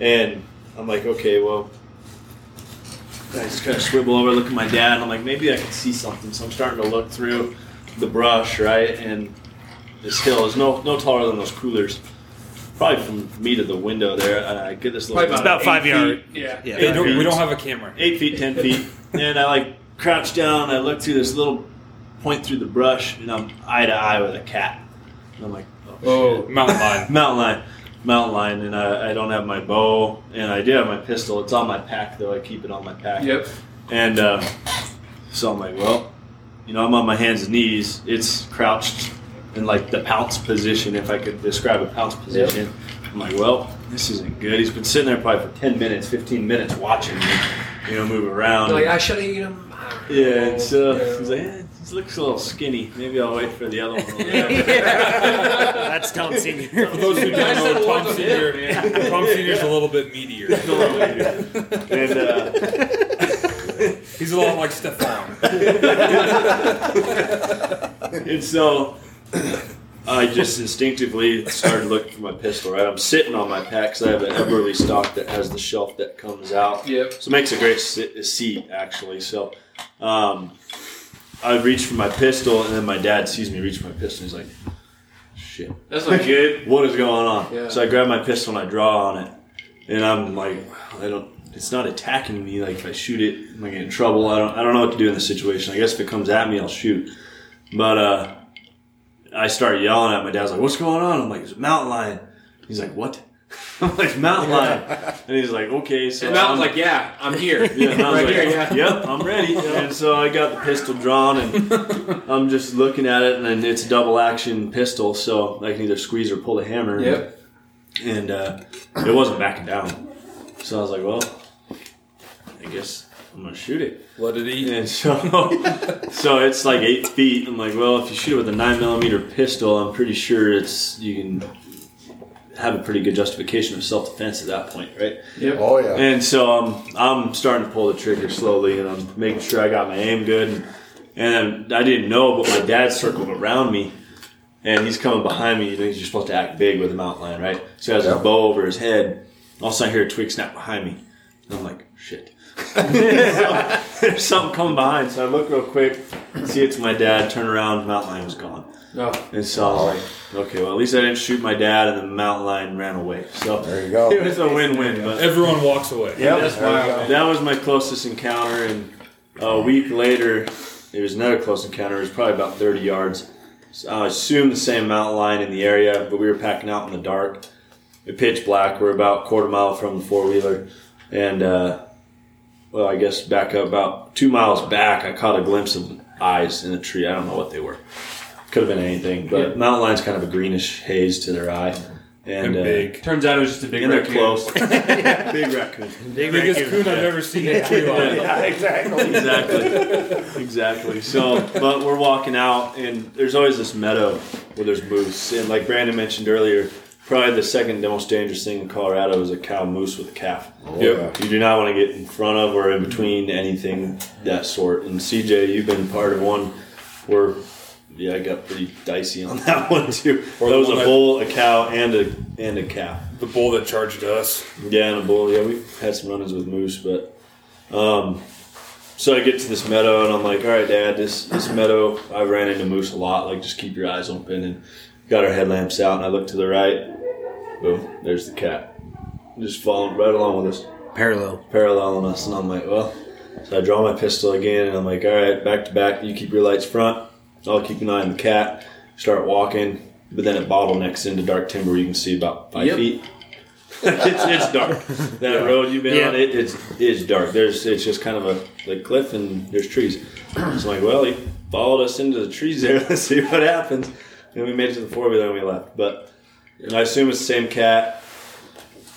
Speaker 3: And I'm like, okay, well, I just kind of swivel over, look at my dad, and I'm like, maybe I can see something. So I'm starting to look through the brush, right? And this hill is no no taller than those coolers. Probably from me to the window there, I get this little.
Speaker 1: Probably
Speaker 6: It's about five
Speaker 3: feet-
Speaker 6: yard.
Speaker 1: Yeah.
Speaker 6: Yeah.
Speaker 2: Hey, don't- we don't have a camera.
Speaker 3: eight feet, ten feet, <laughs> and I like crouch down. I look through this little point through the brush, and I'm eye to eye with a cat. And I'm like, oh, oh
Speaker 2: Mountain lion. <laughs>
Speaker 3: mountain lion. Mountain lion, and I, I don't have my bow, and I do have my pistol. It's on my pack though. I keep it on my pack.
Speaker 1: Yep.
Speaker 3: And uh, so I'm like, well, you know, I'm on my hands and knees. It's crouched in like the pounce position, if I could describe a pounce position. I'm like, well, this isn't good. He's been sitting there probably for 10 minutes, 15 minutes watching me, you know, move around.
Speaker 1: Like I should have eaten him.
Speaker 3: yeah, and so he's like, eh, he looks a little skinny. Maybe I'll wait for the other one. <laughs> <laughs>
Speaker 6: That's Tom Senior.
Speaker 2: For those who don't know,
Speaker 1: walk
Speaker 2: Tom Senior,
Speaker 1: here,
Speaker 2: Tom Senior's a little bit meatier.
Speaker 3: and uh, <laughs>
Speaker 2: He's a lot like Stefan.
Speaker 3: And so I just instinctively started looking for my pistol, right? I'm sitting on my pack because I have an Eberlestock that has the shelf that comes out.
Speaker 1: Yep.
Speaker 3: So it makes a great sit, seat, actually. So um, I reach for my pistol, and then my dad sees me reach for my pistol. He's like, shit.
Speaker 1: That's not <laughs> good.
Speaker 3: What is going on?
Speaker 1: Yeah.
Speaker 3: So I grab my pistol and I draw on it. And I'm like, I don't, it's not attacking me. Like if I shoot it, am I getting in trouble? I don't, I don't know what to do in this situation. I guess if it comes at me, I'll shoot. But uh, I start yelling at my dad's like, "What's going on?" I'm like, "It's a mountain lion." He's like, "What?" <laughs> I'm like, "Mountain lion," and he's like, "Okay." So
Speaker 1: And Mountain's
Speaker 3: I'm-
Speaker 1: like, yeah, I'm here. <laughs>
Speaker 3: yeah, and I was
Speaker 1: right
Speaker 3: like,
Speaker 1: here, yeah.
Speaker 3: Yep, I'm ready. <laughs> And so I got the pistol drawn, and I'm just looking at it, and it's a double action pistol, so I can either squeeze or pull the hammer.
Speaker 1: Yep.
Speaker 3: And uh, it wasn't backing down, so I was like, "Well, I guess I'm gonna shoot it."
Speaker 2: What did he?
Speaker 3: And so, so it's like eight feet. I'm like, well, if you shoot it with a nine millimeter pistol, I'm pretty sure it's you can have a pretty good justification of self defense at that point, right?
Speaker 4: Oh yeah.
Speaker 3: And so um, I'm starting to pull the trigger slowly, and I'm making sure I got my aim good. And, and I didn't know, but my dad circled around me, and he's coming behind me. You know, you're supposed to act big with a mountain lion, right? So he has his
Speaker 4: Yep.
Speaker 3: bow over his head. All of a sudden, I hear a twig snap behind me, and I'm like, shit. so, <laughs> <laughs> there's something coming behind, so I look real quick, see it's my dad. Turn around, mountain lion was gone.
Speaker 1: No.
Speaker 3: And so I was like, okay, well, at least I didn't shoot my dad, and the mountain lion ran away. So
Speaker 4: There you go. <laughs>
Speaker 3: it was a win-win. But
Speaker 2: Everyone walks away.
Speaker 3: Yeah,
Speaker 1: That's wild.
Speaker 3: that was my closest encounter, and a week later, it was another close encounter. It was probably about 30 yards. So I assume the same mountain lion in the area, but we were packing out in the dark. It pitch black. We're about a quarter mile from the four wheeler, and uh, well, I guess back up about two miles back, I caught a glimpse of eyes in a tree. I don't know what they were. Could have been anything, but
Speaker 1: Yeah.
Speaker 3: mountain lion's kind of a greenish haze to their eye, and,
Speaker 2: And
Speaker 3: uh,
Speaker 2: big.
Speaker 1: Turns out it was just a big
Speaker 3: and they're
Speaker 1: raccoon.
Speaker 3: close. <laughs> big raccoon.
Speaker 6: Big
Speaker 2: Biggest
Speaker 6: raccoon.
Speaker 2: coon I've ever seen in tree line.
Speaker 5: Yeah, exactly.
Speaker 3: exactly exactly so but we're walking out and there's always this meadow where there's moose and like brandon mentioned earlier probably the second most dangerous thing in colorado is a cow moose with a calf
Speaker 2: Yep.
Speaker 3: you do not want to get in front of or in between anything that sort and cj you've been part of one where yeah i got pretty dicey on <laughs> that one too
Speaker 2: Or
Speaker 3: that was
Speaker 2: one
Speaker 3: a
Speaker 2: that-
Speaker 3: bull a cow and a and a calf
Speaker 2: The bull that charged us.
Speaker 3: yeah, and a bull. Yeah, we've had some run-ins with moose, but um, so I get to this meadow and I'm like, all right, Dad, this this meadow. I ran into moose a lot. Like, just keep your eyes open. And got our headlamps out, and I look to the right. Boom, there's the cat, just following right along with us,
Speaker 6: Parallel.
Speaker 3: paralleling us. And I'm like, well. So I draw my pistol again, and I'm like, all right, back to back. You keep your lights front. I'll keep an eye on the cat. Start walking, but then it bottlenecks into dark timber. You can see about five
Speaker 1: Yep.
Speaker 3: feet. <laughs> it's, it's dark. That road you've been
Speaker 6: Yeah.
Speaker 3: on, it, it's it's dark. There's it's just kind of a like cliff and there's trees. So I'm like, well, he followed us into the trees there. <laughs> Let's see what happens. And we made it to the four wheeler and we left. But and I assume it's the same cat.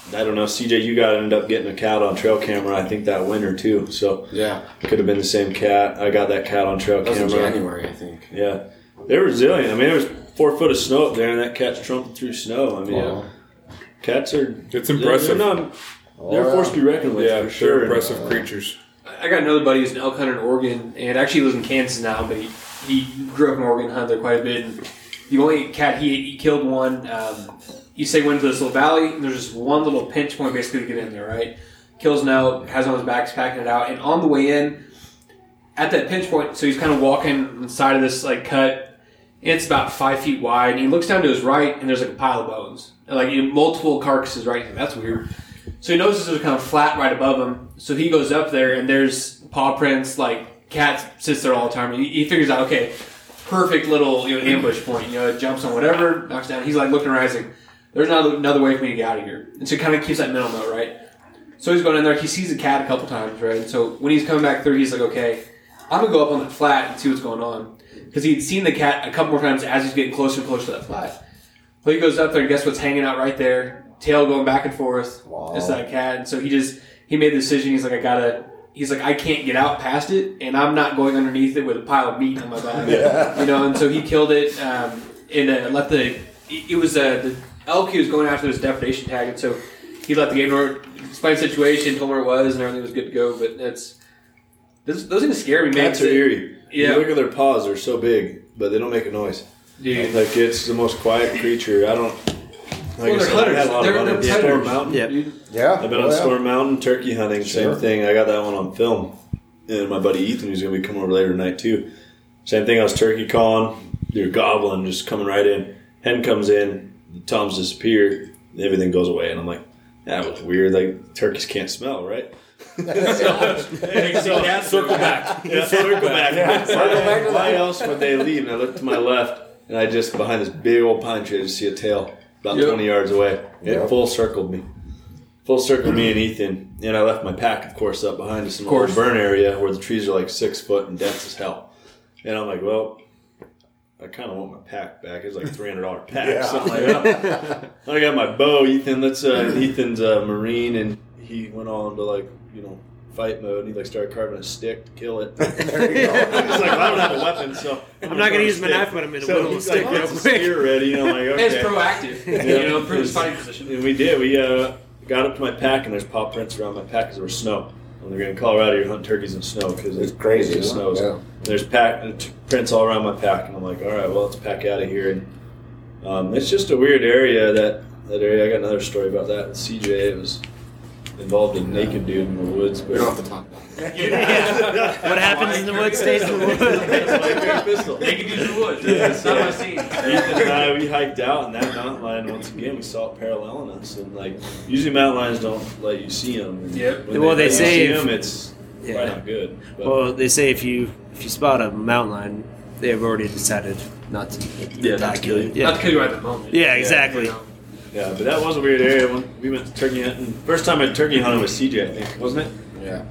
Speaker 3: I don't know, CJ. You got ended up getting a cat on trail camera. I think that winter too. So
Speaker 4: Yeah.
Speaker 3: could have been the same cat. I got that cat on trail
Speaker 4: That was in
Speaker 3: camera.
Speaker 4: January, I think.
Speaker 3: Yeah, they're resilient. I mean, there was four foot of snow up there, and that cat's trumping through snow. I mean,
Speaker 4: Wow.
Speaker 3: cats are
Speaker 2: It's
Speaker 3: they're,
Speaker 2: impressive.
Speaker 3: they're, not, they're a force to be reckoned with
Speaker 2: yeah,
Speaker 3: for sure.
Speaker 2: they're impressive creatures.
Speaker 1: I got another buddy who's an elk hunter in Oregon, and actually lives in Kansas now, but he, he grew up in Oregon, hunted there quite a bit. And the only cat he, he killed one. Um, you say went into this little valley, and there's just one little pinch point basically to get in there, right? Kills now, has on his back, he's packing it out, and on the way in, at that pinch point, so he's kind of walking on the side of this like cut. and It's about five feet wide, and he looks down to his right, and there's like a pile of bones, and, like you multiple carcasses. Right, like, that's weird. So he notices there's kind of flat right above him. So he goes up there, and there's paw prints. Like cat sits there all the time. And he, he figures out, okay, perfect little you know ambush point. You know, jumps on whatever, knocks down. He's like looking around. He's like, There's another, another way for me to get out of here. And so he kind of keeps that mental note, right? So he's going in there. He sees a cat a couple times, right? And so when he's coming back through, he's like, okay, I'm gonna go up on that flat and see what's going on because he'd seen the cat a couple more times as he's getting closer and closer to that flat. Well, he goes up there and guess what's hanging out right there? Tail going back and forth. Wow. It's that cat. And so he just he made the decision. He's like, I gotta. He's like, I can't get out past it, and I'm not going underneath it with a pile of meat on my back. <laughs> You know, and so he killed it um, and uh, let the. It was uh, the elk he was going after this depredation tag, and so he let the game lord explain the situation, told him where it was, and everything was good to go. But that's those, those things scare me, man.
Speaker 3: Cats are eerie.
Speaker 1: Yeah.
Speaker 3: You look at their paws; they're so big, but they don't make a noise.
Speaker 1: Dude.
Speaker 3: Like it's the most quiet creature. I don't. Like
Speaker 1: Well,
Speaker 3: I
Speaker 1: they're
Speaker 3: said, I had a lot of
Speaker 1: They're-
Speaker 3: fun
Speaker 1: they're
Speaker 3: Storm
Speaker 1: predators.
Speaker 3: Mountain.
Speaker 6: Yeah.
Speaker 5: Yeah.
Speaker 3: I've been
Speaker 5: oh,
Speaker 3: on
Speaker 5: yeah.
Speaker 3: Storm Mountain turkey hunting.
Speaker 5: Sure.
Speaker 3: Same thing. I got that one on film, and my buddy Ethan, who's gonna be coming over later tonight too. Same thing. I was turkey calling. They're gobbling, just coming right in. Hen comes in. The toms disappear. Everything goes away, and I'm like, that was weird. Like turkeys can't smell, right? so, circle <laughs> back. Yeah, circle back.
Speaker 5: Circle back to
Speaker 3: Why else would they leave? And I look to my left, and I just behind this big old pine tree, I just see a tail about
Speaker 1: Yep.
Speaker 3: 20 yards away. It
Speaker 5: Yep.
Speaker 3: full circled me. Full circled me and Ethan. And I left my pack, of course, up behind us in the burn area where the trees are like six foot and dense as hell. And I'm like, well, I kind of want my pack back. It's like a three hundred dollar <laughs> pack.
Speaker 5: Yeah.
Speaker 3: So I'm like, "Oh." I got my bow. Ethan, let's. Uh, Ethan's a marine, and he went on to like you know fight mode. He like started carving a stick to kill it. <laughs>
Speaker 5: There you go. <laughs>
Speaker 3: He's like, I don't have a weapon, so
Speaker 6: I'm not gonna use my knife, but I'm gonna
Speaker 3: so
Speaker 6: whittle a
Speaker 3: he's
Speaker 6: stick
Speaker 3: like,
Speaker 6: real
Speaker 3: "Get
Speaker 6: quick."
Speaker 3: spear ready. And I'm like, okay.
Speaker 1: It's proactive.
Speaker 3: Yeah.
Speaker 1: You know, improve his fighting position.
Speaker 3: And we did. We uh, got up to my pack, and there's paw prints around my pack because there was snow. When they're in Colorado, you're hunting turkeys in snow because
Speaker 5: It's crazy,
Speaker 3: It snows.
Speaker 5: Yeah.
Speaker 3: There's pack uh, prints all around my pack, and I'm like, all right, well, let's pack out of here. And um, it's just a weird area. That that area. I got another story about that. With CJ, it was involved a naked dude in the woods.
Speaker 4: We don't have to talk about.
Speaker 6: What happens in the woods stays in the woods.
Speaker 3: pistol.
Speaker 1: Naked dudes in the woods. It's not my scene.
Speaker 3: Ethan and I, we hiked out, and that mountain lion, once again, we saw it paralleling us. And, like, usually mountain lions don't let you see them. And
Speaker 1: Yep.
Speaker 3: when
Speaker 6: Well, they
Speaker 3: let you
Speaker 6: say
Speaker 3: see
Speaker 6: if-
Speaker 3: them, it's
Speaker 6: Yeah.
Speaker 3: probably not good. But
Speaker 6: Well, they say if you if you spot a mountain lion, they've already decided not to
Speaker 3: Yeah,
Speaker 6: not
Speaker 3: not to
Speaker 6: kill
Speaker 3: kill
Speaker 6: you.
Speaker 3: you.
Speaker 6: Yeah,
Speaker 1: Not to kill you right at the moment.
Speaker 6: yeah, exactly.
Speaker 1: You know.
Speaker 3: Yeah, but that was a weird area. When we went turkey hunting, first time I turkey hunted with CJ, I think, wasn't it?
Speaker 4: Yeah.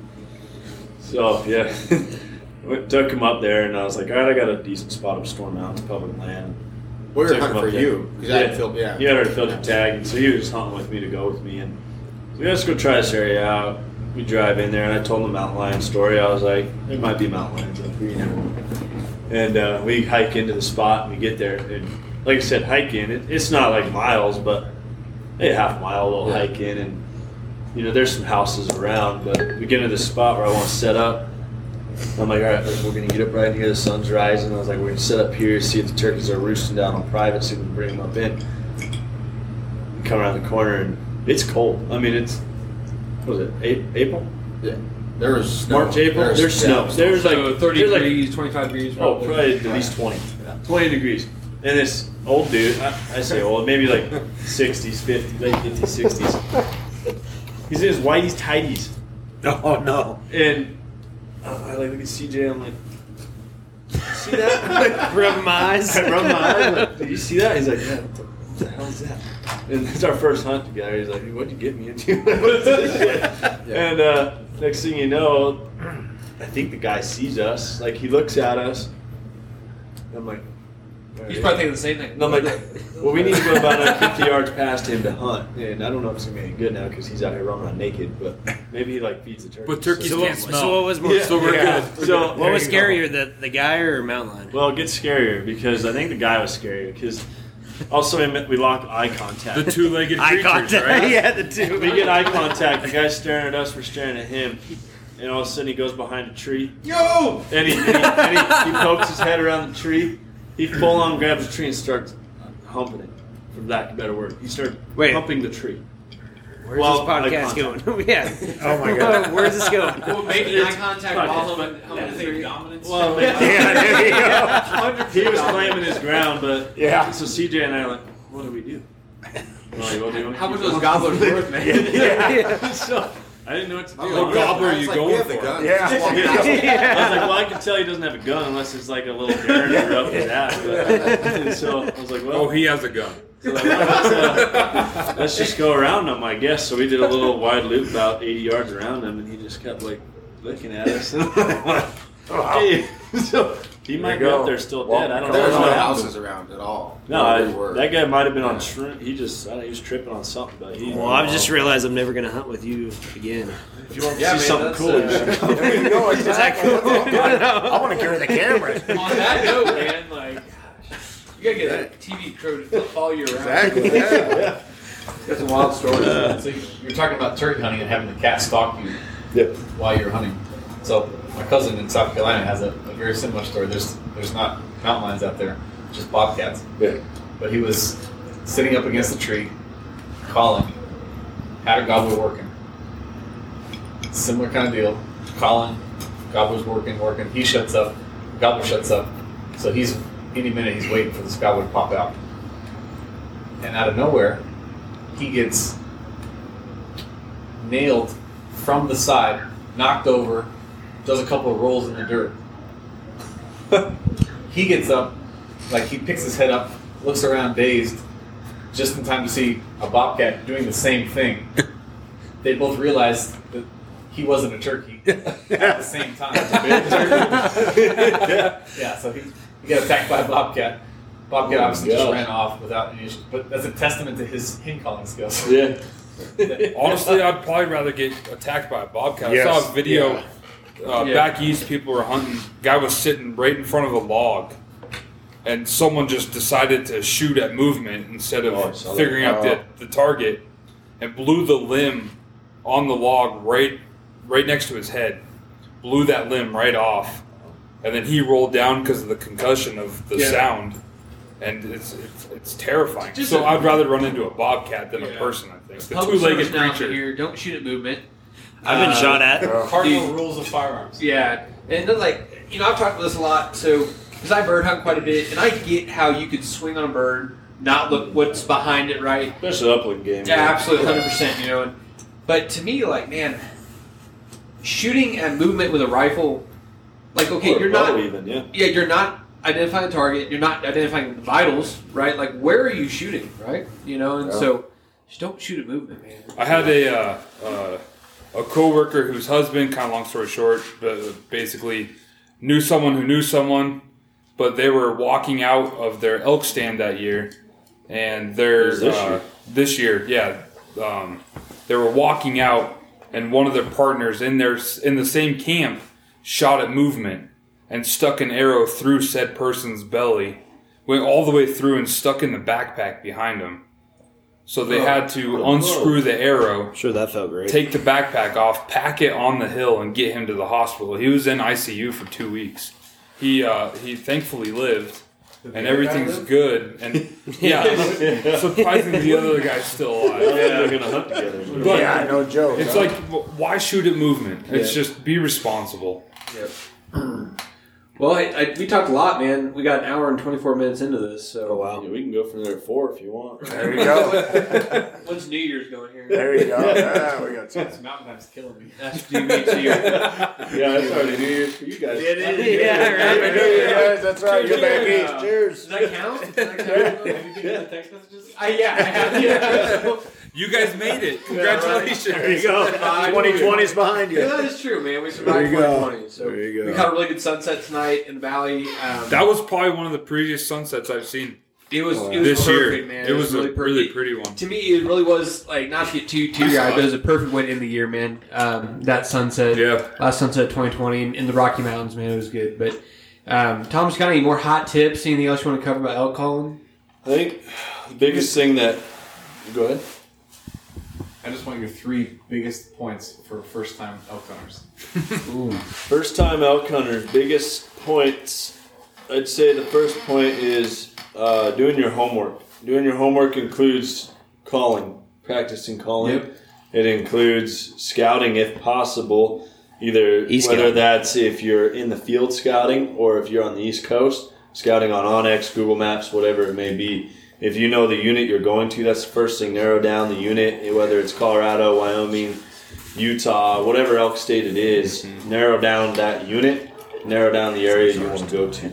Speaker 3: So yeah, <laughs> we took him up there, and I was like, all right, I got a decent spot of Storm Mountain, public land.
Speaker 4: We were hunting for you because I had filled. Yeah.
Speaker 3: You had already filled your tag, and so he was just hunting with me to go with me. And so let's go try this area out. We drive in there, and I told him the mountain lion story. I was like, there might be mountain lions up here, you know. And uh, we hike into the spot, and we get there. And like I said, hike in. It, it's not like miles, but a half mile little hike in, and you know, there's some houses around. But we get into the spot where I want to set up. I'm like, all right, we're gonna get up right here. The sun's rising. I was like, we're gonna set up here, see if the turkeys are roosting down on private, see if we can bring them up in. We come around the corner and it's cold. I mean, it's what was it? A- April,
Speaker 4: Yeah. There was snow.
Speaker 3: March, April. There's,
Speaker 4: There's
Speaker 3: snow.
Speaker 4: yeah,
Speaker 3: There's like
Speaker 1: So 30
Speaker 3: there's like-
Speaker 1: degrees, 25 degrees.
Speaker 3: Oh,
Speaker 1: probably.
Speaker 3: probably at least 20. 20 degrees. And this old dude, I, I say old, maybe like <laughs> 60s, 50s, late 50s, 60s. He's in his whitey's tighties.
Speaker 5: Oh no.
Speaker 3: And uh, I like look at CJ, I'm like, see that? <laughs>
Speaker 6: Rub my <laughs> eyes.
Speaker 3: I rub my eyes, like, did you see that? He's like, yeah, what the, what the hell is that? And it's our first hunt together. He's like, what'd you get me into? Shit? And uh, next thing you know, I think the guy sees us. Like, he looks at us. I'm like,
Speaker 1: He's
Speaker 3: right.
Speaker 1: probably thinking the same thing.
Speaker 3: And I'm like, well, we need to go about uh, 50 yards past him to hunt. And I don't know if it's going to be any good now because he's out here running around naked, but maybe he like feeds the turkey.
Speaker 2: But turkeys
Speaker 3: So-
Speaker 2: can't
Speaker 6: So,
Speaker 2: smell.
Speaker 6: what was more?
Speaker 3: Yeah.
Speaker 2: So we're
Speaker 3: Yeah.
Speaker 2: good.
Speaker 3: So
Speaker 6: What was
Speaker 3: there you
Speaker 6: scarier, the the guy or mountain lion?
Speaker 3: Well, it gets scarier because I think the guy was scarier because also we met- we locked eye contact.
Speaker 2: The two-legged
Speaker 6: Eye
Speaker 2: creatures,
Speaker 6: contact.
Speaker 2: right? <laughs>
Speaker 6: yeah, the two.
Speaker 3: we get eye contact. The guy's staring at us. We're staring at him. And all of a sudden he goes behind a tree.
Speaker 1: Yo!
Speaker 3: And he, and he, and he, he pokes his head around the tree. He full on grabs a tree and starts humping it. For lack of a better word, he starts
Speaker 6: Wait.
Speaker 3: humping the tree.
Speaker 6: Where's
Speaker 3: Well,
Speaker 6: this
Speaker 3: eye
Speaker 6: podcast going? <laughs> Oh, yeah.
Speaker 5: Oh my god. <laughs>
Speaker 6: Where's this going? <laughs>
Speaker 1: Well, making eye contact
Speaker 3: Fuck
Speaker 1: while
Speaker 3: it.
Speaker 1: humming- humming the three dominance.
Speaker 3: Well,
Speaker 5: Yeah, there you go.
Speaker 3: he was claiming his ground, but
Speaker 5: Yeah.
Speaker 3: So CJ and I are like, what do we do? We're like, well, do you want to
Speaker 1: How much
Speaker 3: keep
Speaker 1: are those gobblers worth, man?
Speaker 3: yeah. so I didn't know what to do.
Speaker 4: I'm
Speaker 2: What
Speaker 4: like,
Speaker 2: gobbler are you
Speaker 4: like,
Speaker 2: going
Speaker 4: we the
Speaker 2: for?
Speaker 4: gun.
Speaker 5: Yeah.
Speaker 4: Just walk past it. <laughs>
Speaker 3: I was like, well, I can tell he doesn't have a gun unless it's like a little <laughs> derringer up his ass. But, <laughs> so I was like, well,
Speaker 2: Oh, he has a gun.
Speaker 3: so like, let's, uh, let's just go around him, I guess. So we did a little wide loop about 80 yards around him, and he just kept like looking at us. And I'm like, okay. So he might be
Speaker 5: go.
Speaker 3: up there still
Speaker 5: Well,
Speaker 3: dead. I don't
Speaker 4: There was
Speaker 3: know.
Speaker 4: no houses around at all.
Speaker 3: No, I, that guy might have been on shrimp. He just, I don't know, he was tripping on something, but he.
Speaker 6: Well, I've just realized I'm never gonna hunt with you again.
Speaker 3: If you want to
Speaker 7: Yeah,
Speaker 3: see
Speaker 7: man,
Speaker 3: something
Speaker 7: that's,
Speaker 3: cool, you
Speaker 7: uh,
Speaker 3: should <laughs> come.
Speaker 5: There you go. Exactly. <laughs> <laughs> I want to carry the camera.
Speaker 1: On that note, man, like you gotta get a TV crew to follow you around.
Speaker 4: Exactly. Yeah.
Speaker 7: Got some wild stories. so you're talking about turkey hunting and having the cat stalk you
Speaker 3: Yep.
Speaker 7: while you're hunting. So my cousin in South Carolina has a, a very similar story. There's there's not mountain lions out there, just bobcats.
Speaker 3: Yeah.
Speaker 7: But he was sitting up against a tree, calling, had a gobbler working. Similar kind of deal. Calling, gobbler's working, working. He shuts up, gobbler shuts up. So he's any minute he's waiting for this gobbler to pop out. And out of nowhere, he gets nailed from the side, knocked over, does a couple of rolls in the dirt. <laughs> he gets up, like he picks his head up, looks around dazed, just in time to see a bobcat doing the same thing. <laughs> They both realize that he wasn't a turkey <laughs> at the same time. yeah, so he, he got attacked by a bobcat. Bobcat
Speaker 3: Oh my
Speaker 7: obviously just ran off without any issue, but that's a testament to his hen calling skills.
Speaker 3: Yeah.
Speaker 2: Honestly, I'd probably rather get attacked by a bobcat. I saw a video uh,
Speaker 1: Yeah.
Speaker 2: back east. People were hunting. Guy was sitting right in front of a log, and someone just decided to shoot at movement instead of
Speaker 3: Oh, I saw that.
Speaker 2: figuring out the, the target, and blew the limb on the log right right next to his head. Blew that limb right off, and then he rolled down because of the concussion of the
Speaker 1: Yeah.
Speaker 2: sound. And it's, it's it's terrifying.
Speaker 1: Just
Speaker 2: so
Speaker 1: a-
Speaker 2: i would rather run into a bobcat than a person. I think the
Speaker 1: Public
Speaker 2: two-legged
Speaker 1: service
Speaker 2: creature.
Speaker 1: here: don't shoot at movement.
Speaker 6: I've been
Speaker 1: Uh,
Speaker 6: shot at.
Speaker 7: The cardinal
Speaker 1: Dude.
Speaker 7: rules of firearms.
Speaker 1: Yeah, and then like you know, I've talked about this a lot. So because I bird hunt quite a bit, and I get how you could swing on a bird, not look what's behind it, right?
Speaker 3: Especially upland game.
Speaker 1: Yeah, absolutely, hundred percent. You know, and, but to me, like man, shooting at movement with a rifle, like okay,
Speaker 3: Or
Speaker 1: you're not,
Speaker 3: even, yeah.
Speaker 1: yeah, you're not identifying the target. You're not identifying the vitals, right? Like where are you shooting, right? You know, and so just don't shoot at movement, man.
Speaker 2: I had a uh, uh, a coworker whose husband, kind of long story short, but basically knew someone who knew someone, but they were walking out of their elk stand that year, and they're
Speaker 3: this
Speaker 2: uh,
Speaker 3: year?
Speaker 2: this year, yeah, um, they were walking out, and one of their partners in their in the same camp shot at movement and stuck an arrow through said person's belly, went all the way through and stuck in the backpack behind him. So they had to unscrew the arrow,
Speaker 6: Sure, that felt great.
Speaker 2: take the backpack off, pack it on the hill, and get him to the hospital. He was in ICU for two weeks. He uh, he thankfully lived, and everything's good. And <laughs> yeah, surprisingly, the other guy's still alive.
Speaker 3: Yeah, they're gonna hunt together. <laughs>
Speaker 2: But
Speaker 5: yeah, no joke.
Speaker 2: it's like, wh- why shoot at movement? It's just be responsible. <clears throat>
Speaker 1: Well, I, I, we talked a lot, man. We got an hour and twenty four minutes into this. So
Speaker 6: Oh wow.
Speaker 3: Yeah, we can go from there at four if you want.
Speaker 5: there you go. <laughs>
Speaker 1: When's New Year's going here?
Speaker 5: There you go. Yeah, <laughs> we got some.
Speaker 7: This mountain time's killing me.
Speaker 1: That's two weeks a year.
Speaker 3: Yeah, that's already New Year's for you guys.
Speaker 5: It is.
Speaker 6: Yeah, right.
Speaker 5: Happy New Year, guys. That's right. You're back east. Cheers.
Speaker 1: Does that count? Does that count?
Speaker 7: Anything in the text messages?
Speaker 1: I, yeah, I have. <laughs> Yeah.
Speaker 2: You guys made it! Congratulations!
Speaker 5: There you go. 2020's behind
Speaker 1: Yeah,
Speaker 5: you.
Speaker 1: that is true, man. We survived
Speaker 5: you go.
Speaker 1: 2020. So
Speaker 5: There you
Speaker 1: we
Speaker 5: go.
Speaker 1: caught a really good sunset tonight in the valley. Um,
Speaker 2: That was probably one of the prettiest sunsets I've seen
Speaker 1: it was it was
Speaker 2: this
Speaker 1: perfect,
Speaker 2: year.
Speaker 1: man.
Speaker 2: It was
Speaker 1: really
Speaker 2: a really
Speaker 1: perfect.
Speaker 2: pretty one.
Speaker 1: To me, it really was like not to get too too eyed, but it was a perfect way to end the year, man. Um, that sunset,
Speaker 2: Yeah.
Speaker 1: last sunset 2020 in, in the Rocky Mountains, man, it was good. But um, Thomas, got any more hot tips? Anything else you want to cover about elk calling?
Speaker 3: I think the biggest thing that. Go ahead.
Speaker 7: I just want your three biggest points for first time elk hunters. <laughs>
Speaker 3: First time elk hunters, biggest points. I'd say the first point is uh, doing your homework. Doing your homework includes calling, practicing calling.
Speaker 1: Yep.
Speaker 3: It includes scouting if possible, either
Speaker 6: E-scout.
Speaker 3: whether that's if you're in the field scouting or if you're on the East Coast, scouting on onX, Google Maps, whatever it may be. If you know the unit you're going to, that's the first thing. Narrow down the unit, whether it's Colorado, Wyoming, Utah, whatever elk state it is, narrow down that unit, narrow down the area you want to go to.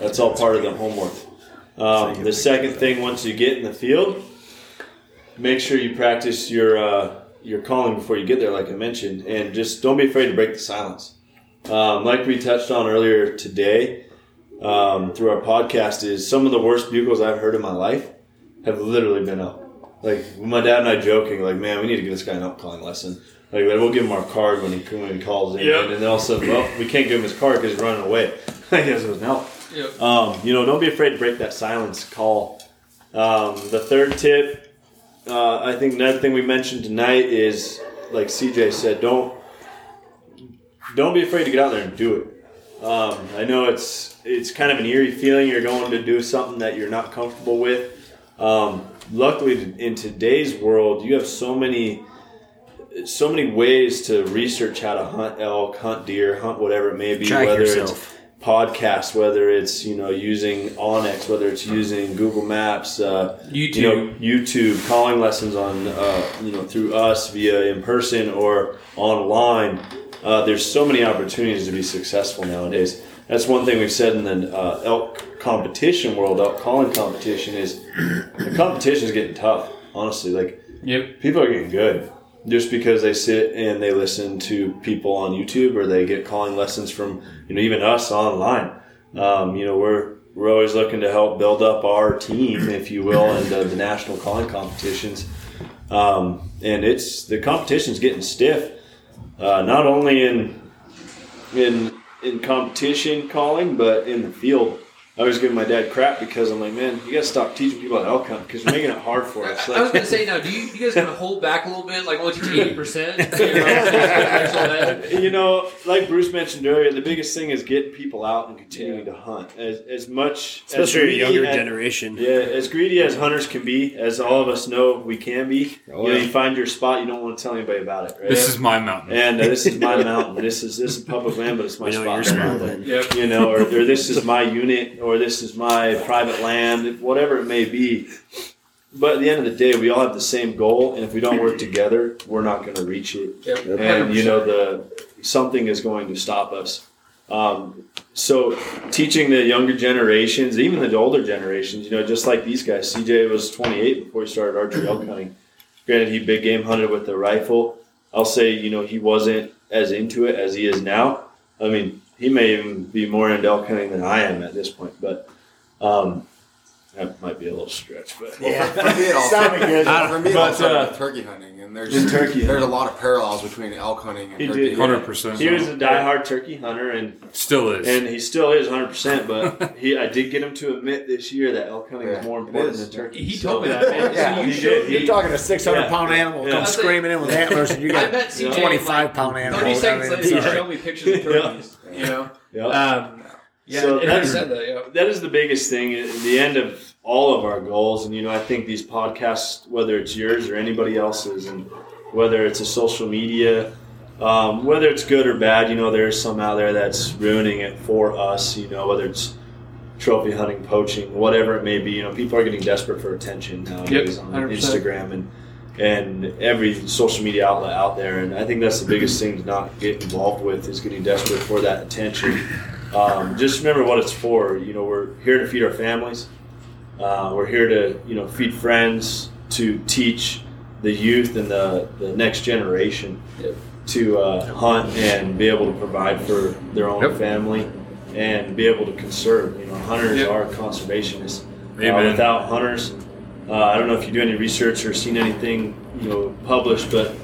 Speaker 3: That's all part of the homework. Um, the second thing, once you get in the field, make sure you practice your uh, your calling before you get there, like I mentioned, and just don't be afraid to break the silence. Um, like we touched on earlier today um, through our podcast, is some of the worst bugles I've heard in my life have literally been up. Like my dad and I joking, like, man, we need to give this guy an up calling lesson. Like we'll give him our card when he when he calls in,
Speaker 2: Yep.
Speaker 3: and then all of a sudden, well, we can't give him his card because he's running away. <laughs> he has his help.
Speaker 1: Yep.
Speaker 3: Um, you know, don't be afraid to break that silence. Call. Um, the third tip, uh, I think another thing we mentioned tonight is, like CJ said, don't don't be afraid to get out there and do it. Um, I know it's it's kind of an eerie feeling. You're going to do something that you're not comfortable with. Um, luckily, in today's world, you have so many so many ways to research how to hunt elk, hunt deer, hunt whatever it may be.
Speaker 6: Track
Speaker 3: whether
Speaker 6: yourself.
Speaker 3: it's podcasts, whether it's you know using onX, whether it's using Google Maps, uh,
Speaker 1: YouTube.
Speaker 3: you know YouTube, calling lessons on uh, you know through us via in person or online. Uh, there's so many opportunities to be successful nowadays. That's one thing we've said in the uh, elk competition world, elk calling competition is the competition is getting tough. Honestly, like
Speaker 1: Yep.
Speaker 3: people are getting good just because they sit and they listen to people on YouTube or they get calling lessons from you know even us online. Um, you know we're we're always looking to help build up our team, if you will, and uh, the national calling competitions. Um, and it's the competition's getting stiff, uh, not only in in in competition calling, but in the field. I was giving my dad crap because I'm like, man, you gotta stop teaching people how to elk hunt because you're making it hard for us.
Speaker 1: I was gonna say now, do you, you guys kind of hold back a little bit, like only teach eighty percent? <laughs>
Speaker 3: you know, like Bruce mentioned earlier, the biggest thing is getting people out and continuing to hunt as as much, as
Speaker 6: Especially a
Speaker 3: greedy
Speaker 6: younger
Speaker 3: as-
Speaker 6: generation.
Speaker 3: Yeah, as greedy as hunters can be, as all of us know we can be.
Speaker 6: Oh,
Speaker 3: you know,
Speaker 6: yeah.
Speaker 3: you find your spot, you don't want to tell anybody about it. Right?
Speaker 2: This is my mountain.
Speaker 3: and uh, this is my <laughs> mountain. This is this is public land, but it's my
Speaker 6: We know
Speaker 3: spot.
Speaker 6: your spot <laughs> then.
Speaker 1: Yep.
Speaker 3: You know, or, or this is my unit, or this is my private land, whatever it may be. But at the end of the day, we all have the same goal, and if we don't work together, we're not going to reach it
Speaker 1: Yep.
Speaker 3: and you know the something is going to stop us. Um, so teaching the younger generations, even the older generations, you know, just like these guys. CJ was 28 before he started archery elk hunting. Granted, he big game hunted with a rifle. I'll say, you know, he wasn't as into it as he is now. I mean, he may even be more into elk hunting than I am at this point, but um, that might be a little stretch. But
Speaker 4: For me, it <laughs> all
Speaker 5: Sounded good.
Speaker 4: For me, it all
Speaker 3: But,
Speaker 4: started
Speaker 3: uh,
Speaker 4: with turkey hunting, and there's
Speaker 3: in turkey
Speaker 4: there's a lot of parallels between elk hunting and
Speaker 3: He
Speaker 4: turkey
Speaker 3: did.
Speaker 2: 100%.
Speaker 3: he was a diehard turkey hunter, and
Speaker 2: Still is.
Speaker 3: And he still is 100. percent But <laughs> he, I did get him to admit this year that elk hunting
Speaker 4: Yeah,
Speaker 3: is more important
Speaker 4: is.
Speaker 3: than turkey.
Speaker 1: He
Speaker 3: So-
Speaker 1: told me that, man.
Speaker 5: Yeah,
Speaker 1: So you
Speaker 3: he
Speaker 1: showed
Speaker 3: did.
Speaker 1: me-
Speaker 5: You're talking a 600
Speaker 3: Yeah.
Speaker 5: pound animal
Speaker 3: Yeah.
Speaker 5: come
Speaker 1: That's it.
Speaker 5: screaming in with <laughs> antlers, and you got
Speaker 1: bet CJ
Speaker 5: 25 pound
Speaker 1: like,
Speaker 5: animal.
Speaker 1: Thirty seconds later, he showed me pictures of turkeys. You know. <laughs>
Speaker 3: Yeah.
Speaker 1: Um, yeah,
Speaker 3: So
Speaker 1: and, and
Speaker 3: that's-
Speaker 1: said that. Yeah.
Speaker 3: that is the biggest thing at the end of all of our goals. And you know, I think these podcasts, whether it's yours or anybody else's, and whether it's a social media, um, whether it's good or bad, you know, there's some out there that's ruining it for us. You know, whether it's trophy hunting, poaching, whatever it may be. You know, people are getting desperate for attention nowadays
Speaker 1: Yep,
Speaker 3: on Instagram and and every social media outlet out there. And I think that's the biggest thing to not get involved with is getting desperate for that attention. Um, just remember what it's for. You know, we're here to feed our families. Uh, we're here to you know feed friends, to teach the youth and the, the next generation to uh, hunt and be able to provide for their own
Speaker 1: Yep.
Speaker 3: family and be able to conserve. You know, hunters
Speaker 1: Yep.
Speaker 3: are conservationists. Uh, without hunters, uh, I don't know if you do any research or seen anything you know published, but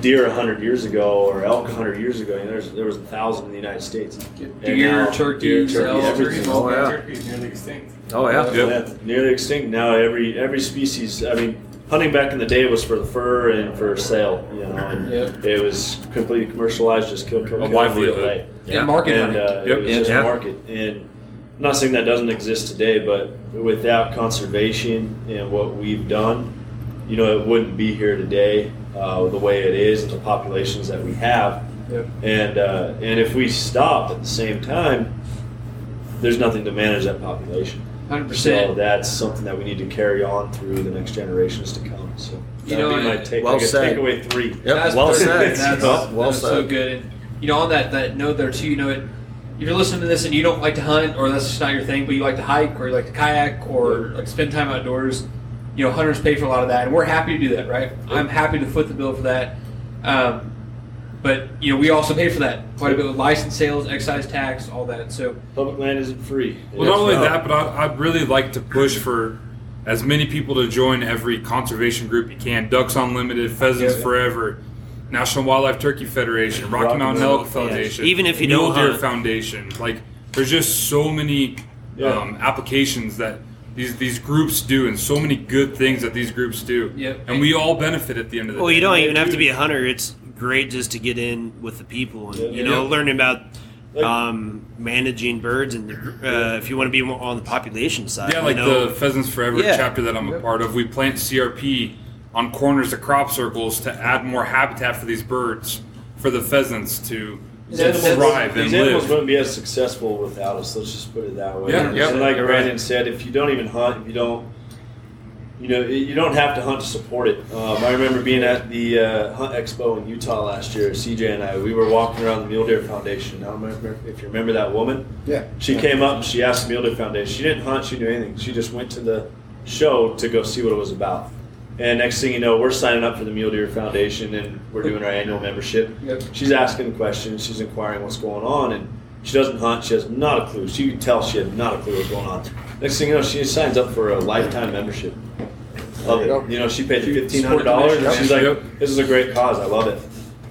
Speaker 3: deer hundred years ago or elk hundred years ago, you know, there's, there was a thousand in the United States.
Speaker 1: Deer,
Speaker 3: now,
Speaker 1: turkeys,
Speaker 3: deer, turkey,
Speaker 1: elk,
Speaker 3: everything.
Speaker 5: Oh, yeah.
Speaker 7: Turkey's nearly extinct.
Speaker 5: Oh, yeah.
Speaker 2: Yep.
Speaker 3: Yeah, nearly extinct now. Every every species. I mean, hunting back in the day was for the fur and for sale. You know, and
Speaker 1: Yep.
Speaker 3: it was completely commercialized. Just kill, kill,
Speaker 2: A
Speaker 3: kill,
Speaker 2: livelihood.
Speaker 3: leave it lay.
Speaker 1: Yeah, market
Speaker 3: and
Speaker 1: hunting.
Speaker 3: uh,
Speaker 2: Yep.
Speaker 3: it was just
Speaker 5: Yeah.
Speaker 3: a market. And I'm not saying that doesn't exist today, but without conservation and what we've done, you know, it wouldn't be here today uh, the way it is and the populations that we have.
Speaker 1: Yep.
Speaker 3: And uh, and if we stopped at the same time, there's nothing to manage that population.
Speaker 1: Hundred
Speaker 3: So
Speaker 1: percent.
Speaker 3: that's something that we need to carry on through the next generations to come. So
Speaker 1: You
Speaker 3: that
Speaker 1: know,
Speaker 3: would be my take.
Speaker 5: well
Speaker 3: I
Speaker 5: said.
Speaker 3: takeaway three.
Speaker 5: Yep,
Speaker 1: That's
Speaker 5: well
Speaker 1: perfect.
Speaker 5: said.
Speaker 1: That's,
Speaker 5: Well- well
Speaker 1: that's so good. And you know, on that that note there too, you know, it, if you're listening to this and you don't like to hunt, or that's just not your thing, but you like to hike, or you like to kayak, or like spend time outdoors, you know, hunters pay for a lot of that, and we're happy to do that, right? I'm happy to foot the bill for that. Um, but you know, we also pay for that quite a bit with license sales, excise tax, all that. So
Speaker 3: Public land isn't free.
Speaker 2: Well, not only that, but I, I'd really like to push for as many people to join every conservation group you can. Ducks Unlimited, Pheasants
Speaker 1: Yeah.
Speaker 2: Forever, National Wildlife Turkey Federation, Rocky,
Speaker 3: Rocky
Speaker 2: Mountain
Speaker 3: Mountain,
Speaker 2: Elk Foundation,
Speaker 6: Even if you
Speaker 2: Mule
Speaker 6: don't
Speaker 2: Deer
Speaker 6: hunt.
Speaker 2: Foundation. Like, there's just so many
Speaker 3: Yeah.
Speaker 2: um, applications that these these groups do, and so many good things that these groups do.
Speaker 1: Yep.
Speaker 2: And we all benefit at the end of the
Speaker 6: Well,
Speaker 2: day.
Speaker 6: Well, you don't even have to be a hunter. It's great just to get in with the people and
Speaker 3: Yeah.
Speaker 6: you know learning about
Speaker 3: Like-
Speaker 6: um, managing birds and uh, if you want to be on the population side.
Speaker 2: Yeah, like
Speaker 6: you know,
Speaker 2: the Pheasants Forever
Speaker 6: Yeah.
Speaker 2: chapter that I'm a part of. We plant CRP on corners of crop circles to add more habitat for these birds, for the pheasants to,
Speaker 3: These
Speaker 2: to
Speaker 3: animals,
Speaker 2: thrive
Speaker 3: these
Speaker 2: and
Speaker 3: animals
Speaker 2: live.
Speaker 3: wouldn't be as successful without us. Let's just put it that way.
Speaker 2: Yeah, yeah.
Speaker 3: And like
Speaker 2: You're
Speaker 3: Brandon said, if you don't even hunt, if you don't, you know, you don't have to hunt to support it. Um, I remember being at the uh, Hunt Expo in Utah last year. CJ and I, we were walking around the Mule Deer Foundation. I don't remember if you remember that woman.
Speaker 4: Yeah.
Speaker 3: She came up and she asked the Mule Deer Foundation. She didn't hunt. She didn't do anything. She just went to the show to go see what it was about. And next thing you know, we're signing up for the Mule Deer Foundation and we're doing our annual membership.
Speaker 1: Yep.
Speaker 3: She's asking questions. She's inquiring what's going on, and she doesn't hunt. She has not a clue. She could tell she had not a clue what's going on. Next thing you know, she signs up for a lifetime membership. Love
Speaker 4: you
Speaker 3: it. You know, she paid fifteen hundred dollars, and she's like, "This is a great cause. I love it."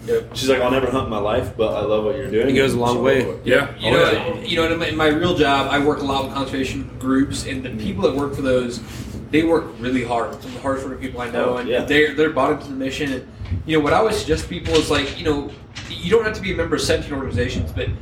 Speaker 1: Yep.
Speaker 3: She's like, "I'll never hunt in my life, but I love what you're doing."
Speaker 6: It goes a long
Speaker 3: So-
Speaker 6: way.
Speaker 2: Yeah.
Speaker 1: You know,
Speaker 2: yeah.
Speaker 1: you know, in my, in my real job, I work a lot with conservation groups, and the mm-hmm. people that work for those, they work really hard. Some of the hardest working people I know,
Speaker 3: Oh,
Speaker 1: and
Speaker 3: yeah.
Speaker 1: they're they're bought into the mission. And you know, what I always suggest to people is like, you know, you don't have to be a member of 17 organizations, but you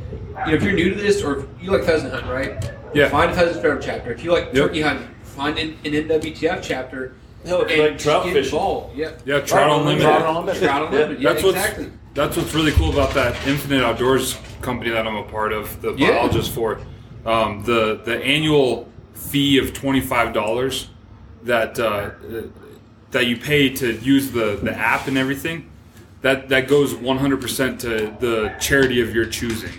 Speaker 1: know, if you're new to this, or if you like pheasant hunting, right?
Speaker 2: Yeah.
Speaker 1: Find a pheasant forever chapter. If you like
Speaker 2: Yep.
Speaker 1: turkey hunting, find an, an NWTF chapter.
Speaker 3: Hell, if
Speaker 1: and
Speaker 3: you like trout
Speaker 1: get
Speaker 3: fishing.
Speaker 1: involved. Yeah.
Speaker 2: Yeah, Trout Unlimited.
Speaker 5: Trout Unlimited.
Speaker 1: Trout Unlimited. Yeah,
Speaker 2: That's what's that's what's really cool about that Infinite Outdoors company that I'm a part of, the
Speaker 1: Yeah.
Speaker 2: biologist for. Um, the the annual fee of twenty five dollars that uh, that you pay to use the, the app and everything, that that goes one hundred percent to the charity of your choosing.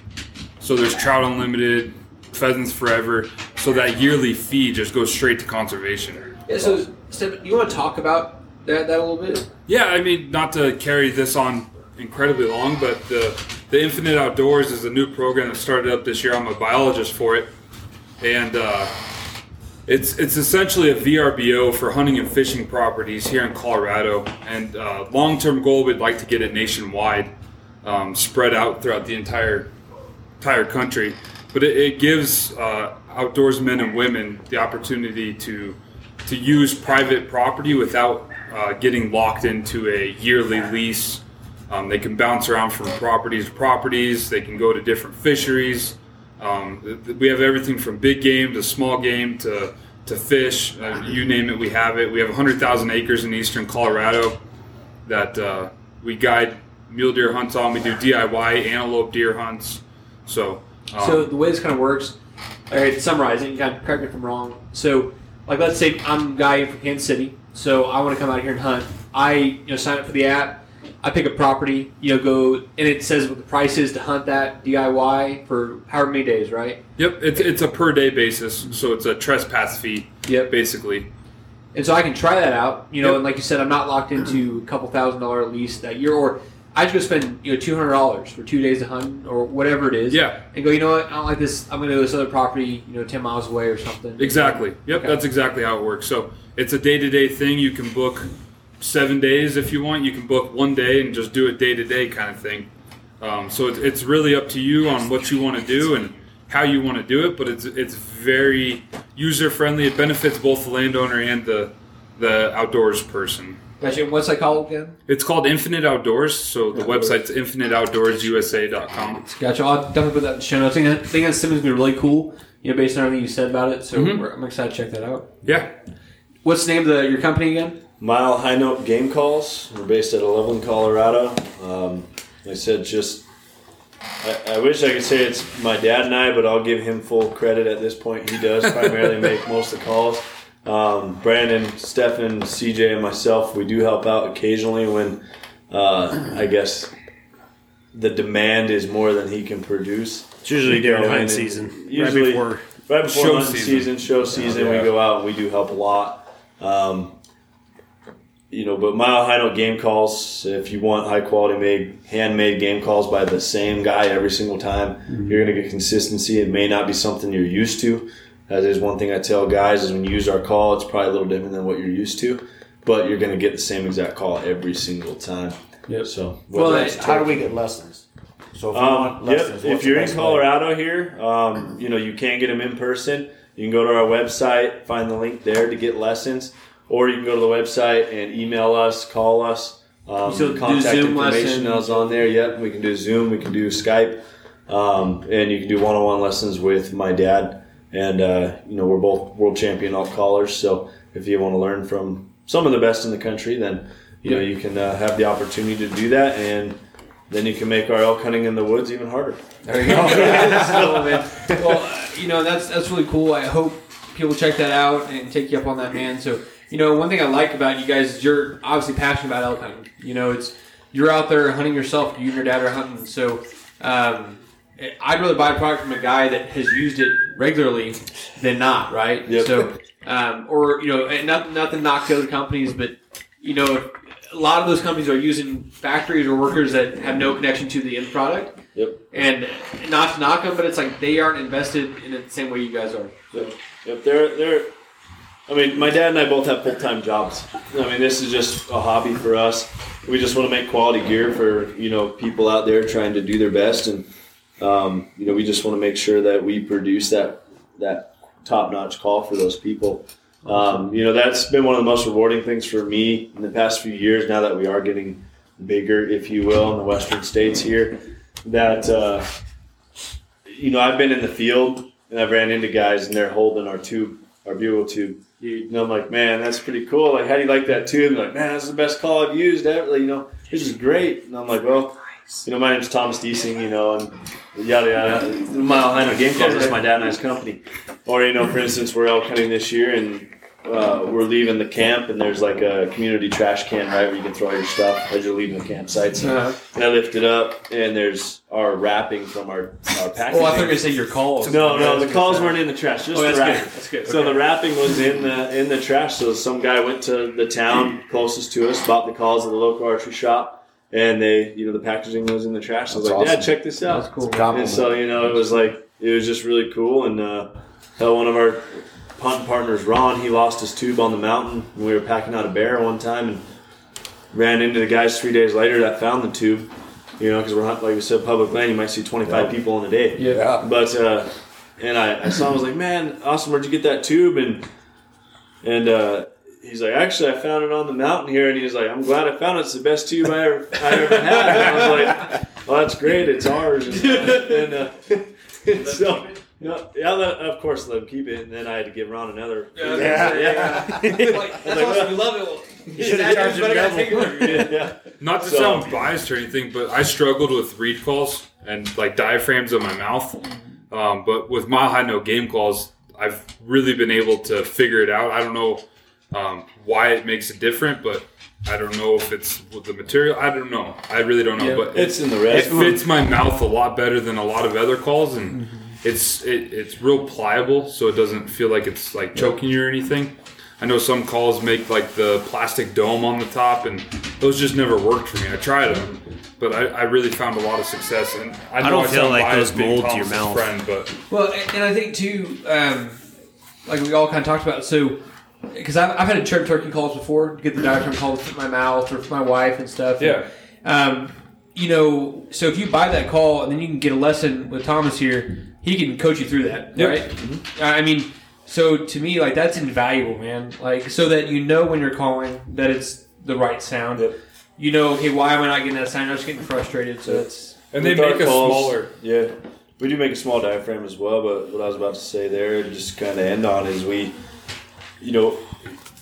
Speaker 2: So there's Trout Unlimited, Pheasants Forever. So that yearly fee just goes straight to conservation.
Speaker 1: Yeah. So, You want to talk about that that a little bit?
Speaker 2: Yeah, I mean, not to carry this on incredibly long, but the the Infinite Outdoors is a new program that started up this year. I'm a biologist for it, and uh, it's it's essentially a VRBO for hunting and fishing properties here in Colorado. And uh, long term goal, we'd like to get it nationwide, um, spread out throughout the entire entire country. But it, it gives uh, outdoorsmen and women the opportunity to to use private property without uh, getting locked into a yearly lease. Um, they can bounce around from properties to properties. They can go to different fisheries. Um, th- th- we have everything from big game to small game to to fish. Uh, you name it, we have it. We have 100,000 acres in eastern Colorado that uh, we guide mule deer hunts on. We do DIY antelope deer hunts. So, um,
Speaker 1: So the way this kind of works, all right, summarizing, correct me if I'm wrong. So, like, let's say I'm a guy from Kansas City, so I want to come out here and hunt. I, you know, sign up for the app. I pick a property, you know, go and it says what the price is to hunt that DIY for however many days, right?
Speaker 2: Yep, it's it's a per day basis, so it's a trespass fee.
Speaker 1: Yep.
Speaker 2: basically.
Speaker 1: And so I can try that out, you know,
Speaker 2: Yep.
Speaker 1: and like you said, I'm not locked into a couple thousand dollar lease that year, or I just go spend you know two hundred dollars for two days to hunt or whatever it is.
Speaker 2: Yeah.
Speaker 1: And go, you know what? I don't like this. I'm going to go to this other property, you know, ten miles away or something.
Speaker 2: Exactly. Yep,
Speaker 1: Okay.
Speaker 2: that's exactly how it works. So it's a day to day thing. You can book seven days if you want. You can book one day and just do it day to day kind of thing. Um, so it's, it's really up to you on what you want to do and how you want to do it. But it's it's very user friendly. It benefits both the landowner and the the outdoors person.
Speaker 1: Gotcha. What's that called again?
Speaker 2: It's called Infinite Outdoors. So the
Speaker 1: Outdoors.
Speaker 2: website's infiniteoutdoorsusa.com.
Speaker 1: Gotcha. I'll definitely put that in the show notes. I think, I think that Simmons be really cool. You know, based on everything you said about it. So
Speaker 2: Mhm.
Speaker 1: we're, I'm excited to check that out.
Speaker 2: Yeah.
Speaker 1: What's the name of the, your company again?
Speaker 3: Mile High Note Game Calls. We're based out of Loveland, Colorado. Um, like I said, just I, I wish I could say it's my dad and I, but I'll give him full credit at this point. He does primarily <laughs> make most of the calls. Um, Brandon, Stefan, CJ, and myself, we do help out occasionally when uh, I guess the demand is more than he can produce.
Speaker 6: It's usually during
Speaker 3: go in
Speaker 6: hunting season,
Speaker 3: Usually,
Speaker 6: right before.
Speaker 3: right before
Speaker 2: Show
Speaker 3: hunting
Speaker 2: season.
Speaker 3: season, show season, we
Speaker 2: yeah.
Speaker 3: go out and we do help a lot. Um, you know, but Mile High Note game calls, if you want high quality made, handmade game calls by the same guy every single time,
Speaker 2: Mm-hmm.
Speaker 3: you're going to get consistency. It may not be something you're used to. That is one thing I tell guys is when you use our call, it's probably a little different than what you're used to, but you're going to get the same exact call every single time.
Speaker 2: Yep.
Speaker 3: So,
Speaker 1: Well,
Speaker 3: whether
Speaker 1: I-
Speaker 5: How do we get lessons? So if you
Speaker 3: um,
Speaker 5: want
Speaker 3: yep.
Speaker 5: lessons,
Speaker 3: If
Speaker 5: what's
Speaker 3: you're in
Speaker 5: best way?
Speaker 3: Colorado here, um, you know you can get them in person. You can go to our website, find the link there to get lessons, or you can go to the website and email us, call us. Um,
Speaker 1: So do
Speaker 3: contact
Speaker 1: Zoom
Speaker 3: information is on there. Yep, we can do Zoom, we can do Skype, um, and you can do one-on-one lessons with my dad. And uh, you know we're both world champion elk callers, so if you want to learn from some of the best in the country, then you know you can uh, have the opportunity to do that and then you can make our elk hunting in the woods even harder.
Speaker 1: There you go. <laughs> So, man, <laughs> well, you know that's that's really cool. I hope people check that out and take you up on that, man. So, you know, one thing I like about you guys is you're obviously passionate about elk hunting. You know, it's you're out there hunting yourself. You and your dad are hunting. So, um, I'd rather buy a product from a guy that has used it regularly than not, right?
Speaker 3: Yep.
Speaker 1: So, um, or you know, and not nothing to knock the other companies, but you know, a lot of those companies are using factories or workers that have no connection to the end product.
Speaker 3: Yep.
Speaker 1: And not to knock them, but it's like they aren't invested in it the same way you guys are.
Speaker 3: Yep. Yep. They're they're. I mean, my dad and I both have full time jobs. I mean, this is just a hobby for us. We just want to make quality gear for you know people out there trying to do their best, and um, you know we just want to make sure that we produce that that top notch call for those people. Um, you know, that's been one of the most rewarding things for me in the past few years. Now that we are getting bigger, if you will, in the western states here, that uh, you know I've been in the field and I've ran into guys and they're holding our tube, our bugle tube. And I'm like, man, that's pretty cool. Like, how do you like that tube? And like, man, that's the best call I've used ever. You know, this is great. And I'm like, well, you know, my name's Thomas Deasing, you know, and yada yada. Mile High Note Game Calls, that's my dad and I's company. Or, you know, for instance, we're elk hunting this year and uh, we're leaving the camp and there's like a community trash can, right, where you can throw your stuff as you're leaving the campsite. So
Speaker 1: Uh-huh.
Speaker 3: and I lift it up and there's our wrapping from our, our packaging.
Speaker 1: Oh, I thought you were going to say your calls.
Speaker 3: No, no, the calls weren't in the trash. Just
Speaker 1: Oh, that's
Speaker 3: the
Speaker 1: good.
Speaker 3: wrapping.
Speaker 1: That's good.
Speaker 3: So
Speaker 1: Okay.
Speaker 3: the wrapping was in the in the trash. So some guy went to the town closest to us, bought the calls at the local archery shop, and they, you know, the packaging was in the trash. So I was
Speaker 5: That's
Speaker 3: like, "Dad,
Speaker 5: awesome.
Speaker 3: check this out."
Speaker 1: That's cool.
Speaker 3: And so you know, it was like it was just really cool. And uh, one of our hunt partners, Ron, he lost his tube on the mountain. when We were packing out a bear one time and ran into the guys three days later that found the tube. You know, because we're hunting, like we said, public land. You might see 25 people in a day.
Speaker 5: Yeah.
Speaker 3: But uh, and I, I saw him. I was like, "Man, awesome! Where'd you get that tube?" And and uh, he's like, "Actually, I found it on the mountain here." And he was like, "I'm glad I found it. It's the best tube I ever I ever had." And I was like, "Well, that's great. It's ours." And, and, uh, and <laughs> so. No, yeah, let, of course, let him keep it, and then I had to give Ron another.
Speaker 1: Yeah,
Speaker 3: yeah, yeah.
Speaker 1: Like, that's awesome. We love it. <laughs>
Speaker 5: You should have charged him double.
Speaker 3: yeah, <laughs> yeah.
Speaker 2: Not to
Speaker 3: So-
Speaker 2: sound biased or anything, but I struggled with reed calls and like diaphragms in my mouth. Um, but with mile high note game calls, I've really been able to figure it out. I don't know um, why it makes it different, but I don't know if it's with the material. I don't know. I really don't know.
Speaker 1: Yeah.
Speaker 2: But
Speaker 3: It's in the
Speaker 2: it fits my mouth a lot better than a lot of other calls, and it's it, it's real pliable, so it doesn't feel like it's like choking you or anything. I know some calls make like the plastic dome on the top, and those just never worked for me. I tried them, but I, I really found a lot of success. And I, know
Speaker 6: don't
Speaker 2: I
Speaker 6: feel like
Speaker 2: biased
Speaker 6: those mold to your mouth.
Speaker 2: friend, but
Speaker 1: Well, and, and I think too, um, like we all kind of talked about. So, because I've, I've had to trim turkey calls before, to get the diaphragm calls for my mouth or for my wife and stuff.
Speaker 2: yeah,
Speaker 1: Um, you know, so if you buy that call and then you can get a lesson with Thomas here, he can coach you through that,
Speaker 2: Yep.
Speaker 1: right? I mean, so to me, like that's invaluable, man. Like so that you know when you're calling that it's the right sound.
Speaker 3: Yep.
Speaker 1: You know, okay, why am I not getting that sound? I'm just getting frustrated. So it's
Speaker 2: and they make us
Speaker 3: calls,
Speaker 2: smaller.
Speaker 3: Yeah, we do make a small diaphragm as well. But what I was about to say there, just kind of end on, is we, you know,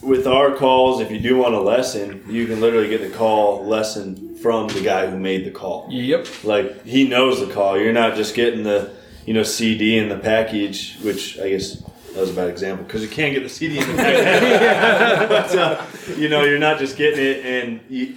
Speaker 3: with our calls, if you do want a lesson, you can literally get the call lesson from the guy who made the call.
Speaker 1: Yep.
Speaker 3: Like he knows the call. You're not just getting the you know CD in the package, which I guess that was a bad example because you can't get the CD in the package. <laughs> but, uh, you know, you're not just getting it. And you,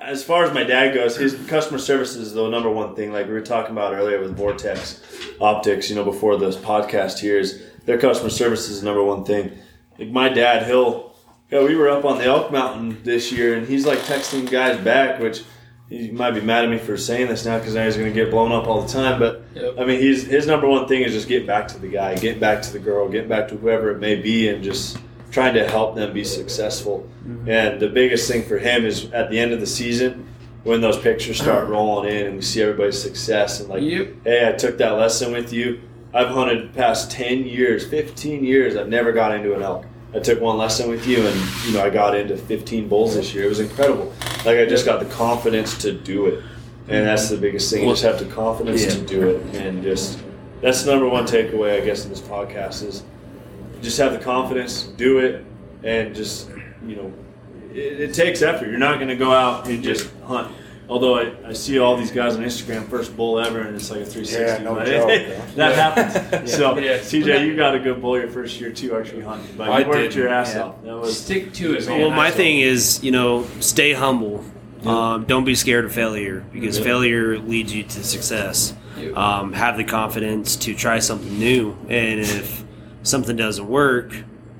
Speaker 3: as far as my dad goes, his customer service is the number one thing. Like we were talking about earlier with Vortex Optics, you know, before this podcast here is their customer service is the number one thing. Like my dad, he'll, yeah, we were up on the Elk Mountain this year, and he's like texting guys back, which he might be mad at me for saying this now because now he's going to get blown up all the time. But
Speaker 1: Yep.
Speaker 3: I mean, he's his number one thing is just get back to the guy, get back to the girl, get back to whoever it may be, and just trying to help them be successful. Mm-hmm. And the biggest thing for him is at the end of the season when those pictures start rolling in and we see everybody's success and like,
Speaker 1: Yep.
Speaker 3: hey, I took that lesson with you. I've hunted past ten years, fifteen years. I've never got into an elk. I took one lesson with you, and you know I got into 15 bulls this year. It was incredible. Like I just got the confidence to do it, and that's the biggest thing. You just have the confidence to do it, and just that's the number one takeaway I guess in this podcast is just have the confidence, do it, and just you know it, it takes effort. You're not going to go out and just hunt. Although I, I see all these guys on Instagram, first bull ever, and it's like a 360.
Speaker 5: Yeah, no
Speaker 3: but
Speaker 5: joke, <laughs>
Speaker 3: it-
Speaker 5: yeah.
Speaker 3: that happens. <laughs> So,
Speaker 1: Yeah.
Speaker 3: CJ, you got a good bull your first year too, archery hunting, but
Speaker 2: I
Speaker 3: you worked
Speaker 2: did.
Speaker 3: your ass
Speaker 5: Yeah.
Speaker 3: off. That was
Speaker 1: Stick to it, man.
Speaker 6: Well, my
Speaker 1: That's
Speaker 6: thing is, you know, stay humble. Um, don't be scared of failure because
Speaker 3: Yeah.
Speaker 6: failure leads you to success. Um, have the confidence to try something new, and if something doesn't work,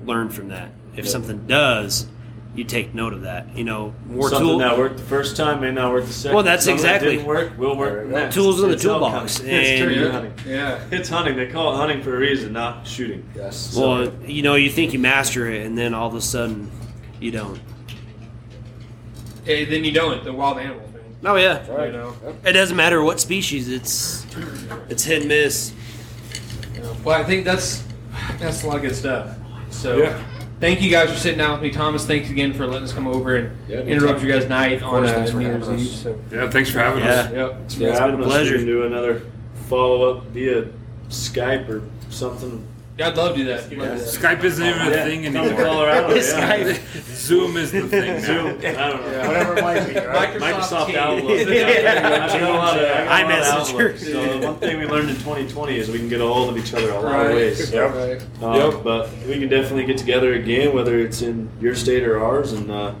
Speaker 6: learn from that. If
Speaker 3: Yeah.
Speaker 6: something does, you take note of that. You know, more
Speaker 3: something
Speaker 6: tool,
Speaker 3: that worked the first time may not work the second.
Speaker 6: Well, that's
Speaker 3: Something that
Speaker 6: exactly-
Speaker 3: didn't work will work next.
Speaker 6: tools in the
Speaker 3: It's
Speaker 6: toolbox,
Speaker 3: hunting. <laughs> It's
Speaker 6: and-
Speaker 3: turkey hunting.
Speaker 1: Yeah.
Speaker 3: It's hunting. They call it hunting for a reason, not shooting.
Speaker 5: Yes.
Speaker 6: well, you know, you think you master it, and then all of a sudden, you don't.
Speaker 1: Hey, then you don't. The wild animals, man.
Speaker 6: Oh yeah,
Speaker 1: You know.
Speaker 6: it doesn't matter what species. It's it's hit and miss.
Speaker 1: Well, I think that's that's a lot of good stuff. So,
Speaker 2: Yeah.
Speaker 1: Thank you guys for sitting down with me, Thomas. Thanks again for letting us come over and
Speaker 5: Yeah,
Speaker 1: interrupt your guys' night on
Speaker 5: course,
Speaker 1: uh, New Year's Eve. So,
Speaker 2: Yeah, thanks for having
Speaker 6: Yeah.
Speaker 2: us.
Speaker 1: yep.
Speaker 3: Yeah,
Speaker 6: It's been a pleasure.
Speaker 3: to do another follow up via Skype or something.
Speaker 1: Yeah, I'd love to do that. Love to.
Speaker 2: Skype isn't even a
Speaker 3: Yeah,
Speaker 2: thing
Speaker 3: come to
Speaker 2: anymore.
Speaker 3: Colorado. yeah. <laughs>
Speaker 6: Skype.
Speaker 2: Zoom is the thing.
Speaker 3: Zoom. I don't know.
Speaker 5: Whatever it might be, right?
Speaker 3: Microsoft
Speaker 1: Teams.
Speaker 3: Outlook. I know a I know a lot of
Speaker 6: iMessenger.
Speaker 3: Outlook. So the one thing we learned in 2020 is we can get a hold of each other a lot
Speaker 1: Right.
Speaker 3: of ways. So,
Speaker 1: Right.
Speaker 3: um, But we can definitely get together again, whether it's in your state or ours. And uh,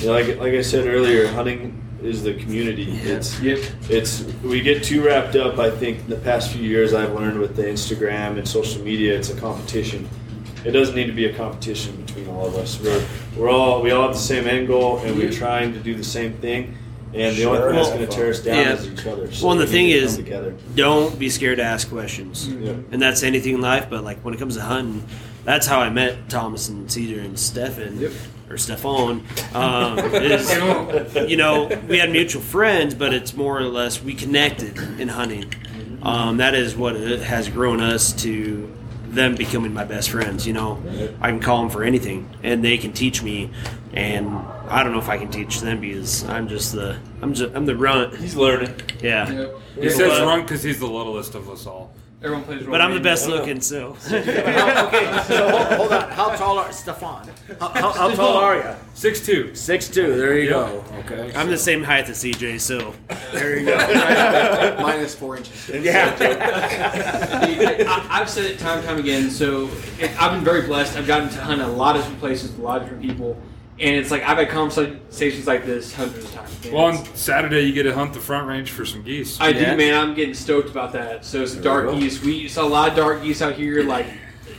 Speaker 3: you know, like like I said earlier, hunting is the community. It's
Speaker 1: Yep.
Speaker 3: it's we get too wrapped up. I think in the past few years I've learned with the Instagram and social media, it's a competition. It doesn't need to be a competition between all of us. We're we're all we all have the same end goal, and we're trying to do the same thing. And the only thing that's going to tear us down
Speaker 6: Yeah.
Speaker 3: is each other. So
Speaker 6: Well, the thing is-
Speaker 3: together.
Speaker 6: Don't be scared to ask questions.
Speaker 3: Yeah.
Speaker 6: and that's anything in life. But like when it comes to hunting, that's how I met Thomas and Cedar and Stefan
Speaker 1: Yep.
Speaker 6: or Stefan. Um, <laughs> is you know we had mutual friends, but it's more or less we connected in hunting. Um, that is what it has grown us to them becoming my best friends. You know, I can call them for anything, and they can teach me. And I don't know if I can teach them because I'm just the I'm just I'm the runt.
Speaker 3: He's learning.
Speaker 6: Yeah,
Speaker 1: Yep.
Speaker 2: He says wrong because he's the littlest of us all.
Speaker 1: Everyone plays.
Speaker 6: but I'm the best
Speaker 3: I know.
Speaker 6: looking. So <laughs>
Speaker 5: okay, so hold, hold on. How tall are Stefan? How, how, how tall are you?
Speaker 2: Six two.
Speaker 5: Six two. There you go. Okay.
Speaker 6: I'm the same height as CJ. So
Speaker 5: There you go. <laughs>
Speaker 4: Minus four inches.
Speaker 5: yeah. <laughs>
Speaker 1: I, I've said it time and time again. So it, I've been very blessed. I've gotten to hunt a lot of different places, with a lot of different people, and it's like I've had conversations like this hundreds of times. man.
Speaker 2: Well, on Saturday you get to hunt the front range for some geese.
Speaker 1: I
Speaker 6: Yeah.
Speaker 1: do, man. I'm getting stoked about that. So it's dark geese. We saw a lot of dark geese out here. Like,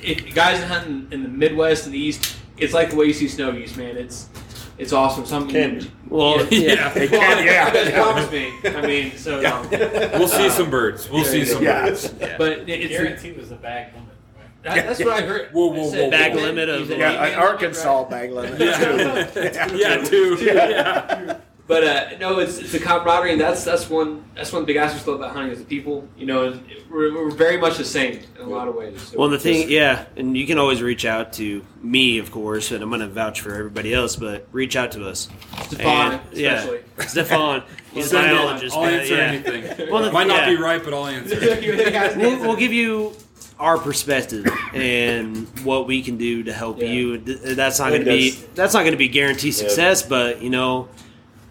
Speaker 1: if guys that hunt in, in the Midwest and the East, it's like the way you see snow geese, man. It's it's awesome. Some
Speaker 3: Can
Speaker 6: well,
Speaker 2: yeah,
Speaker 1: Well,
Speaker 5: yeah,
Speaker 1: you guys <laughs>
Speaker 5: yeah.
Speaker 1: promised me. I mean, so um,
Speaker 2: we'll see some birds. We'll see some
Speaker 5: Yeah.
Speaker 2: birds.
Speaker 1: but it- it's
Speaker 7: Guaranteed was a bag limit.
Speaker 1: That, that's what I heard.
Speaker 2: Whoa, whoa,
Speaker 1: It said
Speaker 2: whoa,
Speaker 6: Bag
Speaker 1: eight
Speaker 6: limit of-
Speaker 5: Yeah,
Speaker 1: eight
Speaker 5: an Arkansas
Speaker 1: limit,
Speaker 5: bag limit.
Speaker 2: Yeah, too. <laughs> yeah, two. Yeah.
Speaker 1: But uh, no, it's, it's the camaraderie, and that's that's one that's one big aspect I love about hunting is the people. You know, we're, we're very much the same in a lot of ways. So
Speaker 6: well, the
Speaker 1: it's
Speaker 6: thing, yeah, and you can always reach out to me, of course, and I'm going to vouch for everybody else, but reach out to us.
Speaker 1: Stefan,
Speaker 6: And- yeah. Stefan, <laughs> he's a biologist.
Speaker 2: I'll answer
Speaker 6: yeah.
Speaker 2: anything.
Speaker 6: Well, the-
Speaker 2: Might not
Speaker 6: yeah.
Speaker 2: be right, but I'll answer. <laughs>
Speaker 6: we'll,
Speaker 1: answer.
Speaker 6: we'll give you our perspective and what we can do to help
Speaker 7: Yeah.
Speaker 6: you. That's not going to be
Speaker 3: that's-
Speaker 6: not going to be guaranteed success, but you know,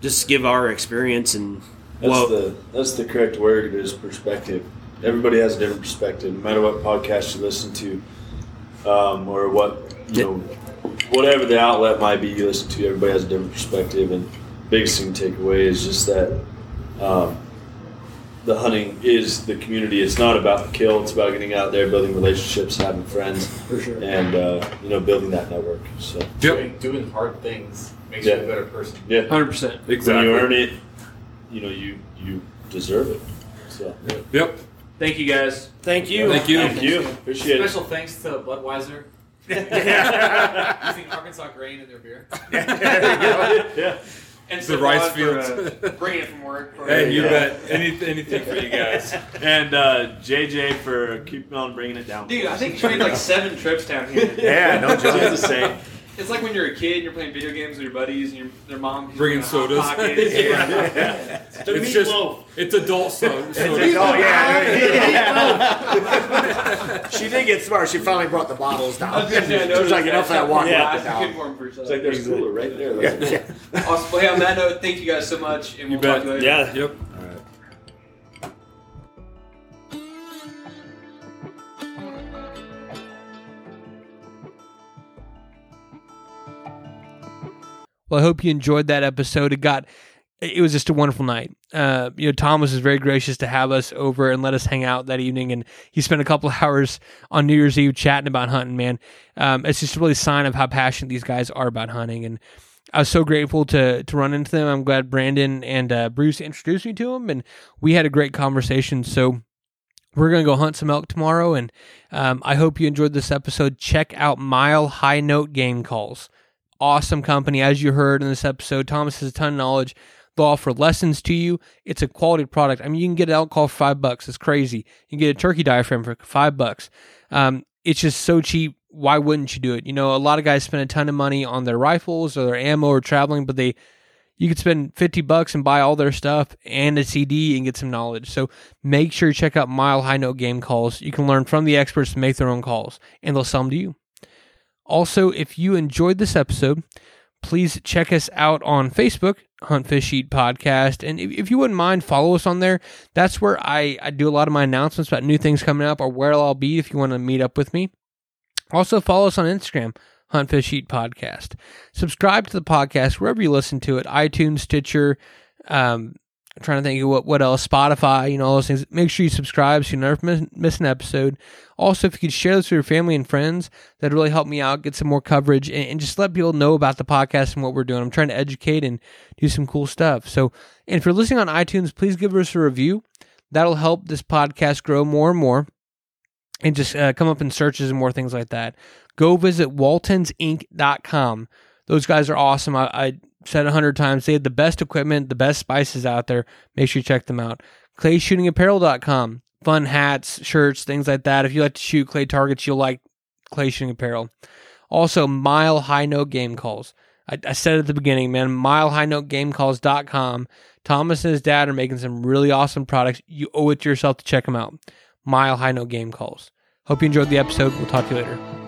Speaker 6: just give our experience and
Speaker 3: That's
Speaker 6: well,
Speaker 3: the that's the correct word is perspective. Everybody has a different perspective, no matter what podcast you listen to, um, or what you know, whatever the outlet might be you listen to. Everybody has a different perspective, and biggest thing to take away is just that um, the hunting is the community. It's not about the kill. It's about getting out there, building relationships, having friends,
Speaker 5: For sure.
Speaker 3: and uh, you know, building that network. So
Speaker 7: Doing, doing hard things makes
Speaker 3: Yeah.
Speaker 7: you a better person.
Speaker 3: yeah,
Speaker 11: Hundred percent.
Speaker 2: Exactly.
Speaker 3: when you earn it, you know, you you deserve it. So
Speaker 2: Yep.
Speaker 11: Thank you guys.
Speaker 6: thank you.
Speaker 2: Thank you.
Speaker 3: thank you, appreciate it.
Speaker 7: Special thanks to Budweiser. <laughs> Using Arkansas grain in their beer. <laughs> <laughs>
Speaker 3: yeah.
Speaker 11: And
Speaker 2: The rice
Speaker 11: Stefan for,
Speaker 2: fields.
Speaker 11: uh, bringing it from work. For <laughs>
Speaker 2: Hey, you bet. Any, anything for you guys.
Speaker 3: And uh, JJ for keeping on bringing it down.
Speaker 11: Dude, I think you made like seven trips down here.
Speaker 5: Yeah, no <laughs> joke.
Speaker 3: She's the same.
Speaker 11: It's like when you're a kid and you're playing video games with your buddies and your, their mom
Speaker 2: Bringing sodas.
Speaker 11: Pockets, you <laughs> bring
Speaker 3: Yeah. The
Speaker 2: It's just
Speaker 3: meatloaf.
Speaker 2: it's adult so, so
Speaker 5: Oh yeah. <laughs> she did get smart. She finally brought the bottles down.
Speaker 11: Pockets. Yeah,
Speaker 5: She was like,
Speaker 11: noticed
Speaker 5: enough of that
Speaker 11: that.
Speaker 5: water.
Speaker 11: Yeah,
Speaker 5: Put it
Speaker 11: it's
Speaker 5: down.
Speaker 11: good for yourself.
Speaker 3: It's like there's a cooler right there. Let's-
Speaker 11: Awesome. Well, hey, on that note, thank you guys so much, and
Speaker 2: You
Speaker 11: we'll talk
Speaker 2: bet.
Speaker 11: to later.
Speaker 6: Yeah.
Speaker 2: Yep.
Speaker 1: Well, I hope you enjoyed that episode. It got it was just a wonderful night. Uh, you know, Thomas was very gracious to have us over and let us hang out that evening, and he spent a couple <laughs> hours on New Year's Eve chatting about hunting. Man, um, it's just really a sign of how passionate these guys are about hunting, and I was so grateful to to run into them. I'm glad Brandon and uh, Bruce introduced me to them, and we had a great conversation. So. We're going to go hunt some elk tomorrow, and um, I hope you enjoyed this episode. Check out Mile High Note Game Calls awesome company. As you heard in this episode, Thomas has a ton of knowledge. They'll offer lessons to you. It's a quality product. I mean, you can get an call for five bucks. It's crazy. You can get a turkey diaphragm for five bucks. Um, it's just so cheap. Why wouldn't you do it? You know, a lot of guys spend a ton of money on their rifles or their ammo or traveling, but they you could spend 50 bucks and buy all their stuff and a CD and get some knowledge. So make sure you check out Mile High Note Game Calls. You can learn from the experts to make their own calls, and they'll sell them to you. Also, if you enjoyed this episode, please check us out on Facebook, Hunt Fish Eat Podcast. And if, if you wouldn't mind, follow us on there. That's where I, I do a lot of my announcements about new things coming up or where I'll be if you want to meet up with me. Also, follow us on Instagram, Hunt Fish Eat Podcast. Subscribe to the podcast wherever you listen to it iTunes, Stitcher, um, I'm trying to think of what, what else, Spotify, you know, all those things. Make sure you subscribe so you never miss, miss an episode. Also, if you could share this with your family and friends, that'd really help me out, get some more coverage, and, and just let people know about the podcast and what we're doing. I'm trying to educate and do some cool stuff. So, and if you're listening on iTunes, please give us a review. That'll help this podcast grow more and more and just uh, come up in searches and more things like that. Go visit waltonsinc.com. Those guys are awesome. I, I said a hundred times they have the best equipment, the best spices out there. Make sure you check them out. ClayShootingApparel.com. Fun hats, shirts, things like that. If you like to shoot clay targets, you'll like Clay Shooting Apparel. Also, Mile High Note Game Calls. I, I said at the beginning, man, milehighnotegamecalls.com. Thomas and his dad are making some really awesome products. You owe it to yourself to check them out. Mile High Note Game Calls. Hope you enjoyed the episode. We'll talk to you later.